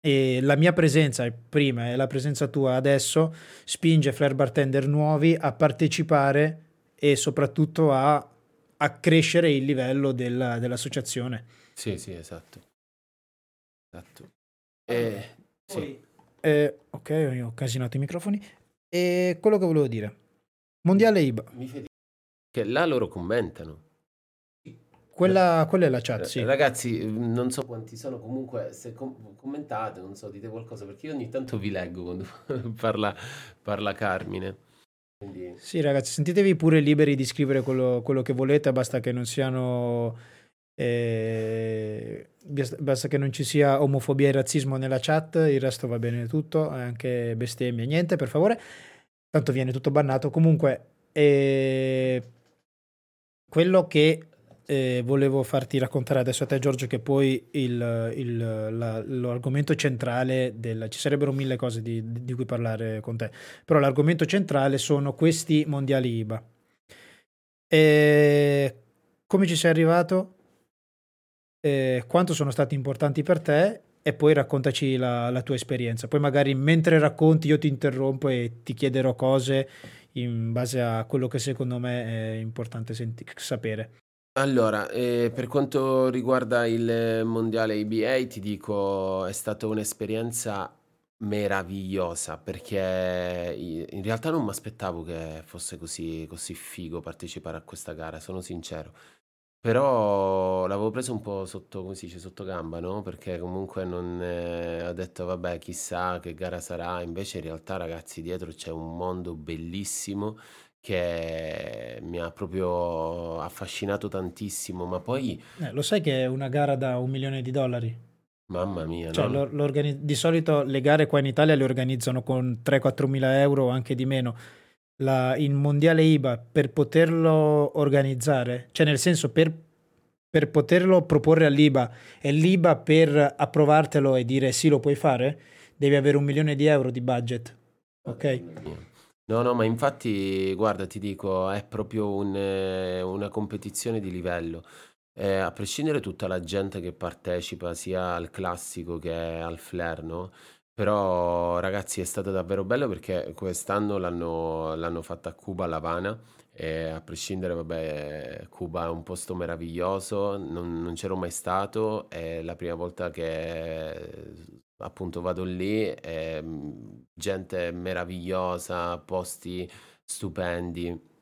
Speaker 2: e la mia presenza prima e la presenza tua adesso spinge flair bartender nuovi a partecipare e soprattutto a, a crescere il livello della, dell'associazione.
Speaker 1: Sì, sì, esatto. Esatto. E
Speaker 2: sì. Eh, ok, ho casinato i microfoni. E quello che volevo dire. Mondiale IBA.
Speaker 1: Che là loro commentano.
Speaker 2: Quella, quella, è la chat, sì.
Speaker 1: Ragazzi, non so quanti sono, comunque se com- commentate, non so, dite qualcosa, perché io ogni tanto vi leggo quando parla, parla Carmine.
Speaker 2: Quindi... Sì, ragazzi, sentitevi pure liberi di scrivere quello, quello che volete, basta che non siano e basta che non ci sia omofobia e razzismo nella chat, il resto va bene tutto, anche bestemmie, niente per favore, tanto viene tutto bannato. Comunque, eh, quello che eh, volevo farti raccontare adesso a te Giorgio, che poi il, il, la, l'argomento centrale del... ci sarebbero mille cose di, di cui parlare con te, però l'argomento centrale sono questi mondiali IBA. E come ci sei arrivato? Eh, quanto sono stati importanti per te e poi raccontaci la, la, tua esperienza. Poi magari mentre racconti io ti interrompo e ti chiederò cose in base a quello che secondo me è importante senti- sapere.
Speaker 1: Allora, eh, per quanto riguarda il mondiale IBA, ti dico, è stata un'esperienza meravigliosa perché in realtà non mi aspettavo che fosse così, così figo partecipare a questa gara, sono sincero. Però l'avevo preso un po' sotto, come si dice, sotto gamba, no? Perché comunque non eh, ho detto, vabbè, chissà che gara sarà. Invece in realtà, ragazzi, dietro c'è un mondo bellissimo che mi ha proprio affascinato tantissimo, ma poi,
Speaker 2: Eh, lo sai che è una gara da un milione di dollari?
Speaker 1: mamma mia,
Speaker 2: Cioè,
Speaker 1: no?
Speaker 2: l'or- l'organi- di solito le gare qua in Italia le organizzano con 3-4 mila euro o anche di meno. La- il mondiale IBA per poterlo organizzare, cioè nel senso per, per poterlo proporre all'IBA e l'IBA per approvartelo e dire sì lo puoi fare, devi avere un milione di euro di budget. Ok?
Speaker 1: No, no, ma infatti, guarda, ti dico, è proprio un, eh, una competizione di livello. Eh, a prescindere tutta la gente che partecipa sia al classico che al flair, no? Però, ragazzi, è stato davvero bello perché quest'anno l'hanno l'hanno fatta a Cuba, a La Habana, e a prescindere, vabbè, Cuba è un posto meraviglioso, non, non c'ero mai stato, è la prima volta che appunto vado lì, è, gente meravigliosa, posti stupendi.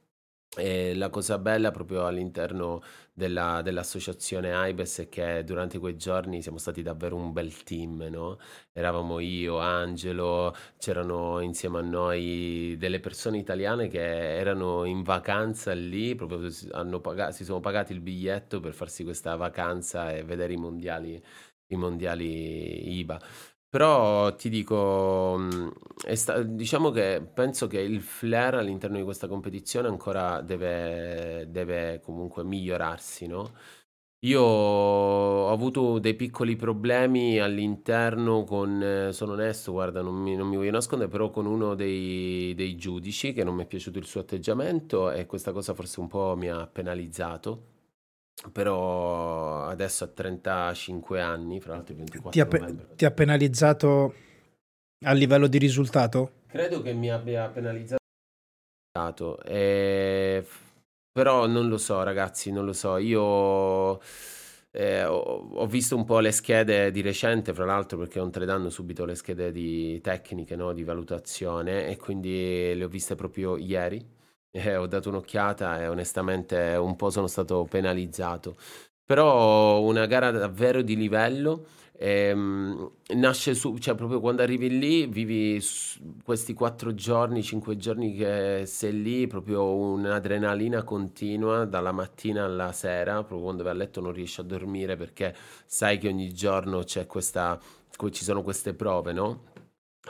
Speaker 1: E la cosa bella proprio all'interno della- dell'associazione AIBES è che durante quei giorni siamo stati davvero un bel team, no? Eravamo io, Angelo, c'erano insieme a noi delle persone italiane che erano in vacanza lì, proprio si, hanno paga- si sono pagati il biglietto per farsi questa vacanza e vedere i mondiali, i mondiali IBA. Però ti dico, è sta- diciamo che penso che il flair all'interno di questa competizione ancora deve, deve comunque migliorarsi, no? Io ho avuto dei piccoli problemi all'interno con, eh, sono onesto, guarda, non mi, non mi voglio nascondere, però con uno dei, dei giudici che non mi è piaciuto il suo atteggiamento e questa cosa forse un po' mi ha penalizzato. Però adesso a 35 anni, fra l'altro il
Speaker 2: Ti
Speaker 1: 24
Speaker 2: ha, pe- ti ha penalizzato a livello di risultato?
Speaker 1: Credo che mi abbia penalizzato, eh, però non lo so, ragazzi, non lo so. Io eh, ho, ho visto un po' le schede di recente, fra l'altro, perché non te le danno subito le schede di tecniche, no, di valutazione, e quindi le ho viste proprio ieri. Eh, ho dato un'occhiata e onestamente un po' sono stato penalizzato. Però una gara davvero di livello. ehm, nasce su, cioè proprio quando arrivi lì, vivi questi quattro giorni, cinque giorni che sei lì, proprio un'adrenalina continua dalla mattina alla sera, proprio quando vai a letto non riesci a dormire perché sai che ogni giorno questa, que- ci sono queste prove, no?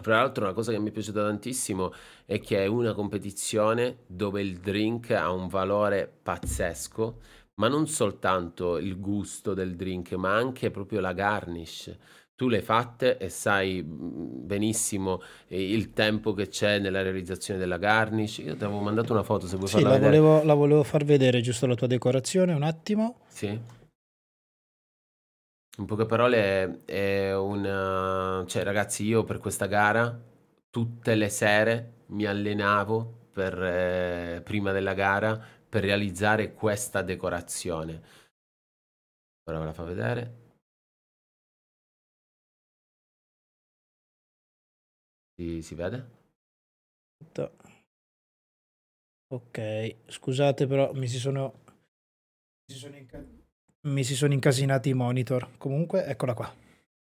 Speaker 1: Fra l'altro, una cosa che mi è piaciuta tantissimo è che è una competizione dove il drink ha un valore pazzesco, ma non soltanto il gusto del drink, ma anche proprio la garnish. Tu le hai fatte e sai mm, benissimo eh, il tempo che c'è nella realizzazione della garnish. Io ti avevo mandato una foto se vuoi
Speaker 2: Sì,
Speaker 1: farla
Speaker 2: la
Speaker 1: vedere.
Speaker 2: volevo, la volevo far vedere giusto la tua decorazione, un attimo.
Speaker 1: Sì. In poche parole è una... Cioè, ragazzi, io per questa gara tutte le sere mi allenavo per, eh, prima della gara per realizzare questa decorazione. Ora ve la fa vedere. Si, si vede?
Speaker 2: Ok, scusate però mi si sono, mi si sono, inca- mi si sono incasinati i monitor. Comunque, eccola qua.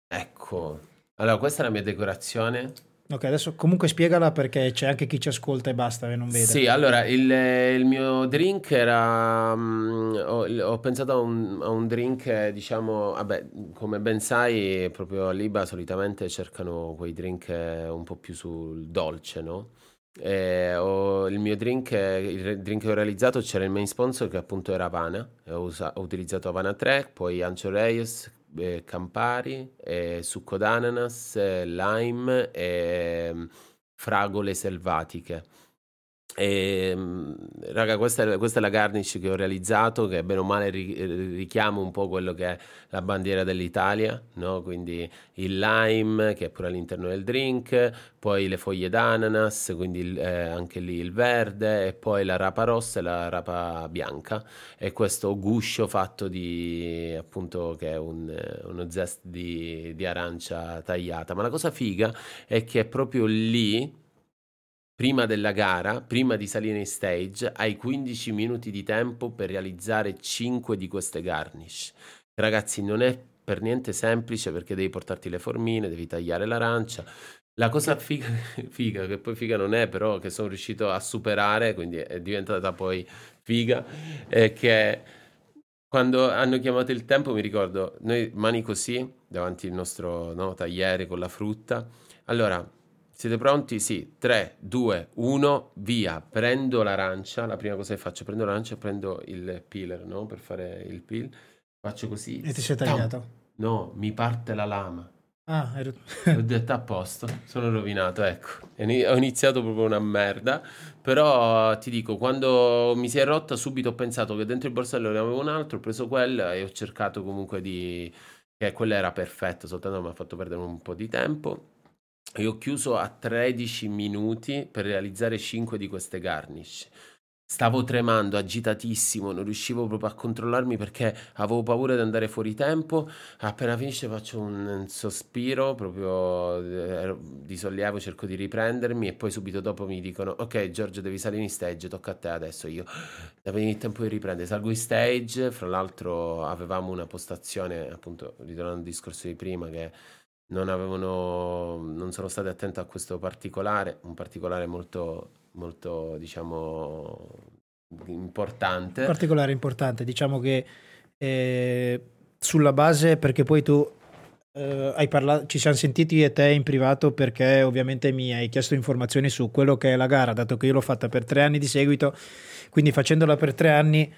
Speaker 1: Ecco. Allora, questa è la mia decorazione.
Speaker 2: Ok, adesso comunque spiegala perché c'è anche chi ci ascolta e basta e non vede.
Speaker 1: Sì, allora il, il mio drink era. mm, ho, ho pensato a un, a un drink, diciamo, vabbè, come ben sai, proprio all'Iba solitamente cercano quei drink un po' più sul dolce, no? E ho- il mio drink, eh, il drink che ho realizzato c'era il main sponsor che appunto era Havana. Ho, usa- ho utilizzato Havana 3, poi Ancho Reyes, eh, Campari, eh, succo d'ananas, eh, lime e mm, fragole selvatiche. E, mm, raga, questa è, questa è la garnish che ho realizzato, che bene o male ri- richiama un po' quello che è la bandiera dell'Italia, no? Quindi il lime, che è pure all'interno del drink, poi le foglie d'ananas, quindi eh, anche lì il verde, e poi la rapa rossa e la rapa bianca, e questo guscio fatto di, appunto, che è un, uno zest di, di arancia tagliata. Ma la cosa figa è che proprio lì prima della gara, prima di salire in stage, hai 15 minuti di tempo per realizzare 5 di queste garnish. Ragazzi, non è per niente semplice perché devi portarti le formine, devi tagliare l'arancia, La cosa figa, figa, che poi figa non è, però che sono riuscito a superare, quindi è diventata poi figa, è che quando hanno chiamato il tempo, mi ricordo, noi mani così, davanti al nostro no, tagliere con la frutta. Allora, siete pronti? Sì, 3, 2, 1, via. Prendo l'arancia, la prima cosa che faccio, prendo l'arancia e prendo il peeler, no? Per fare il peel. Faccio così.
Speaker 2: E ti sei tagliato?
Speaker 1: No, mi parte la lama.
Speaker 2: Ah, ero...
Speaker 1: Ho detto a posto, sono rovinato, ecco. Ho iniziato proprio una merda, però ti dico, quando mi si è rotta subito ho pensato che dentro il borsello ne avevo un altro, ho preso quella e ho cercato comunque di... che quella era perfetta, soltanto mi ha fatto perdere un po' di tempo. E ho chiuso a 13 minuti per realizzare 5 di queste garnish. Stavo tremando, agitatissimo, non riuscivo proprio a controllarmi perché avevo paura di andare fuori tempo. Appena finisce faccio un sospiro proprio eh, di sollievo, cerco di riprendermi e poi subito dopo mi dicono ok Giorgio devi salire in stage, tocca a te adesso. Io avevo il tempo di riprendere, salgo in stage, fra l'altro avevamo una postazione, appunto ritornando al discorso di prima che non avevano, non sono state attente a questo particolare, un particolare molto, molto diciamo, importante.
Speaker 2: Particolare importante, diciamo che eh, sulla base, perché poi tu eh, hai parlato, ci siamo sentiti e te in privato perché ovviamente mi hai chiesto informazioni su quello che è la gara, dato che io l'ho fatta per tre anni di seguito, quindi facendola per tre anni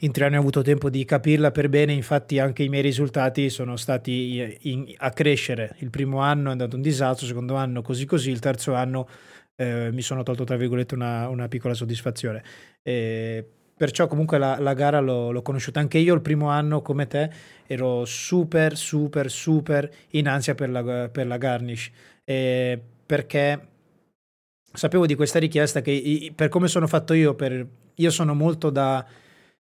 Speaker 2: in tre anni ho avuto tempo di capirla per bene, infatti anche i miei risultati sono stati in, a crescere. Il primo anno è andato un disastro, il secondo anno così così, il terzo anno eh, mi sono tolto tra virgolette una, una piccola soddisfazione. E perciò comunque la, la gara l'ho, l'ho, conosciuta anche io il primo anno come te, ero super super super in ansia per la, per la garnish, e perché sapevo di questa richiesta che per come sono fatto io, per, io sono molto da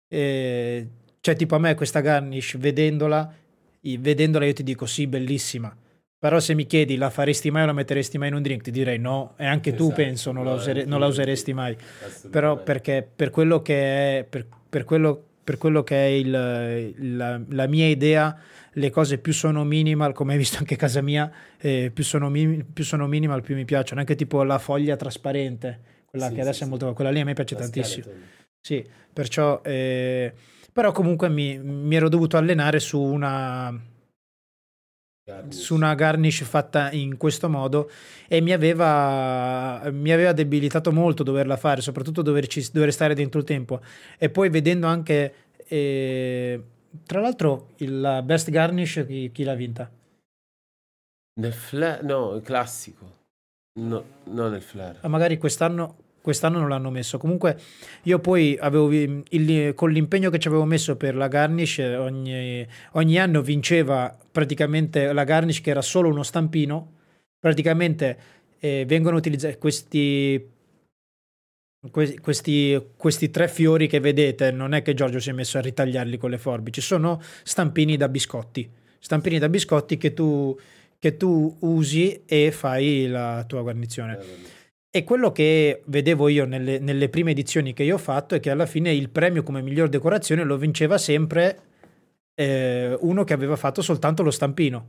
Speaker 2: eh, cioè, tipo a me questa garnish, vedendola, vedendola io ti dico sì, bellissima. Però se mi chiedi la faresti mai o la metteresti mai in un drink, ti direi no. E anche esatto, tu penso non la, usere, non la useresti mai. Però perché per quello che è, per, per quello, per quello che è il, la, la, mia idea, le cose più sono minimal, come hai visto anche a casa mia, eh, più, sono, più sono minimal più mi piacciono. Anche tipo la foglia trasparente, quella sì, che adesso sì, è molto... Quella lì a me piace tantissimo. Skeleton. Sì, perciò... Eh, però comunque mi, mi, ero dovuto allenare su una... Garnish. su una garnish fatta in questo modo e mi aveva, mi aveva debilitato molto doverla fare, soprattutto doverci, dover stare dentro il tempo. E poi vedendo anche, eh, tra l'altro, il best garnish chi, chi l'ha vinta?
Speaker 1: Nel flare, no, il classico. No, non nel flare.
Speaker 2: Ah, magari quest'anno, quest'anno non l'hanno messo. Comunque io poi avevo il, con l'impegno che ci avevo messo per la garnish ogni, ogni anno vinceva praticamente la garnish che era solo uno stampino. Praticamente eh, vengono utilizzati questi questi, questi, tre fiori che vedete, non è che Giorgio si è messo a ritagliarli con le forbici, sono stampini da biscotti. Stampini da biscotti che tu, che tu usi e fai la tua guarnizione. E quello che vedevo io nelle, nelle, prime edizioni che io ho fatto è che alla fine il premio come miglior decorazione lo vinceva sempre eh, uno che aveva fatto soltanto lo stampino.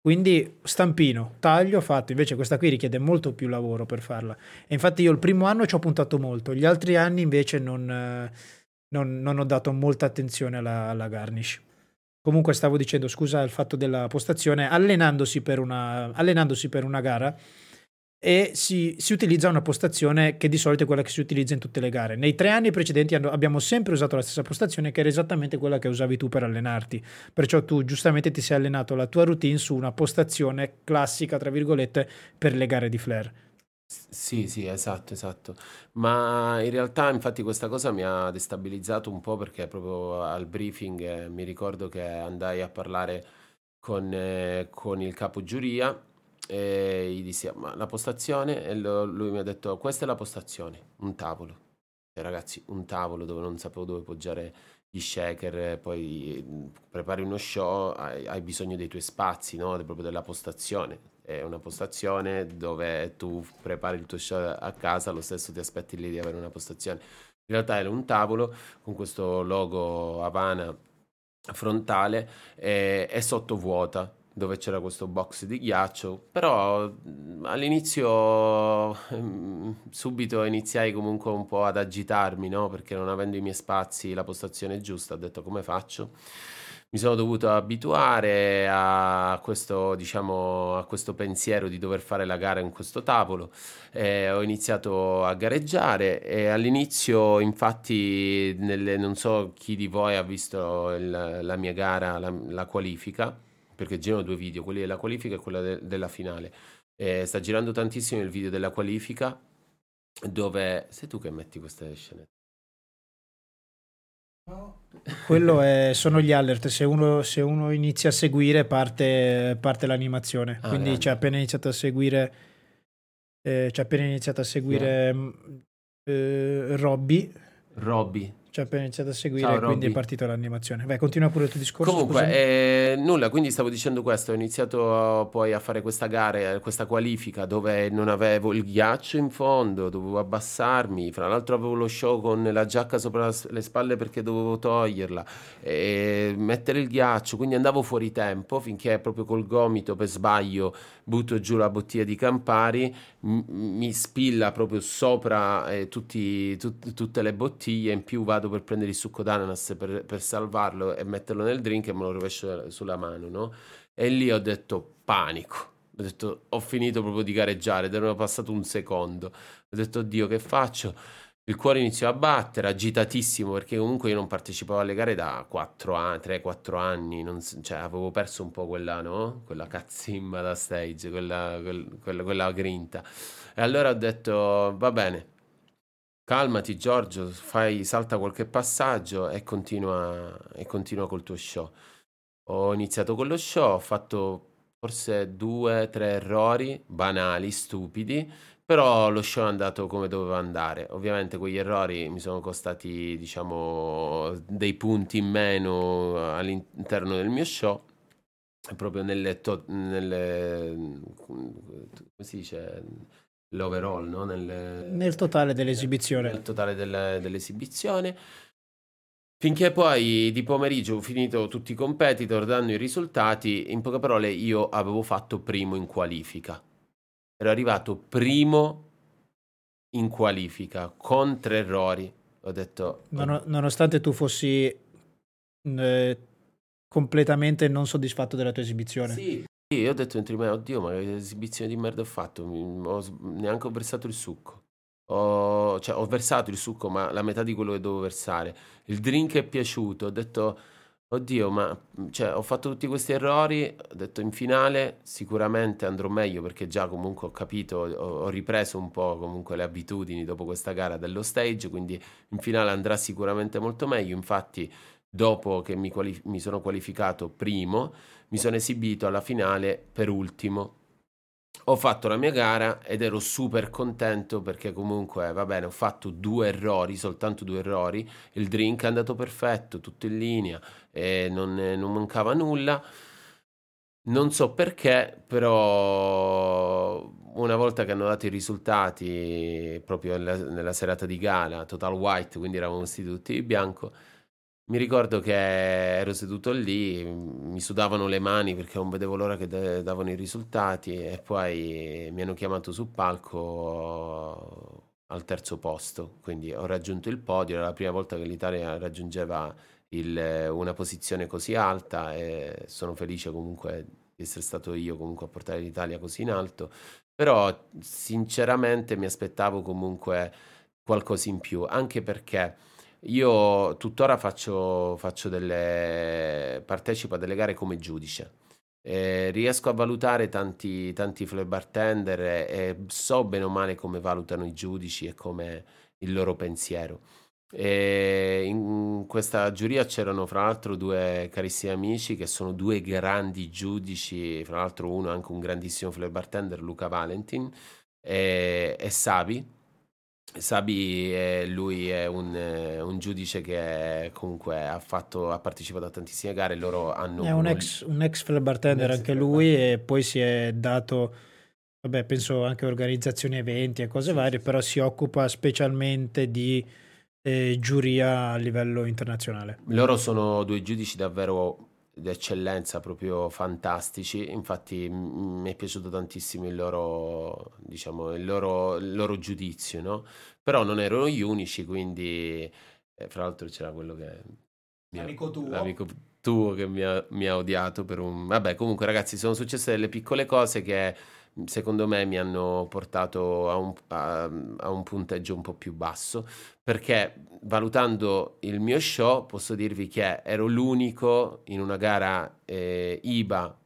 Speaker 2: Quindi stampino, taglio fatto, invece questa qui richiede molto più lavoro per farla. E infatti io il primo anno ci ho puntato molto, gli altri anni invece non, eh, non, non ho dato molta attenzione alla, alla garnish. Comunque stavo dicendo, scusa il fatto della postazione, allenandosi per una, allenandosi per una gara e si, si, utilizza una postazione che di solito è quella che si utilizza in tutte le gare. Nei tre anni precedenti abbiamo sempre usato la stessa postazione che era esattamente quella che usavi tu per allenarti. Perciò tu giustamente ti sei allenato la tua routine su una postazione classica, tra virgolette, per le gare di flare.
Speaker 1: Sì, sì, esatto, esatto. Ma in realtà, infatti, questa cosa mi ha destabilizzato un po' perché proprio al briefing eh, mi ricordo che andai a parlare con, eh, con il capo giuria e gli dissi, ma la postazione? E lui mi ha detto, questa è la postazione, un tavolo. E ragazzi, un tavolo dove non sapevo dove poggiare gli shaker, poi prepari uno show, hai, hai bisogno dei tuoi spazi, no? proprio della postazione. È una postazione dove tu prepari il tuo show a casa, lo stesso ti aspetti lì di avere una postazione. In realtà era un tavolo con questo logo Havana frontale e, e sottovuota dove c'era questo box di ghiaccio, però all'inizio subito iniziai comunque un po' ad agitarmi, no? Perché non avendo i miei spazi, la postazione giusta, ho detto come faccio? mi sono dovuto abituare a questo, diciamo, a questo pensiero di dover fare la gara in questo tavolo. Eh, ho iniziato a gareggiare e all'inizio, infatti, nelle, non so chi di voi ha visto il, la mia gara, la, la, qualifica, perché girano due video, quelli della qualifica e quello de, della finale. Eh, sta girando tantissimo il video della qualifica dove sei tu che metti queste scene
Speaker 2: quello è, sono gli alert. Se uno, se uno inizia a seguire, parte, parte l'animazione. Ah, Quindi c'è appena iniziato a seguire. Eh, appena iniziato a seguire yeah. Mm, eh, Robby.
Speaker 1: Robby
Speaker 2: ci ha appena iniziato a seguire Ciao, quindi è partita l'animazione. Vai, continua pure il tuo discorso.
Speaker 1: Comunque, eh, nulla, quindi stavo dicendo questo, ho iniziato poi a fare questa gara, questa qualifica dove non avevo il ghiaccio in fondo, dovevo abbassarmi, fra l'altro avevo lo show con la giacca sopra le spalle perché dovevo toglierla, e mettere il ghiaccio, quindi andavo fuori tempo finché proprio col gomito per sbaglio butto giù la bottiglia di Campari, mi spilla proprio sopra eh, tutti, tut- tutte le bottiglie, in più vado per prendere il succo d'ananas per, per salvarlo e metterlo nel drink e me lo rovescio sulla mano, no? E lì ho detto panico. Ho detto, ho finito proprio di gareggiare, ed era passato un secondo. Ho detto, oddio, che faccio? Il cuore iniziò a battere, agitatissimo, perché comunque io non partecipavo alle gare da 4 anni, 3-4 anni, non, cioè avevo perso un po' quella, no? Quella cazzimma da stage, quella, quella, quella grinta. E allora ho detto, va bene, calmati Giorgio, fai, salta qualche passaggio e continua, e continua col tuo show. Ho iniziato con lo show, ho fatto forse due, tre errori banali, stupidi, però lo show è andato come doveva andare. Ovviamente quegli errori mi sono costati, diciamo, dei punti in meno all'interno del mio show, proprio nelle, to- nelle come si dice, l'overall, no?
Speaker 2: nel, nel totale dell'esibizione.
Speaker 1: Nel totale del, dell'esibizione. Finché poi di pomeriggio ho finito tutti i competitor, dando i risultati, in poche parole io avevo fatto primo in qualifica ero arrivato primo in qualifica con tre errori. Ho detto...
Speaker 2: Non, nonostante tu fossi eh, completamente non soddisfatto della tua esibizione.
Speaker 1: Sì, sì io ho detto entro me, oddio, ma che esibizione di merda ho fatto? Ho, neanche ho versato il succo. Ho, cioè, ho versato il succo, ma la metà di quello che dovevo versare. Il drink è piaciuto, ho detto Oddio, ma cioè, ho fatto tutti questi errori, ho detto in finale sicuramente andrò meglio perché già comunque ho capito, ho, ho ripreso un po' comunque le abitudini dopo questa gara dello stage, quindi in finale andrà sicuramente molto meglio. Infatti, dopo che mi, quali- mi sono qualificato primo, mi sono esibito alla finale per ultimo. Ho fatto la mia gara ed ero super contento perché comunque va bene, ho fatto due errori, soltanto due errori, il drink è andato perfetto, tutto in linea e non, non mancava nulla. Non so perché, però una volta che hanno dato i risultati proprio nella, nella serata di gala, Total White, quindi eravamo vestiti tutti di bianco, mi ricordo che ero seduto lì, mi sudavano le mani perché non vedevo l'ora che davano i risultati e poi mi hanno chiamato sul palco al terzo posto, quindi ho raggiunto il podio, era la prima volta che l'Italia raggiungeva il, una posizione così alta e sono felice comunque di essere stato io comunque a portare l'Italia così in alto, però sinceramente mi aspettavo comunque qualcosa in più, anche perché io tuttora faccio, faccio delle, partecipo a delle gare come giudice. Eh, riesco a valutare tanti, tanti flow bartender e, e, so bene o male come valutano i giudici e come il loro pensiero. E in questa giuria c'erano fra l'altro due carissimi amici che sono due grandi giudici, fra l'altro uno anche un grandissimo flow bartender, Luca Valentin e, e Sabi Sabi, è, lui è un, un, giudice che comunque ha, fatto, ha partecipato a tantissime gare. Loro hanno
Speaker 2: è un ex, un ex bartender anche lui, e poi si è dato, vabbè, penso anche organizzazioni eventi e cose varie, però si occupa specialmente di eh, giuria a livello internazionale.
Speaker 1: Loro sono due giudici davvero d'eccellenza proprio fantastici. Infatti mi è piaciuto tantissimo il loro, diciamo, il loro, il loro giudizio, no? Però non erano gli unici, quindi eh, fra l'altro c'era quello che...
Speaker 2: L'amico tuo.
Speaker 1: L'amico tuo che mi ha, mi ha odiato per un... Vabbè, comunque ragazzi, sono successe delle piccole cose che secondo me mi hanno portato a un, a, a un, punteggio un po' più basso perché valutando il mio show posso dirvi che ero l'unico in una gara eh, IBA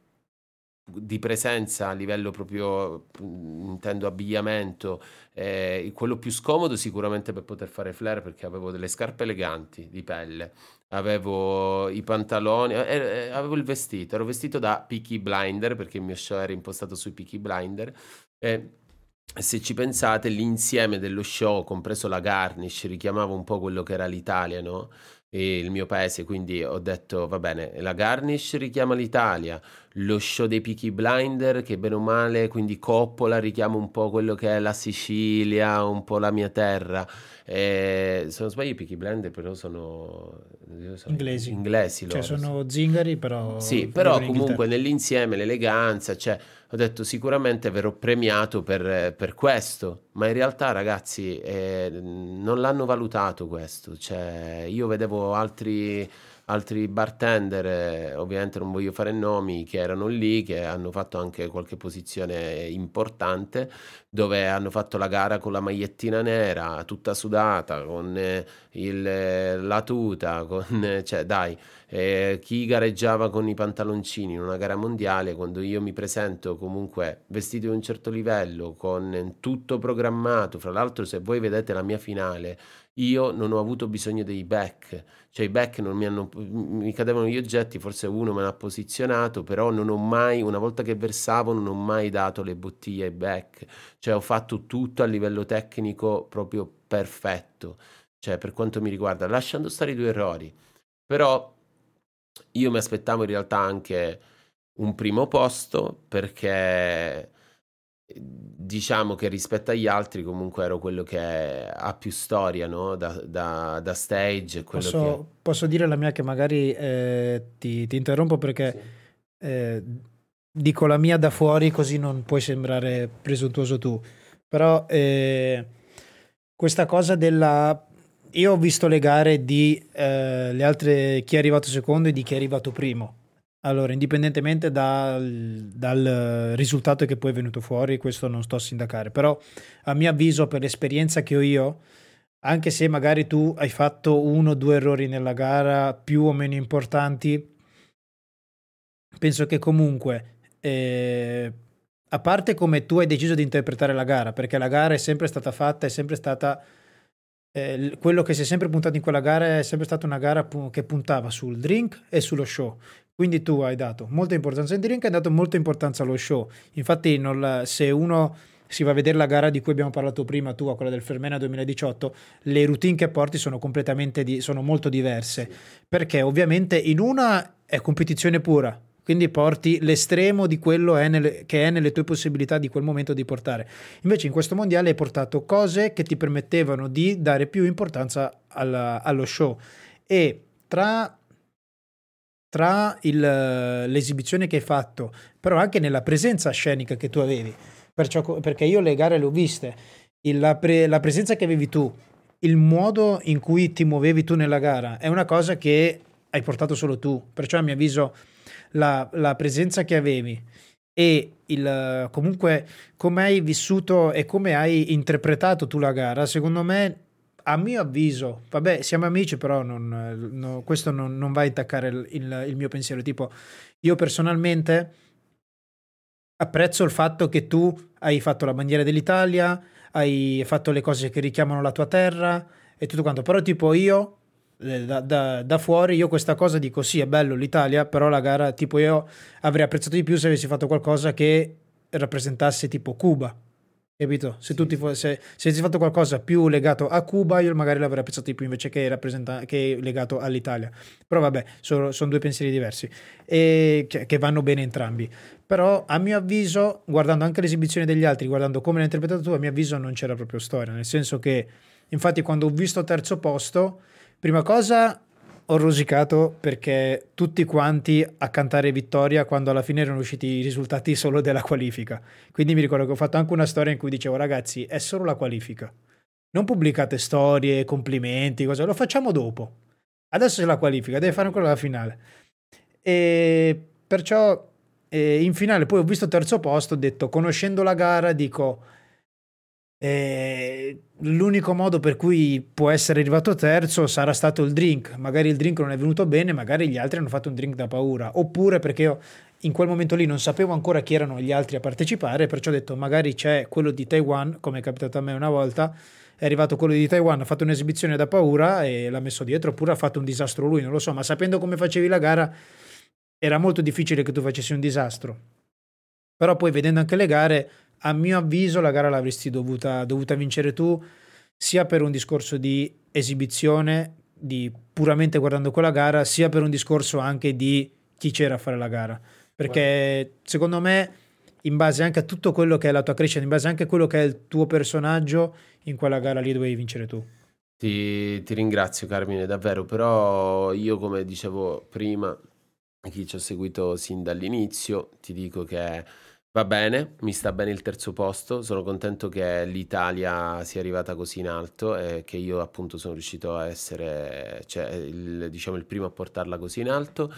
Speaker 1: di presenza a livello proprio intendo abbigliamento eh, quello più scomodo sicuramente per poter fare flare perché avevo delle scarpe eleganti di pelle avevo i pantaloni, eh, eh, avevo il vestito, ero vestito da Peaky Blinder perché il mio show era impostato sui Peaky Blinder. E se ci pensate, l'insieme dello show, compreso la garnish, richiamava un po' quello che era l'Italia, no? Il mio paese, quindi ho detto va bene, la Garnish richiama l'Italia, lo show dei Peaky Blinder che bene o male, quindi Coppola richiama un po' quello che è la Sicilia, un po' la mia terra. E, se non sbaglio i Peaky Blinder però sono,
Speaker 2: sono inglesi,
Speaker 1: inglesi
Speaker 2: cioè sono zingari però...
Speaker 1: Sì, però comunque nell'insieme l'eleganza, cioè ho detto sicuramente verrò premiato per, per questo, ma in realtà ragazzi eh, non l'hanno valutato questo, cioè io vedevo altri, altri bartender, eh, ovviamente non voglio fare nomi, che erano lì, che hanno fatto anche qualche posizione importante, dove hanno fatto la gara con la magliettina nera, tutta sudata, con eh, il, la tuta, con, cioè dai eh, chi gareggiava con i pantaloncini in una gara mondiale, quando io mi presento comunque vestito di un certo livello, con tutto programmato, fra l'altro se voi vedete la mia finale, io non ho avuto bisogno dei back, cioè i back non mi hanno, mi cadevano gli oggetti, forse uno me l'ha posizionato, però non ho mai, una volta che versavo, non ho mai dato le bottiglie ai back, cioè ho fatto tutto a livello tecnico proprio perfetto, cioè per quanto mi riguarda, lasciando stare i due errori, però io mi aspettavo in realtà anche un primo posto perché diciamo che rispetto agli altri comunque ero quello che ha più storia no? da, da, da, stage.
Speaker 2: Posso,
Speaker 1: che...
Speaker 2: posso, dire la mia che magari eh, ti, ti, interrompo perché sì. eh, dico la mia da fuori così non puoi sembrare presuntuoso tu. Però eh, questa cosa della io ho visto le gare di eh, le altre, chi è arrivato secondo e di chi è arrivato primo. Allora, indipendentemente dal, dal, risultato che poi è venuto fuori, questo non sto a sindacare, però a mio avviso, per l'esperienza che ho io, anche se magari tu hai fatto uno o due errori nella gara più o meno importanti, penso che comunque, eh, a parte come tu hai deciso di interpretare la gara, perché la gara è sempre stata fatta, è sempre stata eh, quello che si è sempre puntato in quella gara è sempre stata una gara che puntava sul drink e sullo show. Quindi tu hai dato molta importanza al drink hai dato molta importanza allo show. Infatti, non, se uno si va a vedere la gara di cui abbiamo parlato prima, tu, quella del Fermena 2018, le routine che porti sono completamente di, sono molto diverse. Perché ovviamente in una è competizione pura, quindi porti l'estremo di quello è nelle, che è nelle tue possibilità di quel momento di portare. Invece in questo mondiale hai portato cose che ti permettevano di dare più importanza alla, allo show e tra, tra il, l'esibizione che hai fatto, però anche nella presenza scenica che tu avevi, perciò, perché io le gare le ho viste, il, la, pre, la presenza che avevi tu, il modo in cui ti muovevi tu nella gara è una cosa che hai portato solo tu, perciò a mio avviso la, la presenza che avevi e il, comunque come hai vissuto e come hai interpretato tu la gara, secondo me, a mio avviso, vabbè, siamo amici, però non, no, questo non, non, va a intaccare il, il, il, mio pensiero. Tipo, io personalmente apprezzo il fatto che tu hai fatto la bandiera dell'Italia, hai fatto le cose che richiamano la tua terra e tutto quanto, però tipo io eh, da, da, da, fuori io questa cosa dico sì è bello l'Italia però la gara tipo io avrei apprezzato di più se avessi fatto qualcosa che rappresentasse tipo Cuba capito? Se, tu ti fo- se, se avessi fatto qualcosa più legato a Cuba io magari l'avrei apprezzato di più invece che, rappresenta- che legato all'Italia. Però vabbè sono, sono due pensieri diversi. E che, che vanno bene entrambi. Però a mio avviso guardando anche l'esibizione degli altri guardando come l'hai interpretato tu a mio avviso non c'era proprio storia. Nel senso che infatti quando ho visto terzo posto Prima cosa, ho rosicato perché tutti quanti a cantare vittoria quando alla fine erano usciti i risultati solo della qualifica. Quindi mi ricordo che ho fatto anche una storia in cui dicevo ragazzi è solo la qualifica. Non pubblicate storie, complimenti, cosa, lo facciamo dopo. Adesso c'è la qualifica, deve fare ancora la finale. E perciò eh, in finale poi ho visto terzo posto, ho detto conoscendo la gara dico eh, l'unico modo per cui può essere arrivato terzo sarà stato il drink. Magari il drink non è venuto bene, magari gli altri hanno fatto un drink da paura. Oppure perché io in quel momento lì non sapevo ancora chi erano gli altri a partecipare, perciò ho detto magari c'è quello di Taiwan, come è capitato a me una volta. È arrivato quello di Taiwan, ha fatto un'esibizione da paura e l'ha messo dietro, oppure ha fatto un disastro lui, non lo so, ma sapendo come facevi la gara era molto difficile che tu facessi un disastro. Però poi vedendo anche le gare a mio avviso la gara l'avresti dovuta, dovuta vincere tu, sia per un discorso di esibizione, di puramente guardando quella gara, sia per un discorso anche di chi c'era a fare la gara. Perché secondo me, in base anche a tutto quello che è la tua crescita, in base anche a quello che è il tuo personaggio, in quella gara lì dovevi vincere tu.
Speaker 1: Ti, ti ringrazio Carmine, davvero, però io come dicevo prima, chi ci ha seguito sin dall'inizio, ti dico che Va bene, mi sta bene il terzo posto, sono contento che l'Italia sia arrivata così in alto e che io appunto sono riuscito a essere, cioè, il, diciamo, il primo a portarla così in alto,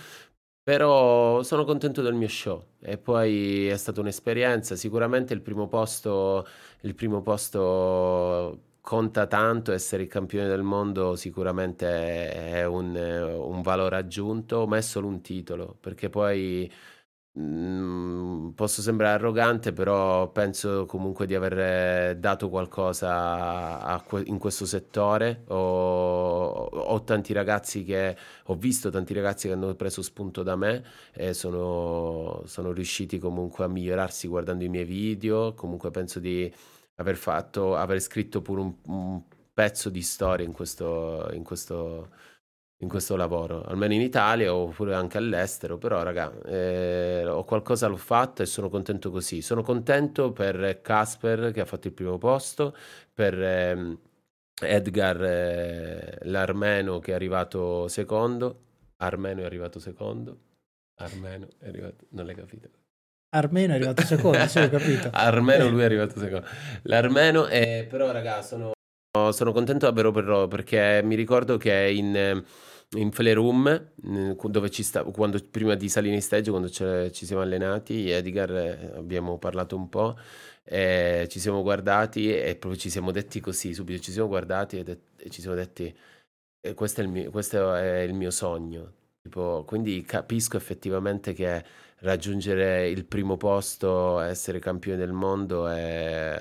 Speaker 1: però sono contento del mio show e poi è stata un'esperienza, sicuramente il primo posto, il primo posto conta tanto, essere il campione del mondo sicuramente è un, un valore aggiunto, ma è solo un titolo, perché poi Mm, posso sembrare arrogante, però penso comunque di aver dato qualcosa a, in questo settore. Ho, ho, tanti ragazzi che ho visto tanti ragazzi che hanno preso spunto da me e sono, sono riusciti comunque a migliorarsi guardando i miei video. Comunque penso di aver fatto, aver scritto pure un, un pezzo di storia in questo, in questo in questo lavoro, almeno in Italia oppure anche all'estero, però raga, eh, ho qualcosa l'ho fatto e sono contento così. Sono contento per Casper che ha fatto il primo posto, per eh, Edgar eh, l'Armeno che è arrivato secondo, Armeno è arrivato secondo, Armeno è arrivato, non l'hai capito?
Speaker 2: Armeno è arrivato secondo, sì, ho capito.
Speaker 1: Armeno lui è arrivato secondo. L'Armeno è, però raga, sono, sono contento davvero per, perché mi ricordo che in in Flerum, dove ci sta, quando, prima di salire in stage, quando ci siamo allenati, Edgar eh, abbiamo parlato un po', eh, ci siamo guardati e proprio ci siamo detti così, subito ci siamo guardati e, de- e ci siamo detti eh, questo, è mio, questo, è il mio, sogno. Tipo, quindi capisco effettivamente che raggiungere il primo posto, essere campione del mondo è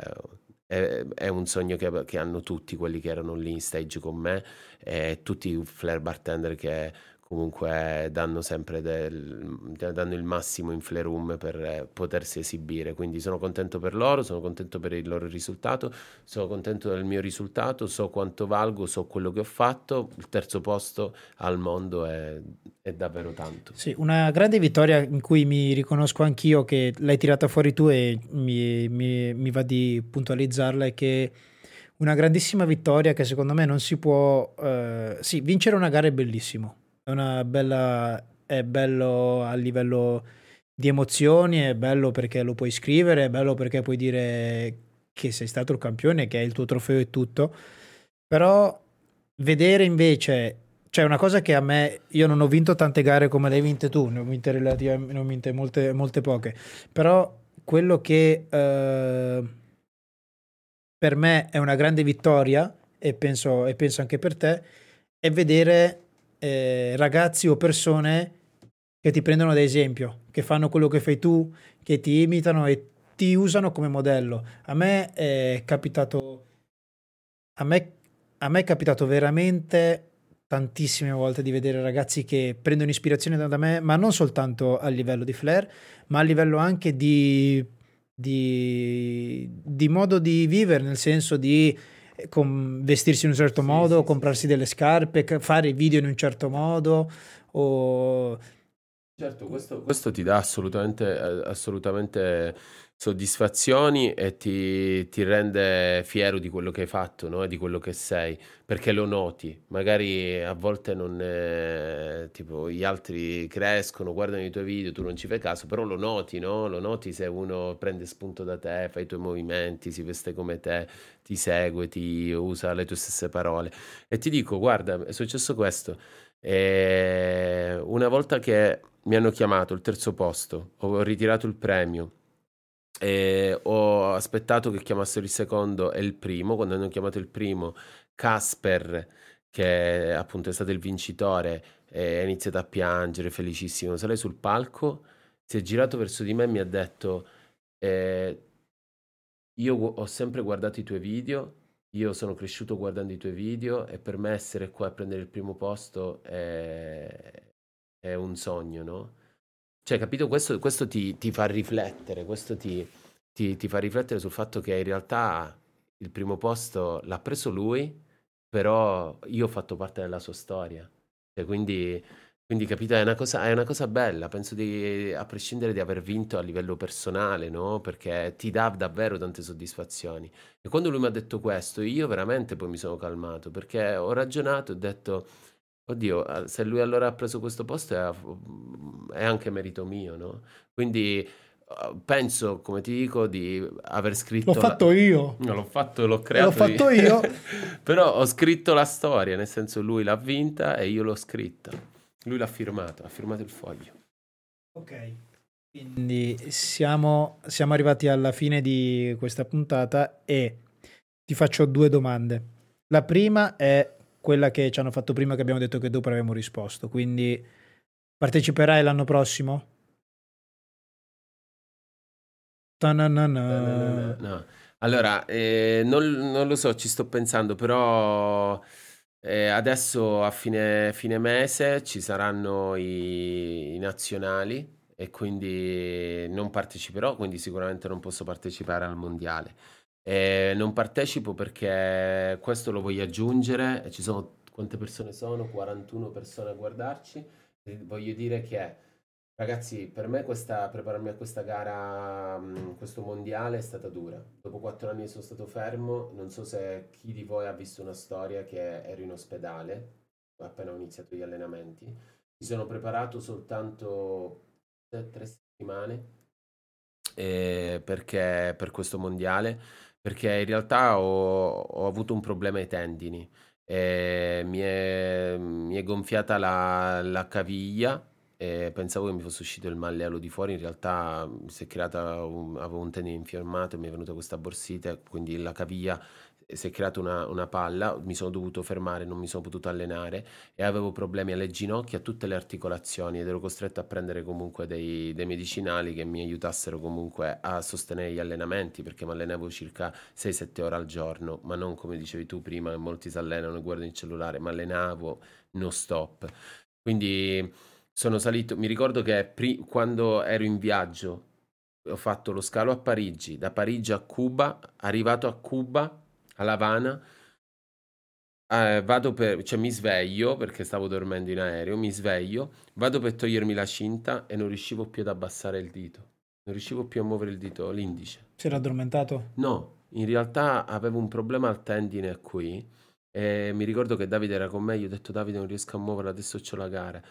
Speaker 1: è, è un sogno che, che, hanno tutti quelli che erano lì in stage con me e tutti i flare bartender che comunque danno sempre del, danno il massimo in flare room per potersi esibire. Quindi sono contento per loro sono contento per il loro risultato sono contento del mio risultato so quanto valgo so quello che ho fatto. Il terzo posto al mondo è, è davvero tanto.
Speaker 2: Sì una grande vittoria in cui mi riconosco anch'io che l'hai tirata fuori tu e mi, mi, mi va di puntualizzarla è che una grandissima vittoria che secondo me non si può eh, sì vincere una gara è bellissimo è una bella, è bello a livello di emozioni, è bello perché lo puoi scrivere, è bello perché puoi dire che sei stato il campione, che è il tuo trofeo e tutto. Però vedere invece, cioè una cosa che a me, io non ho vinto tante gare come le hai vinte tu, ne ho vinte relativamente, ne ho vinte molte, molte poche, però quello che eh, per me è una grande vittoria e penso, e penso anche per te, è vedere eh, ragazzi o persone che ti prendono ad esempio, che fanno quello che fai tu, che ti imitano e ti usano come modello. A me è capitato, a me, a me è capitato veramente tantissime volte di vedere ragazzi che prendono ispirazione da me, ma non soltanto a livello di flair, ma a livello anche di, di, di modo di vivere, nel senso di vestirsi in un certo sì, modo, sì, comprarsi delle scarpe, fare video in un certo modo o...
Speaker 1: Certo, questo, questo ti dà assolutamente, assolutamente soddisfazioni e ti, ti rende fiero di quello che hai fatto, no? E di quello che sei, perché lo noti. Magari a volte non è, tipo gli altri crescono, guardano i tuoi video, tu non ci fai caso, però lo noti, no? Lo noti se uno prende spunto da te, fa i tuoi movimenti, si veste come te, ti segue, ti usa le tue stesse parole. E ti dico, guarda, è successo questo. E una volta che mi hanno chiamato il terzo posto, ho ritirato il premio e ho aspettato che chiamassero il secondo e il primo. Quando hanno chiamato il primo, Casper, che appunto è stato il vincitore, ha iniziato a piangere, felicissimo. Sale sul palco, si è girato verso di me e mi ha detto: eh, Io ho sempre guardato i tuoi video. Io sono cresciuto guardando i tuoi video e per me essere qua a prendere il primo posto è, è un sogno, no? Cioè, capito? Questo, questo ti, ti, fa riflettere, questo ti, ti, ti, fa riflettere sul fatto che in realtà il primo posto l'ha preso lui, però io ho fatto parte della sua storia. Cioè, quindi, quindi, capito, è una, cosa, è una cosa bella, penso di, a prescindere di aver vinto a livello personale, no? Perché ti dà davvero tante soddisfazioni. E quando lui mi ha detto questo, io veramente poi mi sono calmato, perché ho ragionato e ho detto Oddio, se lui allora ha preso questo posto è, è anche merito mio, no? Quindi penso, come ti dico, di aver scritto...
Speaker 2: L'ho fatto la... io.
Speaker 1: No, l'ho fatto, l'ho creato.
Speaker 2: L'ho fatto io.
Speaker 1: Però ho scritto la storia, nel senso lui l'ha vinta e io l'ho scritta. Lui l'ha firmato, ha firmato il foglio.
Speaker 2: Ok. Quindi siamo, siamo arrivati alla fine di questa puntata e ti faccio due domande. La prima è quella che ci hanno fatto prima che abbiamo detto che dopo avremmo risposto. Quindi parteciperai l'anno prossimo?
Speaker 1: No. Allora, eh, non, non, lo so, ci sto pensando, però eh, adesso a fine, fine, mese ci saranno i, i nazionali e quindi non parteciperò, quindi sicuramente non posso partecipare al mondiale. Eh, non partecipo perché questo lo voglio aggiungere. Ci sono quante persone sono? 41 persone a guardarci. Voglio dire che, ragazzi, per me questa, prepararmi a questa gara, questo mondiale è stata dura. Dopo quattro anni sono stato fermo. Non so se chi di voi ha visto una storia che ero in ospedale appena ho iniziato gli allenamenti. Mi sono preparato soltanto tre settimane eh, perché, per questo mondiale perché in realtà ho, ho avuto un problema ai tendini. E mi, è, mi è gonfiata la, la caviglia pensavo che mi fosse uscito il malleolo di fuori, in realtà si è creata un, avevo un tendine infiammato e mi è venuta questa borsite, quindi la caviglia si è creata una, una, palla, mi sono dovuto fermare, non mi sono potuto allenare e avevo problemi alle ginocchia, a tutte le articolazioni ed ero costretto a prendere comunque dei, dei medicinali che mi aiutassero comunque a sostenere gli allenamenti perché mi allenavo circa 6-7 ore al giorno, ma non come dicevi tu prima che molti si allenano e guardano il cellulare, ma allenavo non stop. Quindi sono salito, mi ricordo che pri- quando ero in viaggio ho fatto lo scalo a Parigi, da Parigi a Cuba, arrivato a Cuba a Lavana. Eh, vado per, cioè mi sveglio perché stavo dormendo in aereo, mi sveglio, vado per togliermi la cinta e non riuscivo più ad abbassare il dito. Non riuscivo più a muovere il dito, l'indice.
Speaker 2: Si era addormentato?
Speaker 1: No, in realtà avevo un problema al tendine qui e mi ricordo che Davide era con me, gli ho detto Davide non riesco a muovere, adesso ho la gara.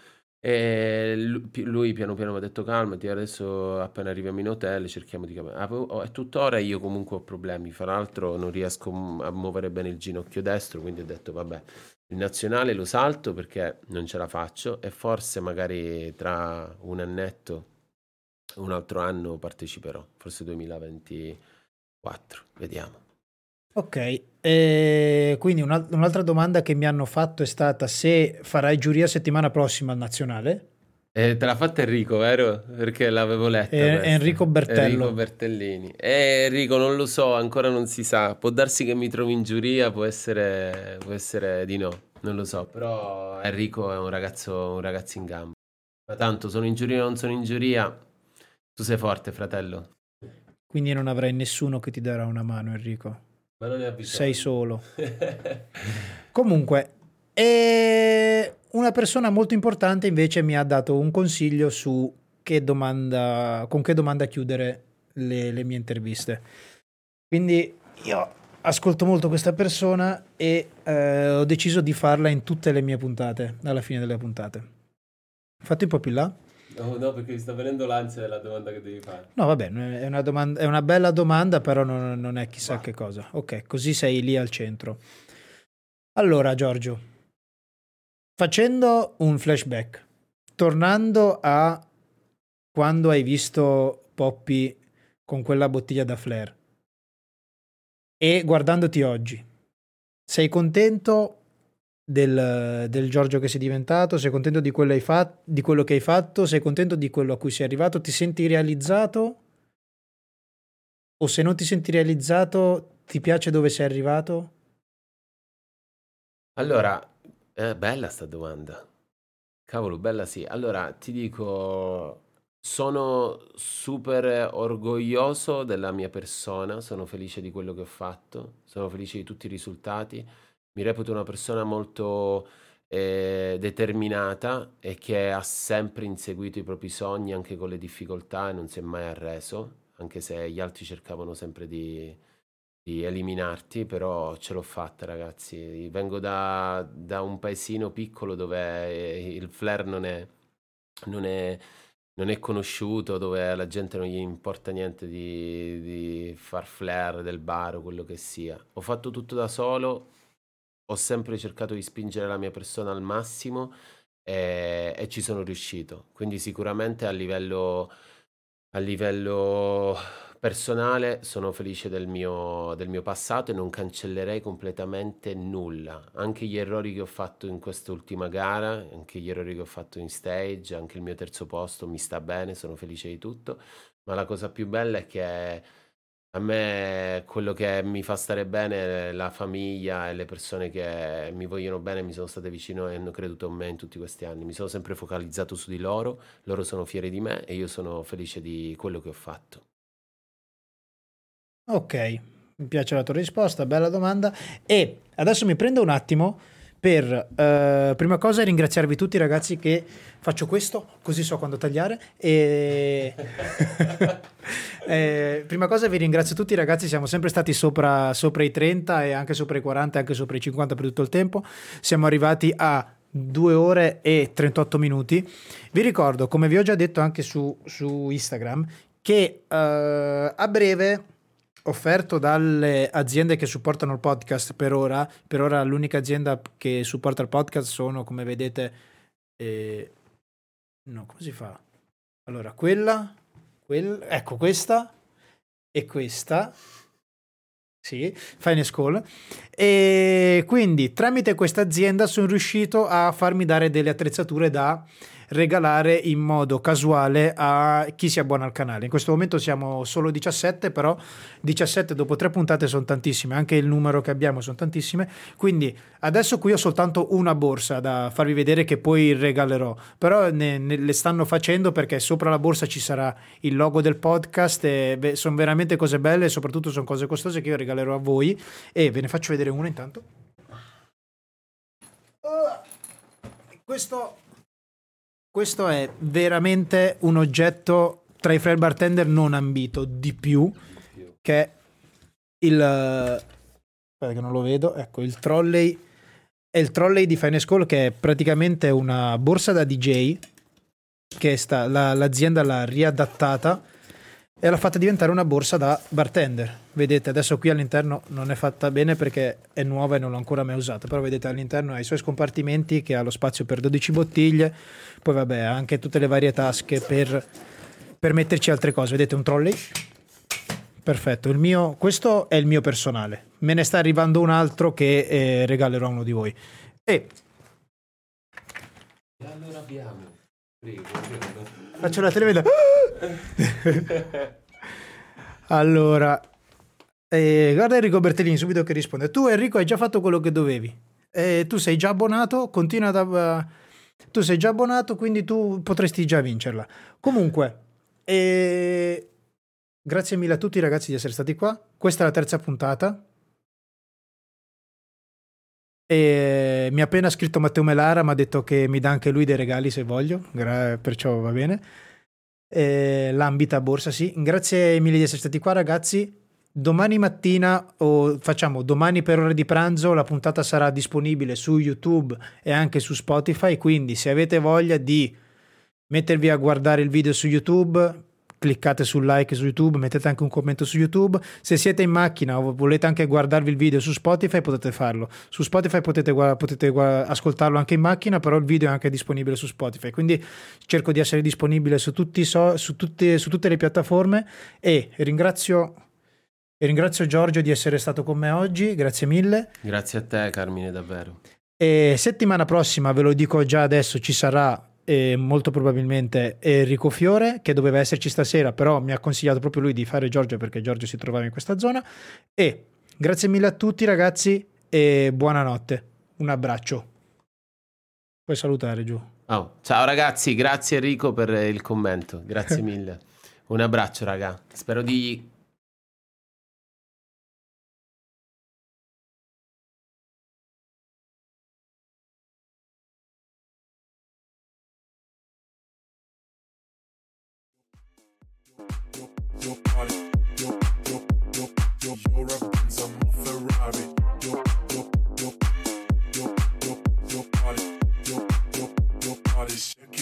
Speaker 1: E lui piano piano mi ha detto calmati, adesso appena arriviamo in hotel cerchiamo di capire. E tuttora io comunque ho problemi, fra l'altro non riesco a muovere bene il ginocchio destro, quindi ho detto vabbè, il nazionale lo salto perché non ce la faccio e forse magari tra un annetto, un altro anno parteciperò, forse 2024, vediamo.
Speaker 2: Ok, e quindi un'altra domanda che mi hanno fatto è stata se farai giuria settimana prossima al nazionale.
Speaker 1: Eh, te l'ha fatta Enrico, vero? Perché l'avevo letta.
Speaker 2: Eh, Enrico Bertello.
Speaker 1: Enrico Bertellini. Eh, Enrico, non lo so, ancora non si sa. Può darsi che mi trovi in giuria, può essere, può essere di no, non lo so. Però Enrico è un ragazzo, un ragazzo in gamba. Ma tanto sono in giuria o non sono in giuria, tu sei forte, fratello.
Speaker 2: Quindi non avrai nessuno che ti darà una mano, Enrico.
Speaker 1: Ma non ne ha bisogno.
Speaker 2: Sei solo. Comunque, e una persona molto importante invece mi ha dato un consiglio su che domanda, con che domanda chiudere le, le mie interviste. Quindi io ascolto molto questa persona e eh, ho deciso di farla in tutte le mie puntate, alla fine delle puntate. Fatti un po' più là.
Speaker 1: No, no, perché mi sta venendo l'ansia della domanda che devi fare.
Speaker 2: No, vabbè, è una, domanda, è una bella domanda, però non, non è chissà Va. che cosa. Ok, così sei lì al centro. Allora, Giorgio, facendo un flashback, tornando a quando hai visto Poppy con quella bottiglia da flare e guardandoti oggi, sei contento del, del, Giorgio che sei diventato? Sei contento di quello, fat- di quello, che hai fatto? Sei contento di quello a cui sei arrivato? Ti senti realizzato? O se non ti senti realizzato, ti piace dove sei arrivato?
Speaker 1: Allora, è bella sta domanda. Cavolo, bella sì. Allora, ti dico, sono super orgoglioso della mia persona, sono felice di quello che ho fatto, sono felice di tutti i risultati mi reputo una persona molto eh, determinata e che ha sempre inseguito i propri sogni anche con le difficoltà e non si è mai arreso, anche se gli altri cercavano sempre di, di eliminarti, però ce l'ho fatta ragazzi. Vengo da, da un paesino piccolo dove il flair non è, non è non è conosciuto, dove alla gente non gli importa niente di, di far flair del bar o quello che sia. Ho fatto tutto da solo, ho sempre cercato di spingere la mia persona al massimo e, e ci sono riuscito. Quindi sicuramente a livello, a livello personale sono felice del mio, del mio passato e non cancellerei completamente nulla. Anche gli errori che ho fatto in quest'ultima gara, anche gli errori che ho fatto in stage, anche il mio terzo posto mi sta bene, sono felice di tutto. Ma la cosa più bella è che a me quello che mi fa stare bene è la famiglia e le persone che mi vogliono bene, mi sono state vicino e hanno creduto in me in tutti questi anni. Mi sono sempre focalizzato su di loro, loro sono fieri di me e io sono felice di quello che ho fatto.
Speaker 2: Ok, mi piace la tua risposta, bella domanda. E adesso mi prendo un attimo per uh, prima cosa ringraziarvi tutti ragazzi che faccio questo così so quando tagliare e eh, prima cosa vi ringrazio tutti ragazzi siamo sempre stati sopra, sopra i 30 e anche sopra i 40 e anche sopra i 50 per tutto il tempo. Siamo arrivati a 2 ore e 38 minuti. Vi ricordo come vi ho già detto anche su, su Instagram che uh, a breve offerto dalle aziende che supportano il podcast per ora. Per ora l'unica azienda che supporta il podcast sono, come vedete, eh, no, come si fa? Allora, quella, quel, ecco questa e questa. Sì, Fine School. E quindi tramite questa azienda sono riuscito a farmi dare delle attrezzature da regalare in modo casuale a chi si abbona al canale. In questo momento siamo solo 17, però 17 dopo tre puntate sono tantissime, anche il numero che abbiamo sono tantissime, quindi adesso qui ho soltanto una borsa da farvi vedere che poi regalerò, però ne, ne, le stanno facendo perché sopra la borsa ci sarà il logo del podcast e sono veramente cose belle e soprattutto sono cose costose che io regalerò a voi e ve ne faccio vedere una intanto. questo questo è veramente un oggetto tra i free bartender non ambito di più, che è il... Aspetta che non lo vedo, ecco, il trolley... È il trolley di Fine School che è praticamente una borsa da DJ che sta, la, l'azienda l'ha riadattata e l'ha fatta diventare una borsa da bartender. Vedete, adesso qui all'interno non è fatta bene perché è nuova e non l'ho ancora mai usata, però vedete all'interno ha i suoi scompartimenti che ha lo spazio per 12 bottiglie, poi vabbè anche tutte le varie tasche per, per metterci altre cose. Vedete un trolley? Perfetto, mio, questo è il mio personale. Me ne sta arrivando un altro che eh, regalerò a uno di voi. E...
Speaker 1: e allora abbiamo... Prego, prego.
Speaker 2: Faccio la telemedicina. allora, eh, guarda Enrico Bertellini subito che risponde. Tu Enrico hai già fatto quello che dovevi. Eh, tu sei già abbonato, continua ad... Uh, tu sei già abbonato, quindi tu potresti già vincerla. Comunque, eh, grazie mille a tutti ragazzi di essere stati qua. Questa è la terza puntata. E mi ha appena scritto Matteo Melara, mi ha detto che mi dà anche lui dei regali se voglio, perciò va bene. eh, l'ambita borsa, sì. Grazie mille di essere stati qua, ragazzi. Domani mattina o facciamo domani per ore di pranzo la puntata sarà disponibile su YouTube e anche su Spotify, quindi se avete voglia di mettervi a guardare il video su YouTube cliccate sul like su YouTube, mettete anche un commento su YouTube. Se siete in macchina o volete anche guardarvi il video su Spotify, potete farlo. Su Spotify potete, potete ascoltarlo anche in macchina, però il video è anche disponibile su Spotify. Quindi cerco di essere disponibile su, so, su, tutti, su tutte le piattaforme e ringrazio. E ringrazio Giorgio di essere stato con me oggi, grazie mille.
Speaker 1: Grazie a te Carmine, davvero.
Speaker 2: E settimana prossima, ve lo dico già adesso, ci sarà e molto probabilmente Enrico Fiore, che doveva esserci stasera, però mi ha consigliato proprio lui di fare Giorgio perché Giorgio si trovava in questa zona. E grazie mille a tutti ragazzi e buonanotte. Un abbraccio. Puoi salutare giù.
Speaker 1: Oh, ciao ragazzi, grazie Enrico per il commento, grazie mille. Un abbraccio raga, spero di your party.